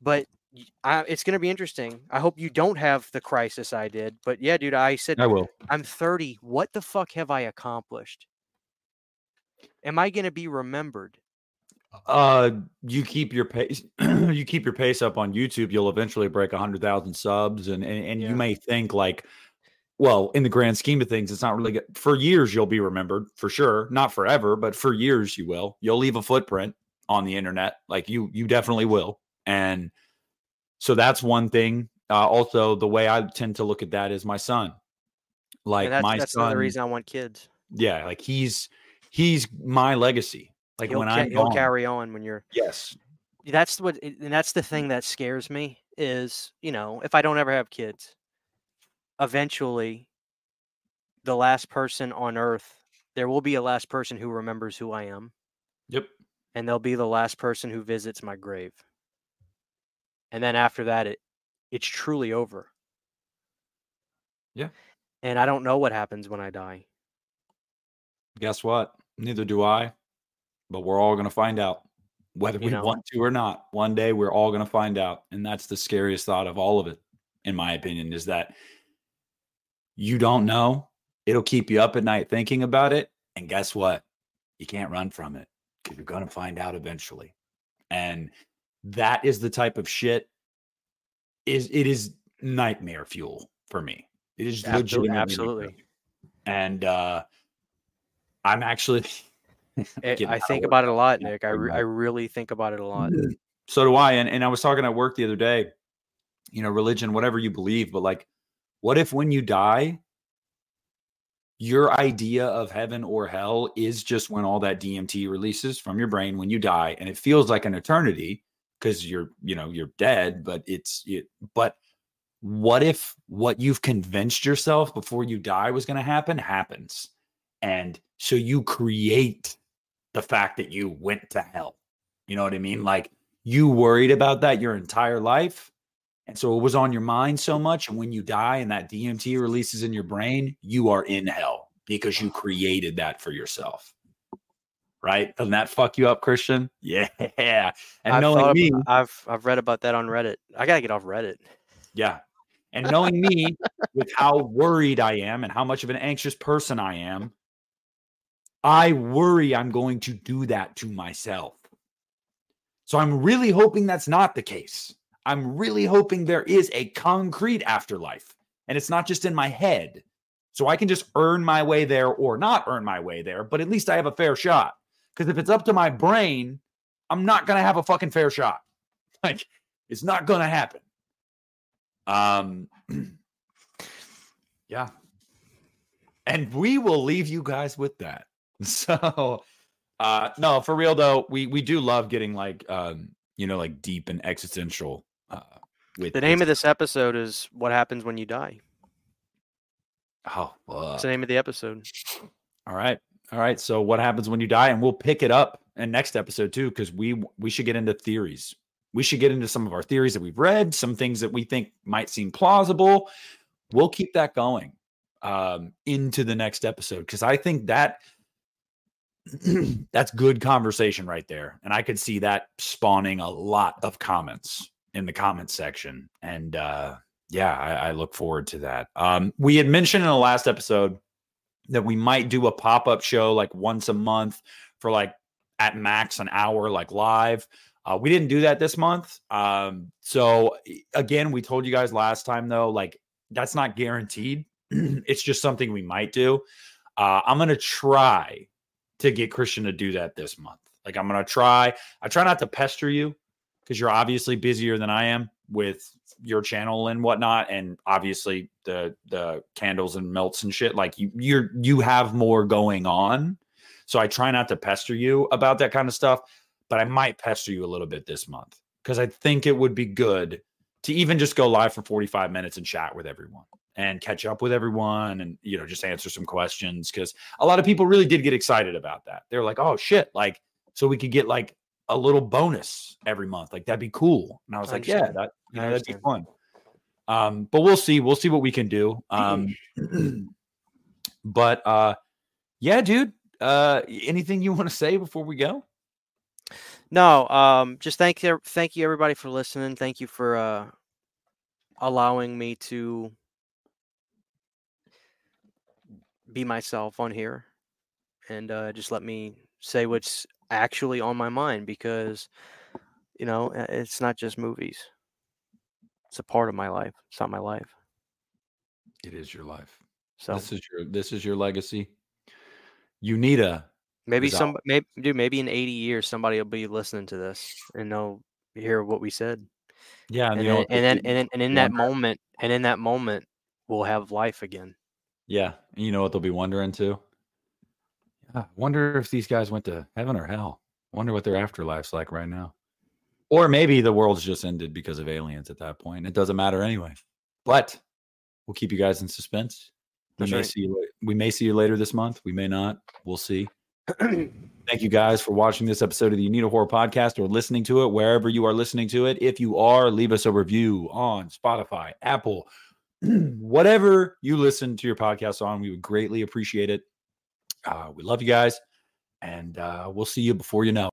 but I, it's gonna be interesting. I hope you don't have the crisis I did. But yeah, dude, I said I will. I'm 30. What the fuck have I accomplished? Am I going to be remembered? Uh, you keep your pace. you keep your pace up on YouTube. You'll eventually break a hundred thousand subs, and and, and Yeah. you may think like, well, in the grand scheme of things, it's not really good. For years, you'll be remembered for sure. Not forever, but for years, you will. You'll leave a footprint on the internet. Like you, you definitely will. And so that's one thing. Uh, also, the way I tend to look at that is my son. Like that's, my that's son, another reason I want kids. yeah, like he's he's my legacy. Like he'll, when ca- I'm gone, carry on when you're. yes, That's what, and that's the thing that scares me is you know if I don't ever have kids, eventually, the last person on Earth, there will be a last person who remembers who I am, yep. and they'll be the last person who visits my grave. And then after that, it it's truly over. Yeah. And I don't know what happens when I die. Guess what? Neither do I. But we're all going to find out whether You we know. want to or not. One day we're all going to find out. And that's the scariest thought of all of it, in my opinion, is that you don't know. It'll keep you up at night thinking about it. And guess what? You can't run from it because you're going to find out eventually. And that is the type of shit is it is nightmare fuel for me. It is Absolute- legitimately absolutely. And uh I'm actually Eh, getting I think about it a lot, Nick. I, re- I really think about it a lot. So do I. And, and I was talking at work the other day, you know, religion, whatever you believe, but like, what if when you die, your idea of heaven or hell is just when all that DMT releases from your brain when you die, and it feels like an eternity because you're, you know, you're dead, but it's it, but what if what you've convinced yourself before you die was going to happen happens? And so you create the fact that you went to hell. You know what I mean? Like you worried about that your entire life. And so it was on your mind so much. And when you die and that DMT releases in your brain, you are in hell because you created that for yourself. Right? Doesn't that fuck you up, Christian? Yeah. And I've, knowing thought me, I've I've read about that on Reddit. I gotta get off Reddit. yeah. And knowing me with how worried I am and how much of an anxious person I am, I worry I'm going to do that to myself. So I'm really hoping that's not the case. I'm really hoping there is a concrete afterlife and it's not just in my head. So I can just earn my way there or not earn my way there, but at least I have a fair shot. Because if it's up to my brain, I'm not going to have a fucking fair shot. Like, it's not going to happen. Um, yeah. And we will leave you guys with that. So, uh, no, for real though, we we do love getting like, um, you know, like deep and existential. Uh, with The name of this episode is "What Happens When You Die." Oh, That's the name of the episode. all right, all right. So, what happens when you die? And we'll pick it up in next episode too, because we we should get into theories. We should get into some of our theories that we've read, some things that we think might seem plausible. We'll keep that going um, into the next episode because I think that that's good conversation right there, and I could see that spawning a lot of comments in the comment section. And uh, yeah, I, I look forward to that. Um, we had mentioned in the last episode that we might do a pop up show like once a month for like at max an hour, like live. Uh, we didn't do that this month. Um, so again, we told you guys last time though, like that's not guaranteed. it's just something we might do. Uh, I'm gonna try to get Christian to do that this month. Like I'm gonna try. I try not to pester you because you're obviously busier than I am with your channel and whatnot, and obviously the the candles and melts and shit. Like you you're you have more going on. So I try not to pester you about that kind of stuff, but I might pester you a little bit this month because I think it would be good to even just go live for 45 minutes and chat with everyone and catch up with everyone and you know just answer some questions because a lot of people really did get excited about that they're like oh shit like so we could get like a little bonus every month like that'd be cool. And i was I like yeah that you know, that'd be fun. Um but we'll see we'll see what we can do. Um but uh yeah dude uh anything you want to say before we go? No, um, just thank you, thank you everybody for listening. Thank you for uh, allowing me to be myself on here, and uh, just let me say what's actually on my mind because you know it's not just movies. It's a part of my life. It's not my life. it is your life So this is your this is your legacy unita maybe is out. some, maybe dude, maybe in eighty years somebody will be listening to this and they'll hear what we said. yeah and you know then, and then and then and in that moment and in that moment we'll have life again Yeah, and you know what they'll be wondering too. I wonder if these guys went to heaven or hell. Wonder what their afterlife's like right now. Or maybe the world's just ended because of aliens at that point. It doesn't matter anyway. But we'll keep you guys in suspense. We That's may right. see you. We may see you later this month. We may not. We'll see. Thank you guys for watching this episode of the You Need a Horror Podcast or listening to it wherever you are listening to it. If you are, leave us a review on Spotify, Apple, whatever you listen to your podcast on. We would greatly appreciate it. Uh, we love you guys, and uh, we'll see you before you know.